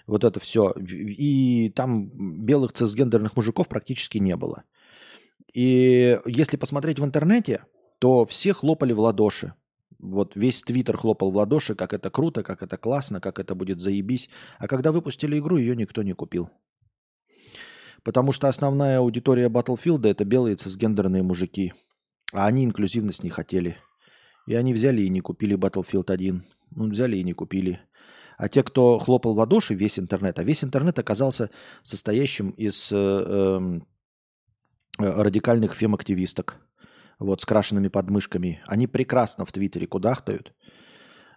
Вот это все. И там белых цисгендерных мужиков практически не было. И если посмотреть в интернете, то все хлопали в ладоши. Вот весь Твиттер хлопал в ладоши, как это круто, как это классно, как это будет заебись. А когда выпустили игру, ее никто не купил. Потому что основная аудитория Battlefield это белые цисгендерные мужики. А они инклюзивность не хотели. И они взяли и не купили Battlefield 1. Ну, взяли и не купили. А те, кто хлопал в ладоши, весь интернет, а весь интернет оказался состоящим из э, эм, э, радикальных фем-активисток, вот, с крашенными подмышками. Они прекрасно в Твиттере кудахтают,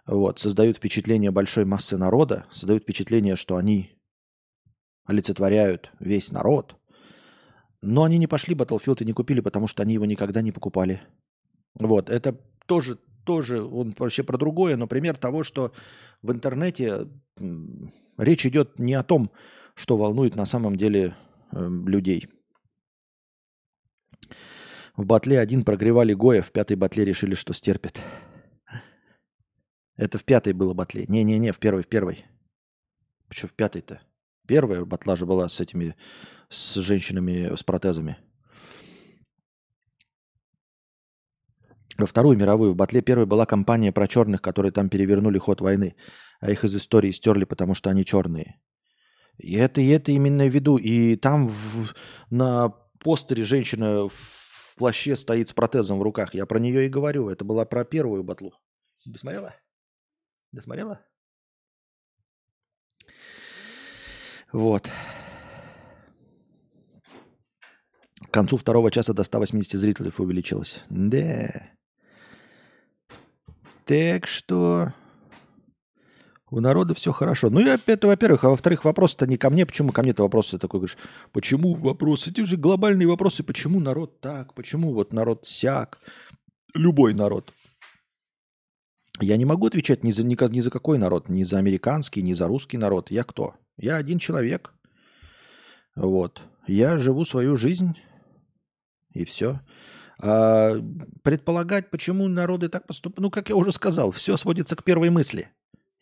вот, создают впечатление большой массы народа, создают впечатление, что они олицетворяют весь народ. Но они не пошли Battlefield и не купили, потому что они его никогда не покупали. Вот, это тоже, тоже он вообще про другое, но пример того, что в интернете речь идет не о том, что волнует на самом деле э, людей. В батле один прогревали Гоя, в пятой батле решили, что стерпят. Это в пятой было батле. Не-не-не, в первой, в первой. Почему в пятой-то? Первая батла же была с этими, с женщинами с протезами. Во Вторую мировую в Батле первой была кампания про черных, которые там перевернули ход войны, а их из истории стерли, потому что они черные. И это, и это именно в виду. И там в, на постере женщина в плаще стоит с протезом в руках. Я про нее и говорю. Это была про первую батлу. Досмотрела? Досмотрела? Вот. К концу второго часа до 180 зрителей увеличилось. Да. Так что у народа все хорошо. Ну, и это, во-первых. А во-вторых, вопрос-то не ко мне. Почему ко мне-то вопросы такой, говоришь, почему вопросы? Эти же глобальные вопросы. Почему народ так? Почему вот народ сяк? Любой народ. Я не могу отвечать ни за, ни, ни за какой народ. Ни за американский, ни за русский народ. Я кто? Я один человек. Вот. Я живу свою жизнь. И все. А, предполагать, почему народы так поступают, ну, как я уже сказал, все сводится к первой мысли.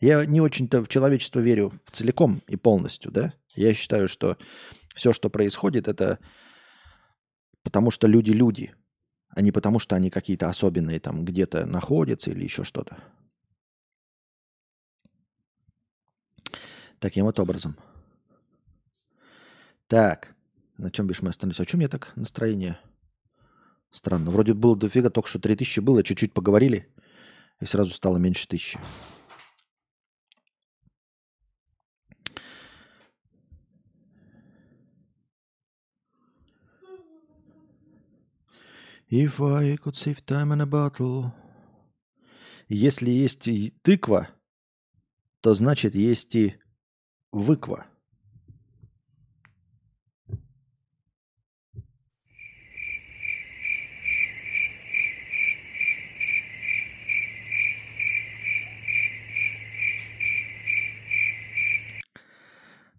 Я не очень-то в человечество верю в целиком и полностью, да. Я считаю, что все, что происходит, это потому что люди люди, а не потому что они какие-то особенные там где-то находятся или еще что-то. Таким вот образом. Так. На чем бишь мы остановились? А чем я так настроение? Странно. Вроде было дофига, только что 3000 было, чуть-чуть поговорили, и сразу стало меньше тысячи. If I could save time in a bottle. Если есть и тыква, то значит есть и выква.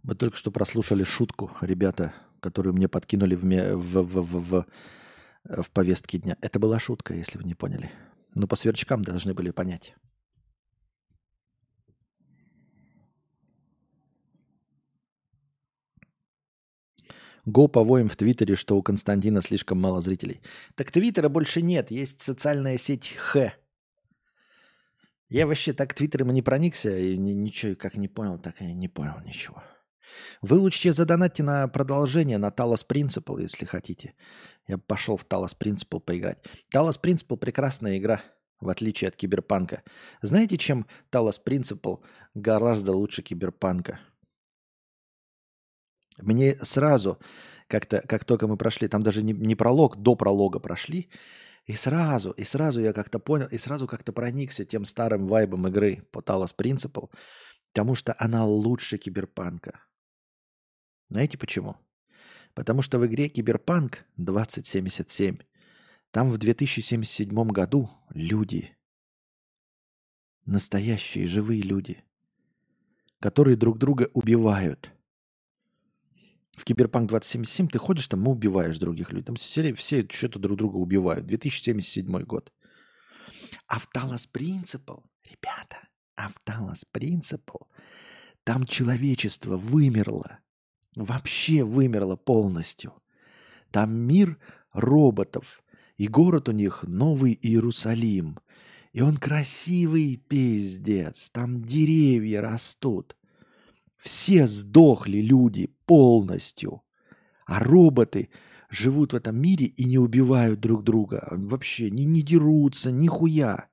Мы только что прослушали шутку, ребята, которую мне подкинули в, в, в, в, в, в повестке дня. Это была шутка, если вы не поняли. Но по сверчкам должны были понять. Го повоем в Твиттере, что у Константина слишком мало зрителей. Так Твиттера больше нет, есть социальная сеть Х. Я вообще так Твиттером не проникся и ничего как не понял, так и не понял ничего. Вы лучше задонатьте на продолжение, на Talos Principle, если хотите. Я пошел в Talos Principle поиграть. Talos Principle прекрасная игра, в отличие от Киберпанка. Знаете, чем Talos Principle гораздо лучше Киберпанка? Мне сразу, как-то, как только мы прошли, там даже не, не пролог, до пролога прошли, и сразу, и сразу я как-то понял, и сразу как-то проникся тем старым вайбом игры по Talos Principle, потому что она лучше Киберпанка. Знаете почему? Потому что в игре Киберпанк 2077 там в 2077 году люди, настоящие живые люди, которые друг друга убивают. В Киберпанк 2077 ты ходишь, там и убиваешь других людей. Там все, все что-то друг друга убивают. 2077 год. А в Talos Principle, ребята, а в Талас Принципл, там человечество вымерло вообще вымерла полностью. Там мир роботов, и город у них Новый Иерусалим. И он красивый пиздец, там деревья растут. Все сдохли люди полностью, а роботы живут в этом мире и не убивают друг друга. Вообще не, не дерутся, нихуя.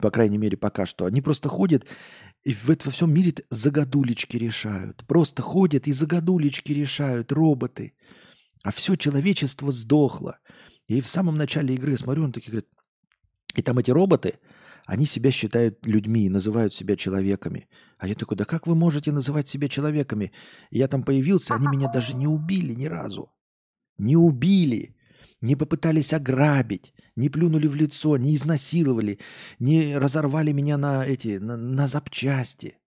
По крайней мере, пока что. Они просто ходят и в, это, во всем мире загадулечки решают. Просто ходят и загадулечки решают роботы. А все человечество сдохло. И в самом начале игры смотрю, он такие говорит, и там эти роботы, они себя считают людьми, называют себя человеками. А я такой, да как вы можете называть себя человеками? Я там появился, они меня даже не убили ни разу. Не убили не попытались ограбить, не плюнули в лицо, не изнасиловали, не разорвали меня на эти, на, на запчасти.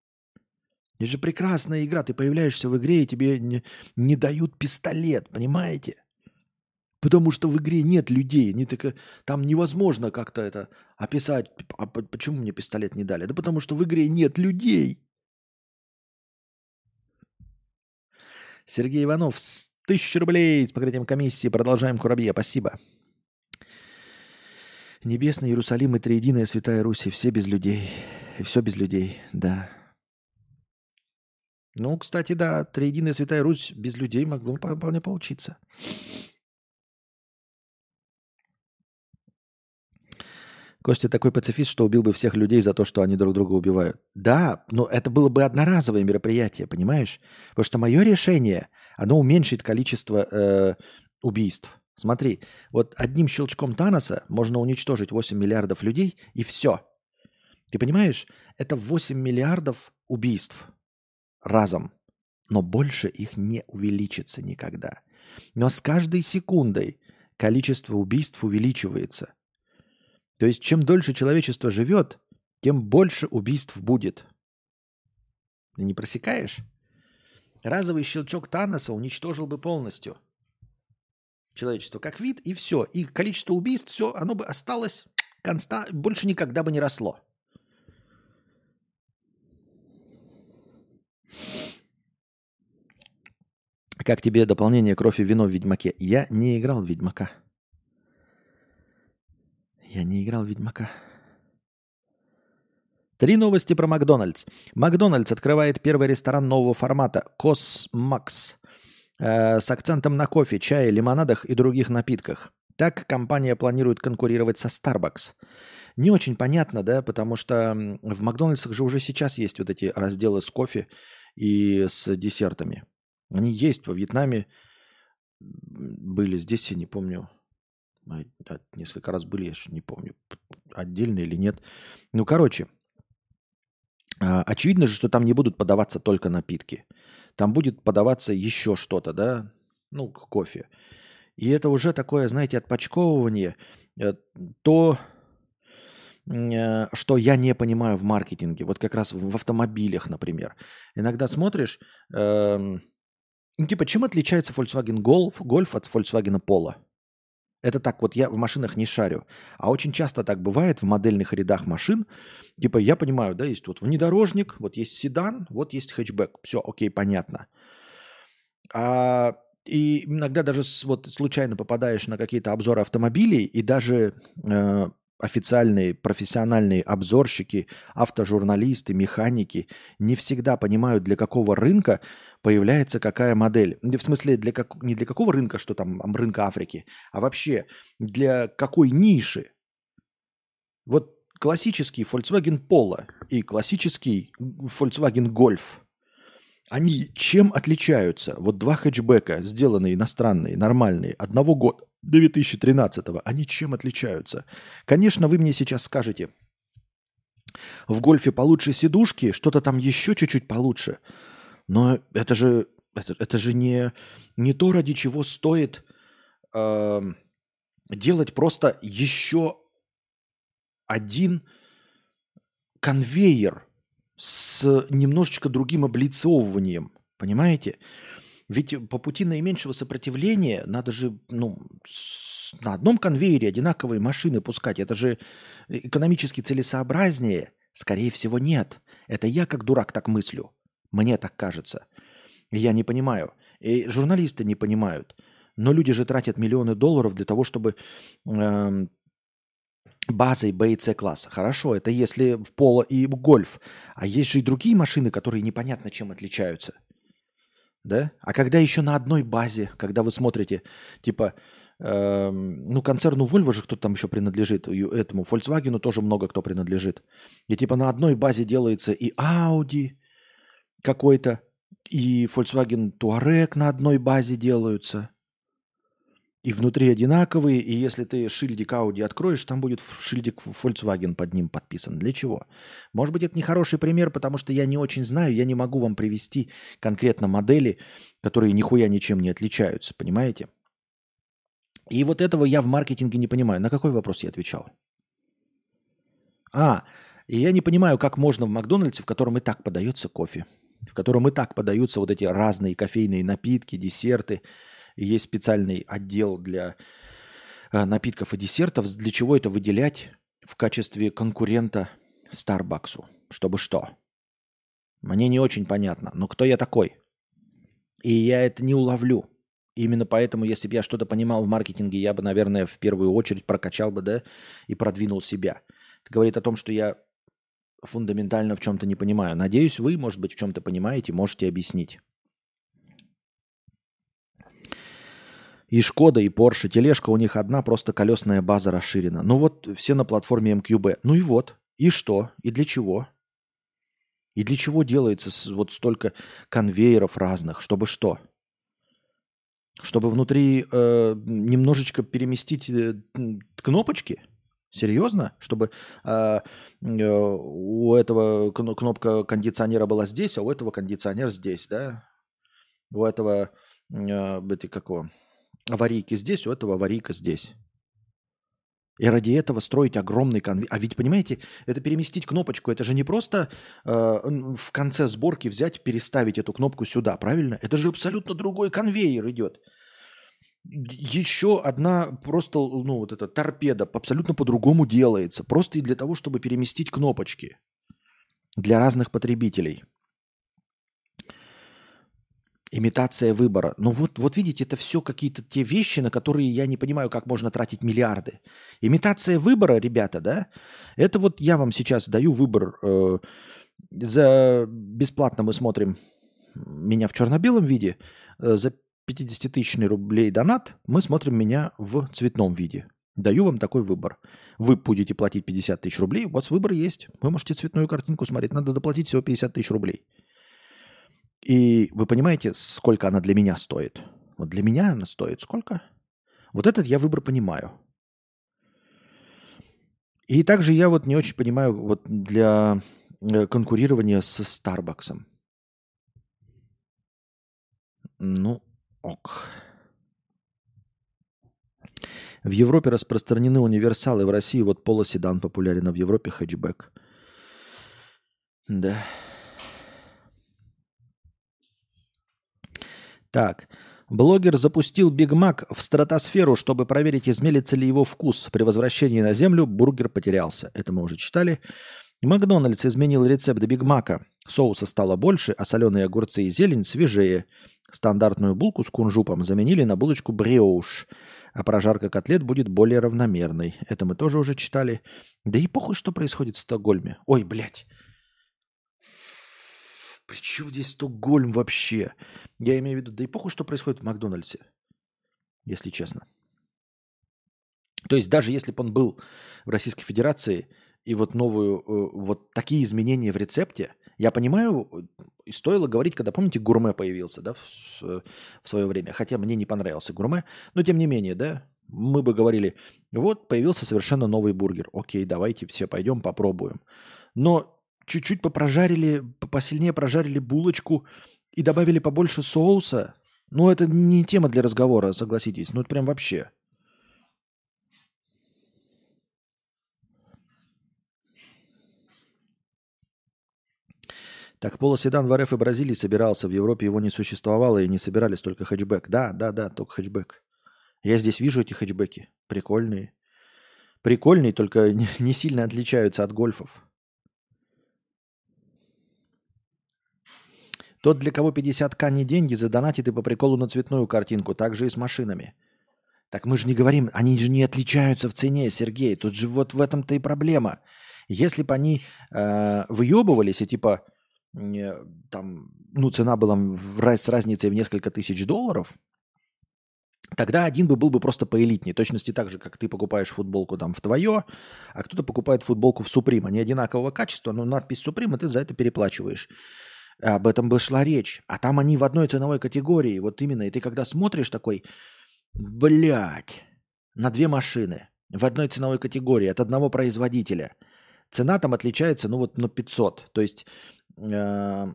Это же прекрасная игра. Ты появляешься в игре, и тебе не, не дают пистолет, понимаете? Потому что в игре нет людей. Не так, там невозможно как-то это описать. А почему мне пистолет не дали? Да потому что в игре нет людей. Сергей Иванов, Тысяча рублей с покрытием комиссии. Продолжаем Курабье. Спасибо. Небесный Иерусалим и Триединая Святая Руси. Все без людей. И все без людей, да. Ну, кстати, да, Триединая Святая Русь без людей могло вполне получиться. Костя такой пацифист, что убил бы всех людей за то, что они друг друга убивают. Да, но это было бы одноразовое мероприятие, понимаешь? Потому что мое решение, оно уменьшит количество э, убийств. Смотри, вот одним щелчком Таноса можно уничтожить 8 миллиардов людей, и все. Ты понимаешь? Это 8 миллиардов убийств разом. Но больше их не увеличится никогда. Но с каждой секундой количество убийств увеличивается. То есть, чем дольше человечество живет, тем больше убийств будет. Ты не просекаешь? Разовый щелчок Таноса уничтожил бы полностью человечество как вид, и все. И количество убийств, все, оно бы осталось конста, больше никогда бы не росло. Как тебе дополнение кровь и вино в Ведьмаке? Я не играл в Ведьмака. Я не играл в Ведьмака. Три новости про Макдональдс. Макдональдс открывает первый ресторан нового формата – Космакс. Э, с акцентом на кофе, чае, лимонадах и других напитках. Так компания планирует конкурировать со Starbucks. Не очень понятно, да, потому что в Макдональдсах же уже сейчас есть вот эти разделы с кофе и с десертами. Они есть во Вьетнаме, были здесь, я не помню, несколько раз были, я еще не помню, отдельно или нет. Ну, короче, а, очевидно же, что там не будут подаваться только напитки. Там будет подаваться еще что-то, да, ну, кофе. И это уже такое, знаете, отпочковывание. Э, то, э, что я не понимаю в маркетинге. Вот как раз в автомобилях, например. Иногда смотришь, э, типа, чем отличается Volkswagen Golf, Golf от Volkswagen Polo? Это так вот, я в машинах не шарю. А очень часто так бывает в модельных рядах машин. Типа, я понимаю, да, есть вот внедорожник, вот есть седан, вот есть хэтчбэк. Все, окей, понятно. А, и иногда даже вот случайно попадаешь на какие-то обзоры автомобилей, и даже э, официальные профессиональные обзорщики, автожурналисты, механики не всегда понимают, для какого рынка появляется какая модель. В смысле, для как, не для какого рынка, что там рынка Африки, а вообще для какой ниши. Вот классический Volkswagen Polo и классический Volkswagen Golf, они чем отличаются? Вот два хэтчбека, сделанные иностранные, нормальные, одного года, 2013-го, они чем отличаются? Конечно, вы мне сейчас скажете, в гольфе получше сидушки, что-то там еще чуть-чуть получше. Но это же, это, это же не, не то, ради чего стоит э, делать просто еще один конвейер с немножечко другим облицовыванием. Понимаете? Ведь по пути наименьшего сопротивления надо же ну, на одном конвейере одинаковые машины пускать. Это же экономически целесообразнее. Скорее всего, нет. Это я как дурак так мыслю. Мне так кажется. Я не понимаю. И журналисты не понимают. Но люди же тратят миллионы долларов для того, чтобы э, базой Б и С класса. Хорошо, это если в поло и гольф. А есть же и другие машины, которые непонятно чем отличаются да? А когда еще на одной базе, когда вы смотрите, типа, э, ну, концерну Volvo же кто-то там еще принадлежит, этому Volkswagen тоже много кто принадлежит. И типа на одной базе делается и Audi какой-то, и Volkswagen Touareg на одной базе делаются – и внутри одинаковые, и если ты шильдик Audi откроешь, там будет шильдик Volkswagen под ним подписан. Для чего? Может быть, это не хороший пример, потому что я не очень знаю, я не могу вам привести конкретно модели, которые нихуя ничем не отличаются, понимаете? И вот этого я в маркетинге не понимаю. На какой вопрос я отвечал? А, и я не понимаю, как можно в Макдональдсе, в котором и так подается кофе, в котором и так подаются вот эти разные кофейные напитки, десерты, есть специальный отдел для э, напитков и десертов. Для чего это выделять в качестве конкурента Старбаксу? Чтобы что? Мне не очень понятно. Но кто я такой? И я это не уловлю. Именно поэтому, если бы я что-то понимал в маркетинге, я бы, наверное, в первую очередь прокачал бы, да, и продвинул себя. Это говорит о том, что я фундаментально в чем-то не понимаю. Надеюсь, вы, может быть, в чем-то понимаете, можете объяснить. И Шкода, и Porsche. Тележка у них одна, просто колесная база расширена. Ну вот все на платформе MQB. Ну и вот. И что? И для чего? И для чего делается вот столько конвейеров разных? Чтобы что? Чтобы внутри э, немножечко переместить э, кнопочки? Серьезно? Чтобы э, э, у этого кнопка кондиционера была здесь, а у этого кондиционер здесь, да? У этого, э, это какого? Аварийки здесь, у этого аварийка здесь. И ради этого строить огромный конвейер. А ведь, понимаете, это переместить кнопочку, это же не просто э, в конце сборки взять, переставить эту кнопку сюда, правильно? Это же абсолютно другой конвейер идет. Еще одна просто, ну, вот эта торпеда абсолютно по-другому делается. Просто и для того, чтобы переместить кнопочки для разных потребителей. Имитация выбора. Ну вот, вот видите, это все какие-то те вещи, на которые я не понимаю, как можно тратить миллиарды. Имитация выбора, ребята, да, это вот я вам сейчас даю выбор. Э, за бесплатно мы смотрим меня в черно-белом виде. Э, за 50-тысячный рублей донат, мы смотрим меня в цветном виде. Даю вам такой выбор. Вы будете платить 50 тысяч рублей, у вас выбор есть. Вы можете цветную картинку смотреть, надо доплатить всего 50 тысяч рублей. И вы понимаете, сколько она для меня стоит? Вот для меня она стоит сколько? Вот этот я выбор понимаю. И также я вот не очень понимаю вот для э, конкурирования с Starbucks. Ну, ок. В Европе распространены универсалы, в России вот полоседан популярен, а в Европе хэтчбэк. Да. Так. Блогер запустил Биг Мак в стратосферу, чтобы проверить, изменится ли его вкус. При возвращении на Землю бургер потерялся. Это мы уже читали. Макдональдс изменил рецепт Биг Мака. Соуса стало больше, а соленые огурцы и зелень свежее. Стандартную булку с кунжупом заменили на булочку бриош, а прожарка котлет будет более равномерной. Это мы тоже уже читали. Да и похуй, что происходит в Стокгольме. Ой, блядь. При чем здесь Стокгольм вообще? Я имею в виду, да и похуй, что происходит в Макдональдсе, если честно. То есть даже если бы он был в Российской Федерации и вот новую, э, вот такие изменения в рецепте, я понимаю, и стоило говорить, когда, помните, гурме появился, да, в, в свое время, хотя мне не понравился гурме, но тем не менее, да, мы бы говорили, вот появился совершенно новый бургер, окей, давайте все пойдем попробуем. Но чуть-чуть попрожарили, посильнее прожарили булочку и добавили побольше соуса. Ну, это не тема для разговора, согласитесь. Ну, это прям вообще. Так, полоседан в РФ и Бразилии собирался. В Европе его не существовало и не собирались только хэтчбэк. Да, да, да, только хэтчбэк. Я здесь вижу эти хэтчбеки. Прикольные. Прикольные, только не сильно отличаются от гольфов. Тот, для кого 50к не деньги, задонатит и по приколу на цветную картинку. Так же и с машинами. Так мы же не говорим, они же не отличаются в цене, Сергей. Тут же вот в этом-то и проблема. Если бы они э, выебывались и типа э, там, ну, цена была в, с разницей в несколько тысяч долларов, тогда один бы был бы просто поэлитнее. Точности так же, как ты покупаешь футболку там в твое, а кто-то покупает футболку в Supreme. Они одинакового качества, но надпись Supreme, и ты за это переплачиваешь. Об этом бы шла речь. А там они в одной ценовой категории. Вот именно. И ты когда смотришь такой, блядь, на две машины в одной ценовой категории от одного производителя. Цена там отличается, ну вот, на 500. То есть, э,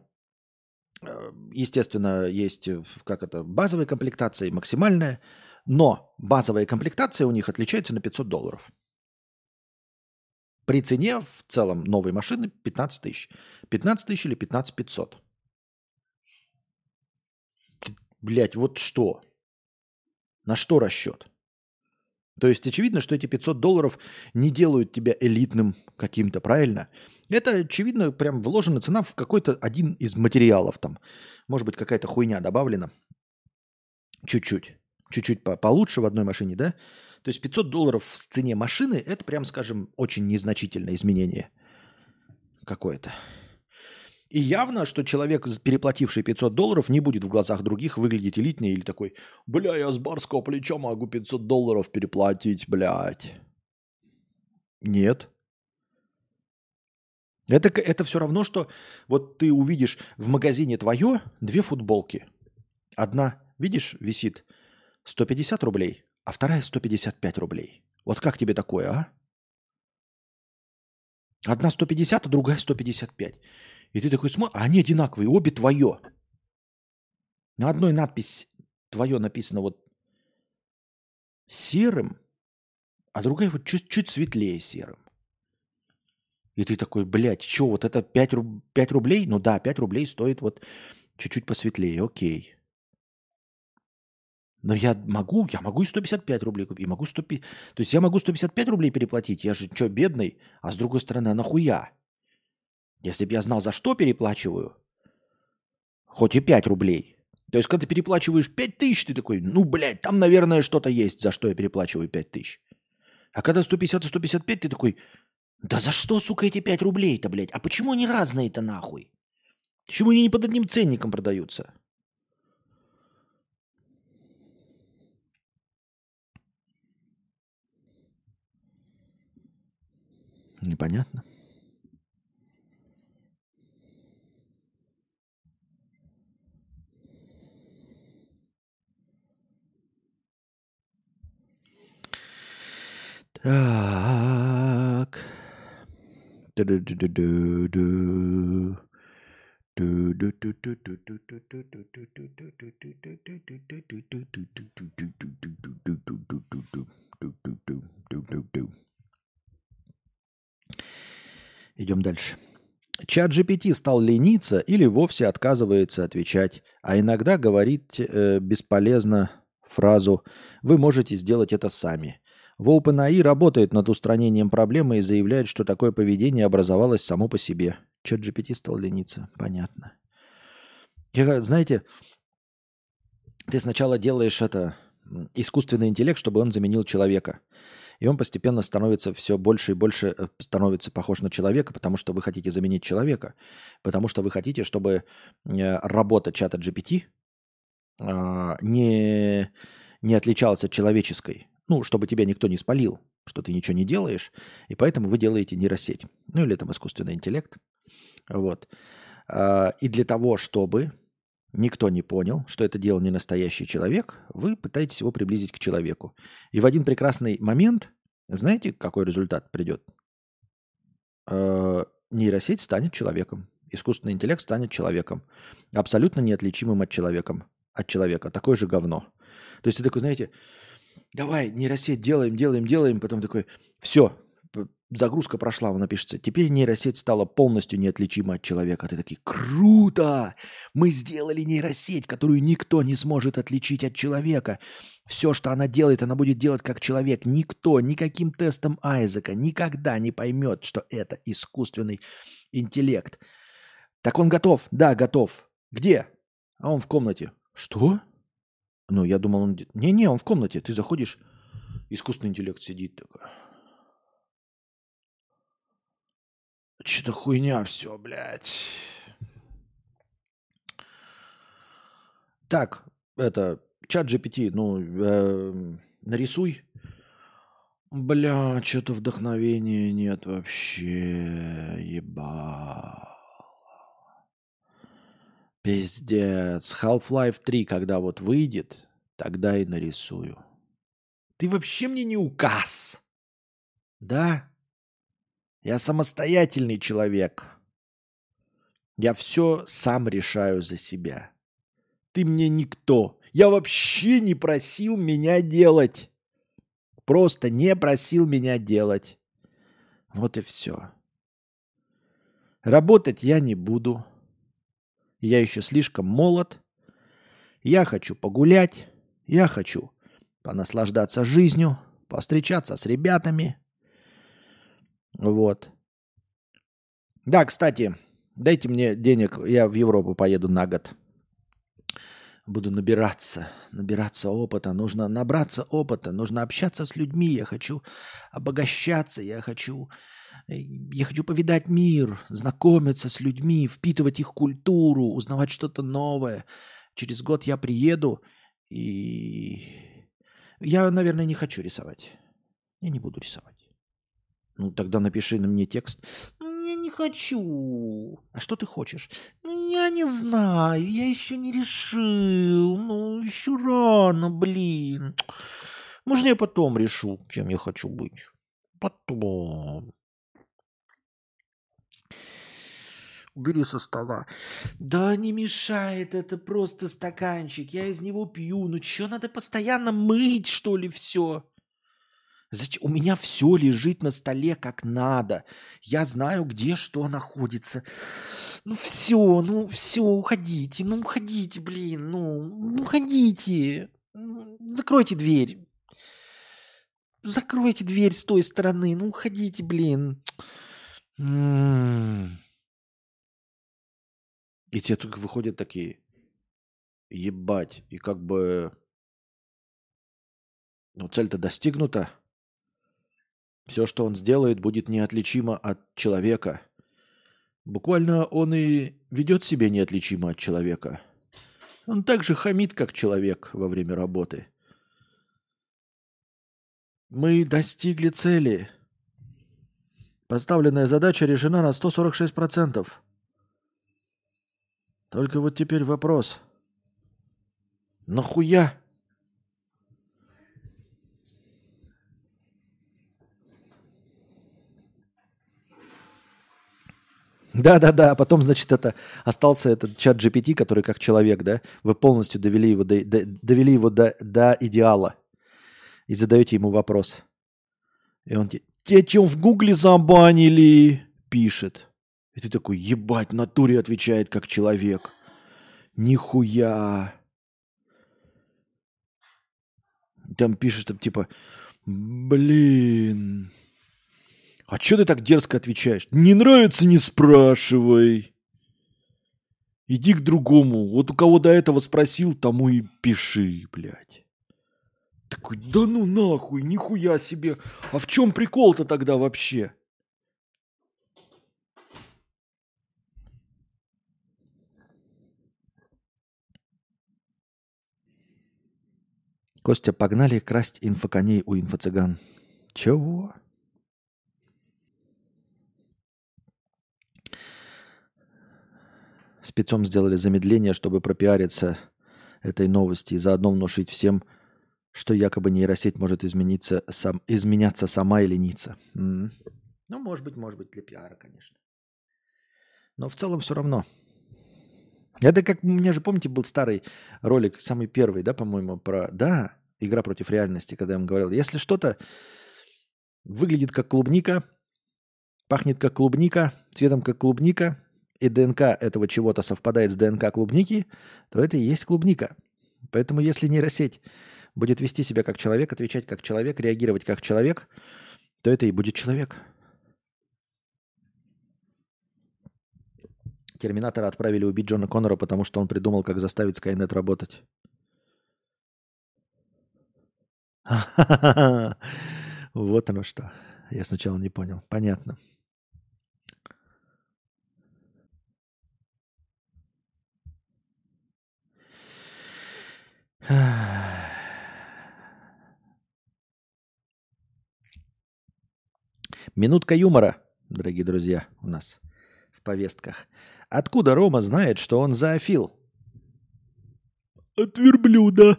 э, естественно, есть, как это, базовая комплектация и максимальная. Но базовая комплектация у них отличается на 500 долларов. При цене в целом новой машины 15 тысяч. 15 тысяч или 15 500. Блять, вот что? На что расчет? То есть очевидно, что эти 500 долларов не делают тебя элитным каким-то, правильно? Это, очевидно, прям вложена цена в какой-то один из материалов там. Может быть, какая-то хуйня добавлена. Чуть-чуть. Чуть-чуть получше в одной машине, да? То есть 500 долларов в цене машины – это, прям скажем, очень незначительное изменение какое-то. И явно, что человек, переплативший 500 долларов, не будет в глазах других выглядеть элитнее или такой, бля, я с барского плеча могу 500 долларов переплатить, блядь. Нет. Это, это все равно, что вот ты увидишь в магазине твое две футболки. Одна, видишь, висит 150 рублей, а вторая 155 рублей. Вот как тебе такое, а? Одна 150, а другая 155. И ты такой смотришь, а они одинаковые, обе твое. На одной надпись твое написано вот серым, а другая вот чуть-чуть светлее серым. И ты такой, блядь, что, вот это 5, руб... 5 рублей? Ну да, 5 рублей стоит вот чуть-чуть посветлее, окей. Но я могу, я могу и 155 рублей купить, и могу 150... То есть я могу 155 рублей переплатить, я же что, бедный? А с другой стороны, а нахуя? Если бы я знал, за что переплачиваю, хоть и 5 рублей. То есть, когда ты переплачиваешь 5 тысяч, ты такой, ну, блядь, там, наверное, что-то есть, за что я переплачиваю 5 тысяч. А когда 150 и 155, ты такой, да за что, сука, эти 5 рублей-то, блядь? А почему они разные-то нахуй? Почему они не под одним ценником продаются? Непонятно. Так. Идем дальше. Чат GPT стал лениться или вовсе отказывается отвечать, а иногда говорит э, бесполезно фразу «Вы можете сделать это сами». В OpenAI работает над устранением проблемы и заявляет, что такое поведение образовалось само по себе. Чат GPT стал лениться. Понятно. Я, знаете, ты сначала делаешь это искусственный интеллект, чтобы он заменил человека. И он постепенно становится все больше и больше э, становится похож на человека, потому что вы хотите заменить человека, потому что вы хотите, чтобы э, работа чата GPT а, не, не отличалась от человеческой. Ну, чтобы тебя никто не спалил, что ты ничего не делаешь, и поэтому вы делаете нейросеть. Ну, или там искусственный интеллект. Вот. А, и для того, чтобы никто не понял, что это делал не настоящий человек, вы пытаетесь его приблизить к человеку. И в один прекрасный момент, знаете, какой результат придет? А, нейросеть станет человеком. Искусственный интеллект станет человеком. Абсолютно неотличимым от, человеком, от человека. Такое же говно. То есть ты такой, знаете, давай, нейросеть, делаем, делаем, делаем, потом такой, все, загрузка прошла, она пишется. Теперь нейросеть стала полностью неотличима от человека. Ты такой, круто! Мы сделали нейросеть, которую никто не сможет отличить от человека. Все, что она делает, она будет делать как человек. Никто, никаким тестом Айзека никогда не поймет, что это искусственный интеллект. Так он готов? Да, готов. Где? А он в комнате. Что? Ну, я думал, он... Не-не, он в комнате. Ты заходишь, искусственный интеллект сидит такой. Что-то хуйня все, блядь. Так, это, чат GPT, ну, э, нарисуй. Бля, что-то вдохновения нет вообще. Ебал. Пиздец. Half-Life 3, когда вот выйдет, тогда и нарисую. Ты вообще мне не указ. Да? Я самостоятельный человек. Я все сам решаю за себя. Ты мне никто. Я вообще не просил меня делать. Просто не просил меня делать. Вот и все. Работать я не буду. Я еще слишком молод. Я хочу погулять. Я хочу понаслаждаться жизнью, повстречаться с ребятами. Вот. Да, кстати, дайте мне денег, я в Европу поеду на год. Буду набираться, набираться опыта. Нужно набраться опыта, нужно общаться с людьми. Я хочу обогащаться, я хочу я хочу повидать мир, знакомиться с людьми, впитывать их культуру, узнавать что-то новое. Через год я приеду и... Я, наверное, не хочу рисовать. Я не буду рисовать. Ну, тогда напиши на мне текст. «Ну, я не хочу. А что ты хочешь? Ну, я не знаю, я еще не решил. Ну, еще рано, блин. Можно я потом решу, кем я хочу быть? Потом. убери со стола. Да не мешает, это просто стаканчик, я из него пью. Ну что, надо постоянно мыть, что ли, все? Зачем? У меня все лежит на столе как надо. Я знаю, где что находится. Ну все, ну все, уходите, ну уходите, блин, ну, уходите. Закройте дверь. Закройте дверь с той стороны, ну уходите, блин. И те только выходят такие, ебать, и как бы, ну, цель-то достигнута. Все, что он сделает, будет неотличимо от человека. Буквально он и ведет себя неотличимо от человека. Он так же хамит, как человек во время работы. Мы достигли цели. Поставленная задача решена на 146%. Только вот теперь вопрос. Нахуя? Да-да-да, а потом, значит, это остался этот чат GPT, который как человек, да? Вы полностью довели его до, до, довели его до, до идеала. И задаете ему вопрос. И он тебе, те чем в гугле забанили, пишет. И ты такой, ебать, натуре отвечает как человек. Нихуя. Там пишет, там, типа, блин, а что ты так дерзко отвечаешь? Не нравится, не спрашивай. Иди к другому. Вот у кого до этого спросил, тому и пиши, блядь. Такой, да ну нахуй, нихуя себе. А в чем прикол-то тогда вообще? Костя, погнали красть инфоконей у инфо-цыган. Чего? Спецом сделали замедление, чтобы пропиариться этой новости и заодно внушить всем, что якобы нейросеть может измениться, сам, изменяться сама и лениться. м Ну, может быть, может быть, для пиара, конечно. Но в целом все равно. Это как, у меня же, помните, был старый ролик, самый первый, да, по-моему, про, да, игра против реальности, когда я вам говорил, если что-то выглядит как клубника, пахнет как клубника, цветом как клубника, и ДНК этого чего-то совпадает с ДНК клубники, то это и есть клубника. Поэтому если нейросеть будет вести себя как человек, отвечать как человек, реагировать как человек, то это и будет человек. Терминатора отправили убить Джона Коннора, потому что он придумал, как заставить Скайнет работать. Вот оно что. Я сначала не понял. Понятно. Минутка юмора, дорогие друзья, у нас в повестках. Откуда Рома знает, что он зоофил? От верблюда.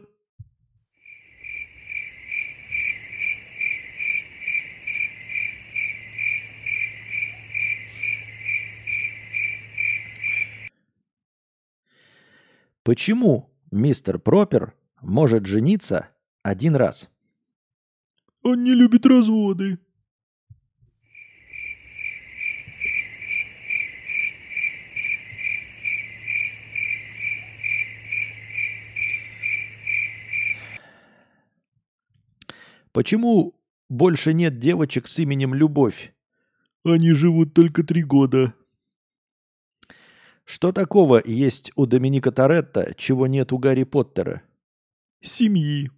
Почему мистер Пропер может жениться один раз? Он не любит разводы. Почему больше нет девочек с именем Любовь? Они живут только три года. Что такого есть у Доминика Торетто, чего нет у Гарри Поттера? Семьи.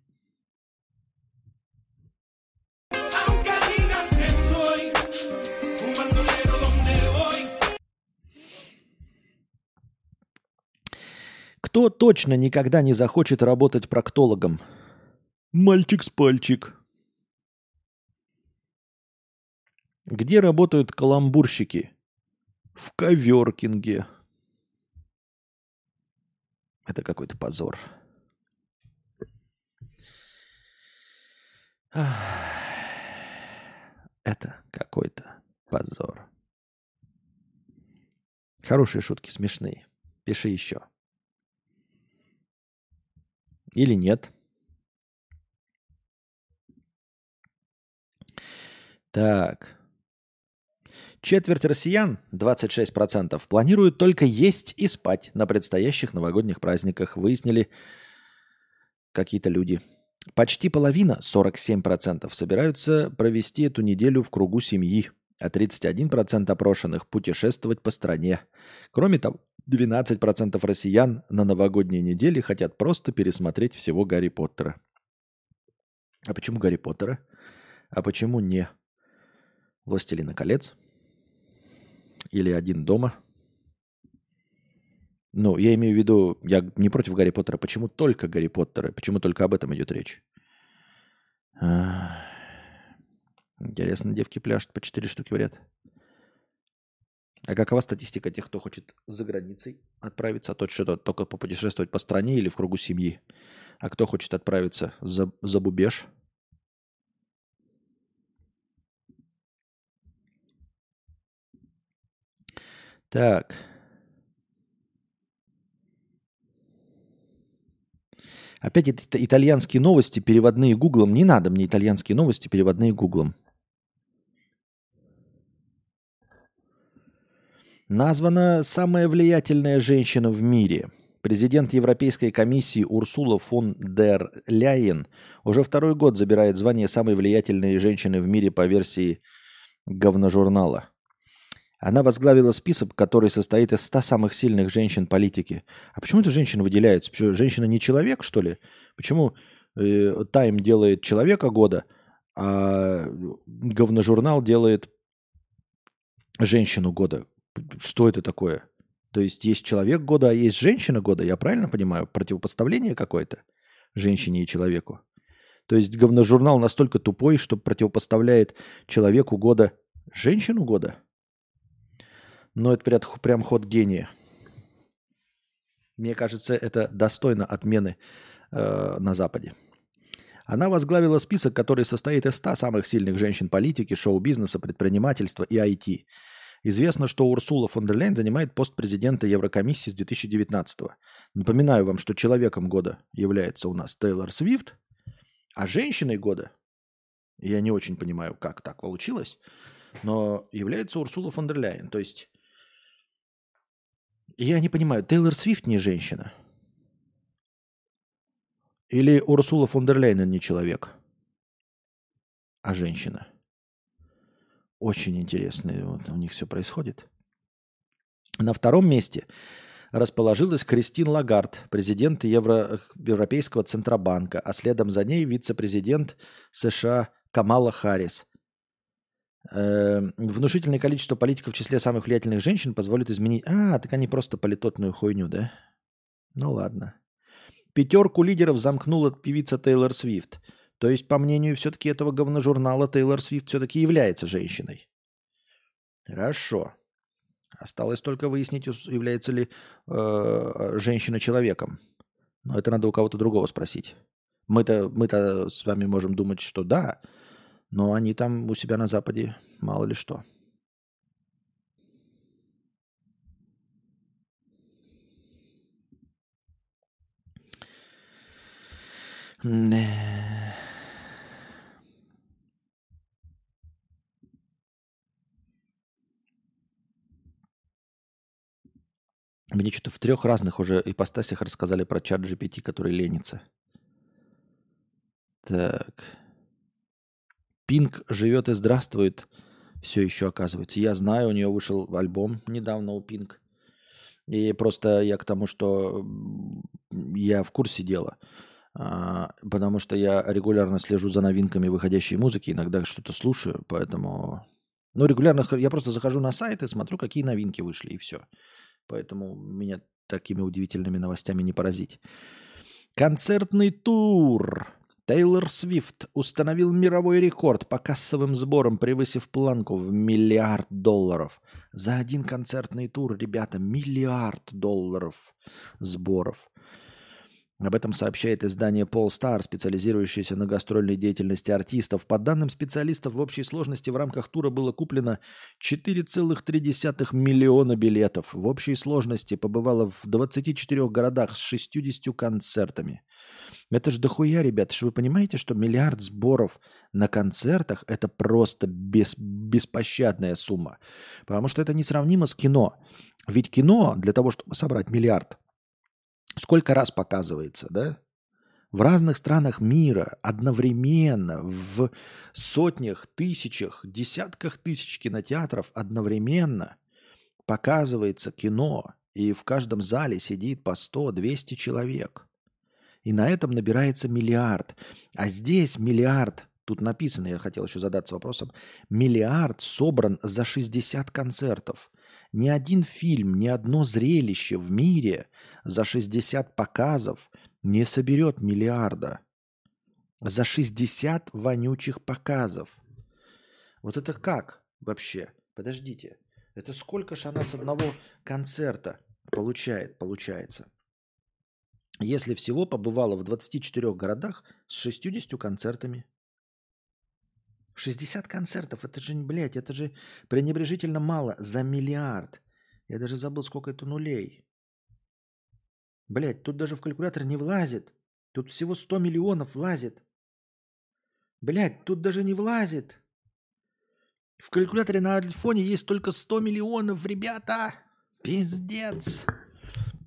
Кто точно никогда не захочет работать проктологом? Мальчик с пальчик. Где работают каламбурщики? В коверкинге. Это какой-то позор. Это какой-то позор. Хорошие шутки, смешные. Пиши еще. Или нет. Так. Четверть россиян, 26%, планируют только есть и спать на предстоящих новогодних праздниках, выяснили какие-то люди. Почти половина, 47%, собираются провести эту неделю в кругу семьи, а 31% опрошенных путешествовать по стране. Кроме того, 12% россиян на новогодней неделе хотят просто пересмотреть всего Гарри Поттера. А почему Гарри Поттера? А почему не Властелина колец? Или один дома. Ну, я имею в виду, я не против Гарри Поттера. Почему только Гарри Поттера? Почему только об этом идет речь? Интересно, девки пляшут по четыре штуки в ряд. А какова статистика тех, кто хочет за границей отправиться, а тот что-то только попутешествовать по стране или в кругу семьи? А кто хочет отправиться за, за бубеж? Так. Опять это итальянские новости, переводные гуглом. Не надо мне итальянские новости, переводные гуглом. Названа самая влиятельная женщина в мире. Президент Европейской комиссии Урсула фон дер Ляйен уже второй год забирает звание самой влиятельной женщины в мире по версии говножурнала. Она возглавила список, который состоит из 100 самых сильных женщин политики. А почему это женщина выделяется? Почему женщина не человек, что ли? Почему э, Тайм делает человека года, а говножурнал делает женщину года? Что это такое? То есть есть человек года, а есть женщина года, я правильно понимаю? Противопоставление какое-то женщине и человеку. То есть говножурнал настолько тупой, что противопоставляет человеку года женщину года? Но это прям, ход гения. Мне кажется, это достойно отмены э, на Западе. Она возглавила список, который состоит из 100 самых сильных женщин политики, шоу-бизнеса, предпринимательства и IT. Известно, что Урсула фон дер Лейн занимает пост президента Еврокомиссии с 2019 -го. Напоминаю вам, что человеком года является у нас Тейлор Свифт, а женщиной года, я не очень понимаю, как так получилось, но является Урсула фон дер Лейн. То есть, я не понимаю, Тейлор Свифт не женщина? Или Урсула фон дер Лейн не человек, а женщина? Очень интересно вот у них все происходит. На втором месте расположилась Кристин Лагард, президент Евро... Европейского Центробанка, а следом за ней вице-президент США Камала Харрис. Э, внушительное количество политиков в числе самых влиятельных женщин позволит изменить... А, так они просто политотную хуйню, да? Ну ладно. Пятерку лидеров замкнула певица Тейлор Свифт – то есть, по мнению все-таки этого говножурнала, Тейлор Свифт все-таки является женщиной. Хорошо. Осталось только выяснить, является ли э, женщина человеком. Но это надо у кого-то другого спросить. Мы-то, мы-то с вами можем думать, что да, но они там у себя на Западе мало ли что. Да. Мне что-то в трех разных уже ипостасях рассказали про чат GPT, который ленится. Так. Пинк живет и здравствует. Все еще оказывается. Я знаю, у нее вышел альбом недавно у Пинк. И просто я к тому, что я в курсе дела. А, потому что я регулярно слежу за новинками выходящей музыки, иногда что-то слушаю, поэтому... Ну, регулярно я просто захожу на сайт и смотрю, какие новинки вышли, и все. Поэтому меня такими удивительными новостями не поразить. Концертный тур. Тейлор Свифт установил мировой рекорд по кассовым сборам, превысив планку в миллиард долларов. За один концертный тур, ребята, миллиард долларов сборов. Об этом сообщает издание Polestar, специализирующееся на гастрольной деятельности артистов. По данным специалистов, в общей сложности в рамках тура было куплено 4,3 миллиона билетов. В общей сложности побывало в 24 городах с 60 концертами. Это же дохуя, ребята. Что вы понимаете, что миллиард сборов на концертах – это просто бес, беспощадная сумма. Потому что это несравнимо с кино. Ведь кино для того, чтобы собрать миллиард – сколько раз показывается, да? В разных странах мира одновременно, в сотнях, тысячах, десятках тысяч кинотеатров одновременно показывается кино, и в каждом зале сидит по 100-200 человек. И на этом набирается миллиард. А здесь миллиард, тут написано, я хотел еще задаться вопросом, миллиард собран за 60 концертов. Ни один фильм, ни одно зрелище в мире за 60 показов не соберет миллиарда. За 60 вонючих показов. Вот это как вообще? Подождите. Это сколько же она с одного концерта получает, получается? Если всего побывала в 24 городах с 60 концертами. 60 концертов, это же, блядь, это же пренебрежительно мало за миллиард. Я даже забыл, сколько это нулей. Блядь, тут даже в калькулятор не влазит. Тут всего 100 миллионов влазит. Блядь, тут даже не влазит. В калькуляторе на айфоне есть только 100 миллионов, ребята. Пиздец.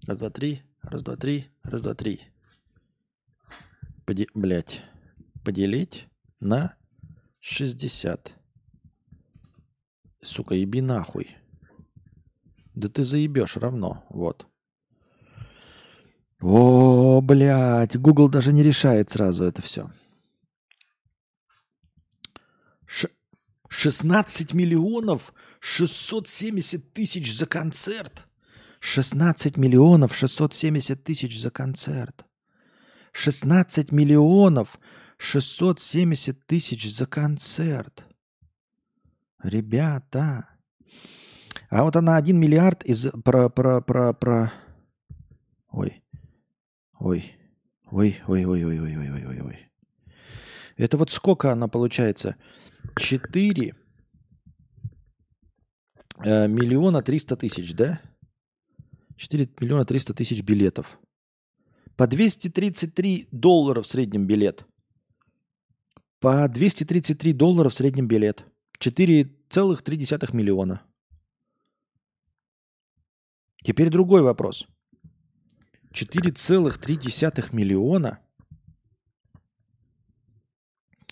Раз, два, три. Раз, два, три. Раз, два, три. Поди... Блядь. Поделить на 60. Сука, еби нахуй. Да ты заебешь равно. Вот. О, блядь, Google даже не решает сразу это все. Ш 16 миллионов 670 тысяч за концерт. 16 миллионов 670 тысяч за концерт. 16 миллионов 670 тысяч за концерт. Ребята. А вот она 1 миллиард из... Про, про, про, про... Ой. Ой. Ой, ой, ой, ой, ой, ой, ой, ой, ой. Это вот сколько она получается? 4 э, миллиона 300 тысяч, да? 4 миллиона 300 тысяч билетов. По 233 доллара в среднем билет. По 233 доллара в среднем билет. 4,3 миллиона. Теперь другой вопрос. 4,3 миллиона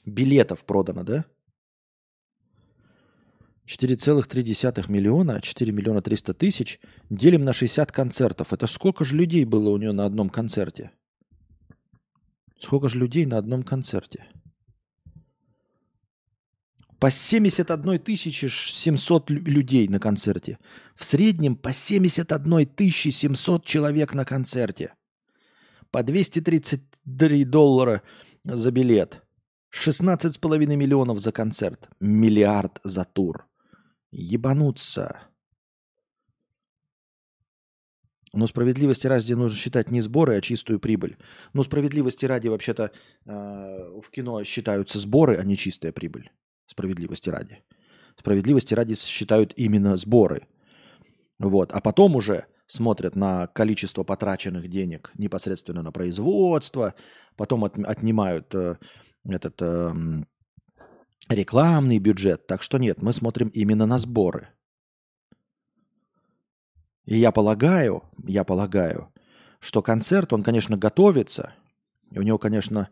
билетов продано, да? 4,3 миллиона, 4 миллиона 300 тысяч делим на 60 концертов. Это сколько же людей было у нее на одном концерте? Сколько же людей на одном концерте? По 71 700 людей на концерте. В среднем по 71 700 человек на концерте. По 233 доллара за билет. 16,5 миллионов за концерт. Миллиард за тур. Ебануться. Но справедливости ради нужно считать не сборы, а чистую прибыль. Но справедливости ради вообще-то э, в кино считаются сборы, а не чистая прибыль. Справедливости ради. Справедливости ради считают именно сборы. Вот. А потом уже смотрят на количество потраченных денег непосредственно на производство, потом от, отнимают э, этот э, рекламный бюджет. Так что нет, мы смотрим именно на сборы. И я полагаю, я полагаю, что концерт, он, конечно, готовится. У него, конечно,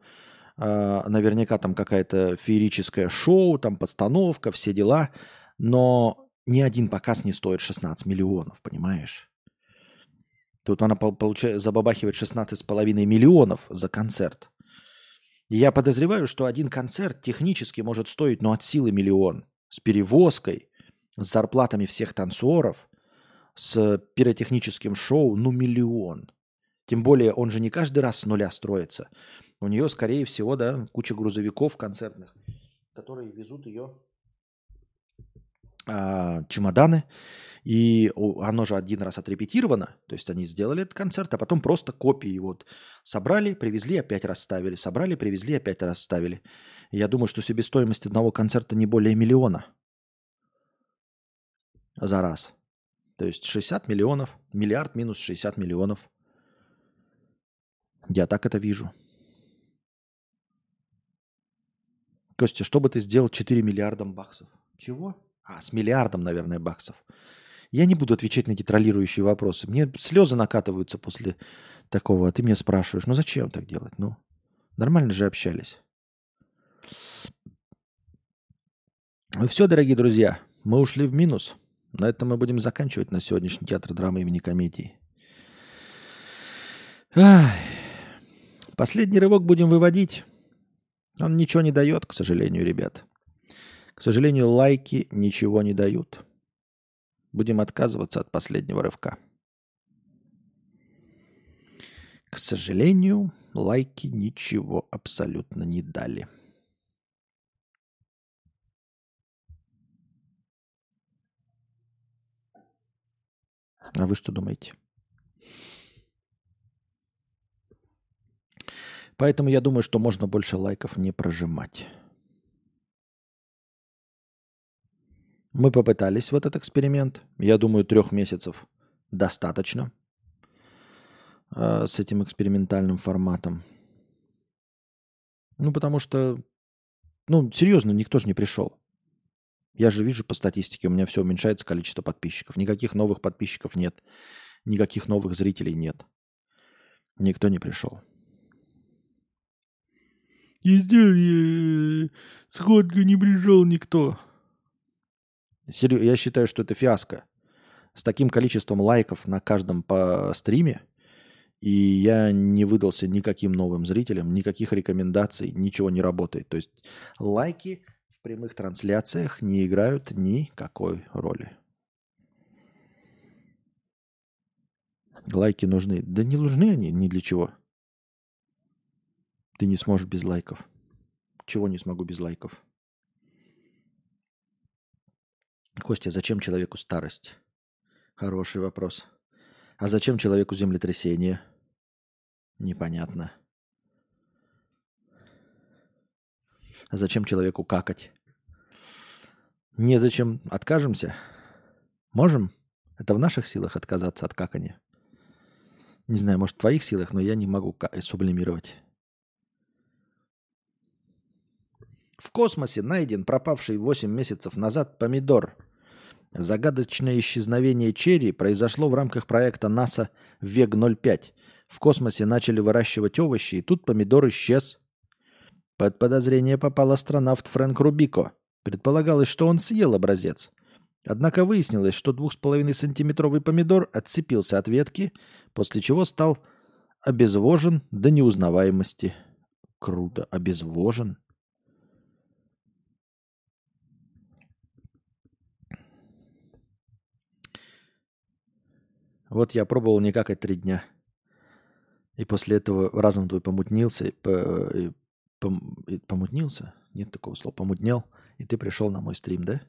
э, наверняка там какая-то феерическое шоу, там постановка, все дела. Но ни один показ не стоит 16 миллионов, понимаешь? Тут она получает, забабахивает 16,5 миллионов за концерт. Я подозреваю, что один концерт технически может стоить, ну, от силы миллион. С перевозкой, с зарплатами всех танцоров, с пиротехническим шоу, ну, миллион. Тем более, он же не каждый раз с нуля строится. У нее, скорее всего, да, куча грузовиков концертных, которые везут ее а, чемоданы. И оно же один раз отрепетировано, то есть они сделали этот концерт, а потом просто копии вот собрали, привезли, опять расставили, собрали, привезли, опять расставили. Я думаю, что себестоимость одного концерта не более миллиона за раз. То есть 60 миллионов, миллиард минус 60 миллионов. Я так это вижу. Костя, что бы ты сделал 4 миллиардом баксов? Чего? А, с миллиардом, наверное, баксов. Я не буду отвечать на эти троллирующие вопросы. Мне слезы накатываются после такого, а ты меня спрашиваешь, ну зачем так делать? Ну, нормально же общались. Ну все, дорогие друзья, мы ушли в минус. На этом мы будем заканчивать на сегодняшний театр драмы имени комедии. Последний рывок будем выводить. Он ничего не дает, к сожалению, ребят. К сожалению, лайки ничего не дают. Будем отказываться от последнего рывка. К сожалению, лайки ничего абсолютно не дали. А вы что думаете? Поэтому я думаю, что можно больше лайков не прожимать. Мы попытались в этот эксперимент. Я думаю, трех месяцев достаточно э, с этим экспериментальным форматом. Ну, потому что, ну, серьезно, никто же не пришел. Я же вижу по статистике, у меня все уменьшается количество подписчиков. Никаких новых подписчиков нет. Никаких новых зрителей нет. Никто не пришел. И сделали сходка, не пришел никто. Я считаю, что это фиаско. С таким количеством лайков на каждом по стриме, и я не выдался никаким новым зрителям, никаких рекомендаций, ничего не работает. То есть лайки в прямых трансляциях не играют никакой роли. Лайки нужны. Да не нужны они ни для чего. Ты не сможешь без лайков. Чего не смогу без лайков? Костя, зачем человеку старость? Хороший вопрос. А зачем человеку землетрясение? Непонятно. А зачем человеку какать? Незачем. Откажемся? Можем? Это в наших силах отказаться от какания. Не знаю, может, в твоих силах, но я не могу сублимировать. В космосе найден пропавший 8 месяцев назад помидор. Загадочное исчезновение черри произошло в рамках проекта НАСА ВЕГ-05. В космосе начали выращивать овощи, и тут помидор исчез. Под подозрение попал астронавт Фрэнк Рубико. Предполагалось, что он съел образец. Однако выяснилось, что 2,5-сантиметровый помидор отцепился от ветки, после чего стал обезвожен до неузнаваемости. Круто. Обезвожен? Вот я пробовал не какать три дня. И после этого разум твой помутнился, по, пом, помутнился? Нет такого слова. Помутнел, и ты пришел на мой стрим, да?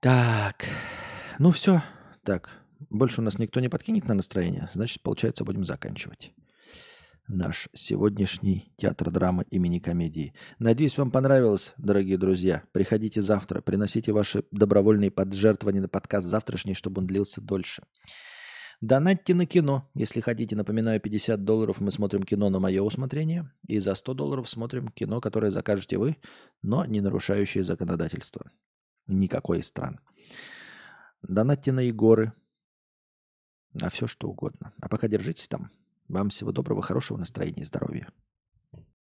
Так, ну все. Так, больше у нас никто не подкинет на настроение. Значит, получается, будем заканчивать наш сегодняшний театр драмы имени комедии. Надеюсь, вам понравилось, дорогие друзья. Приходите завтра, приносите ваши добровольные поджертвования на подкаст завтрашний, чтобы он длился дольше. Донатьте на кино. Если хотите, напоминаю, 50 долларов мы смотрим кино на мое усмотрение. И за 100 долларов смотрим кино, которое закажете вы, но не нарушающее законодательство. Никакой из стран. Донатьте на Егоры. На все, что угодно. А пока держитесь там. Вам всего доброго, хорошего настроения и здоровья.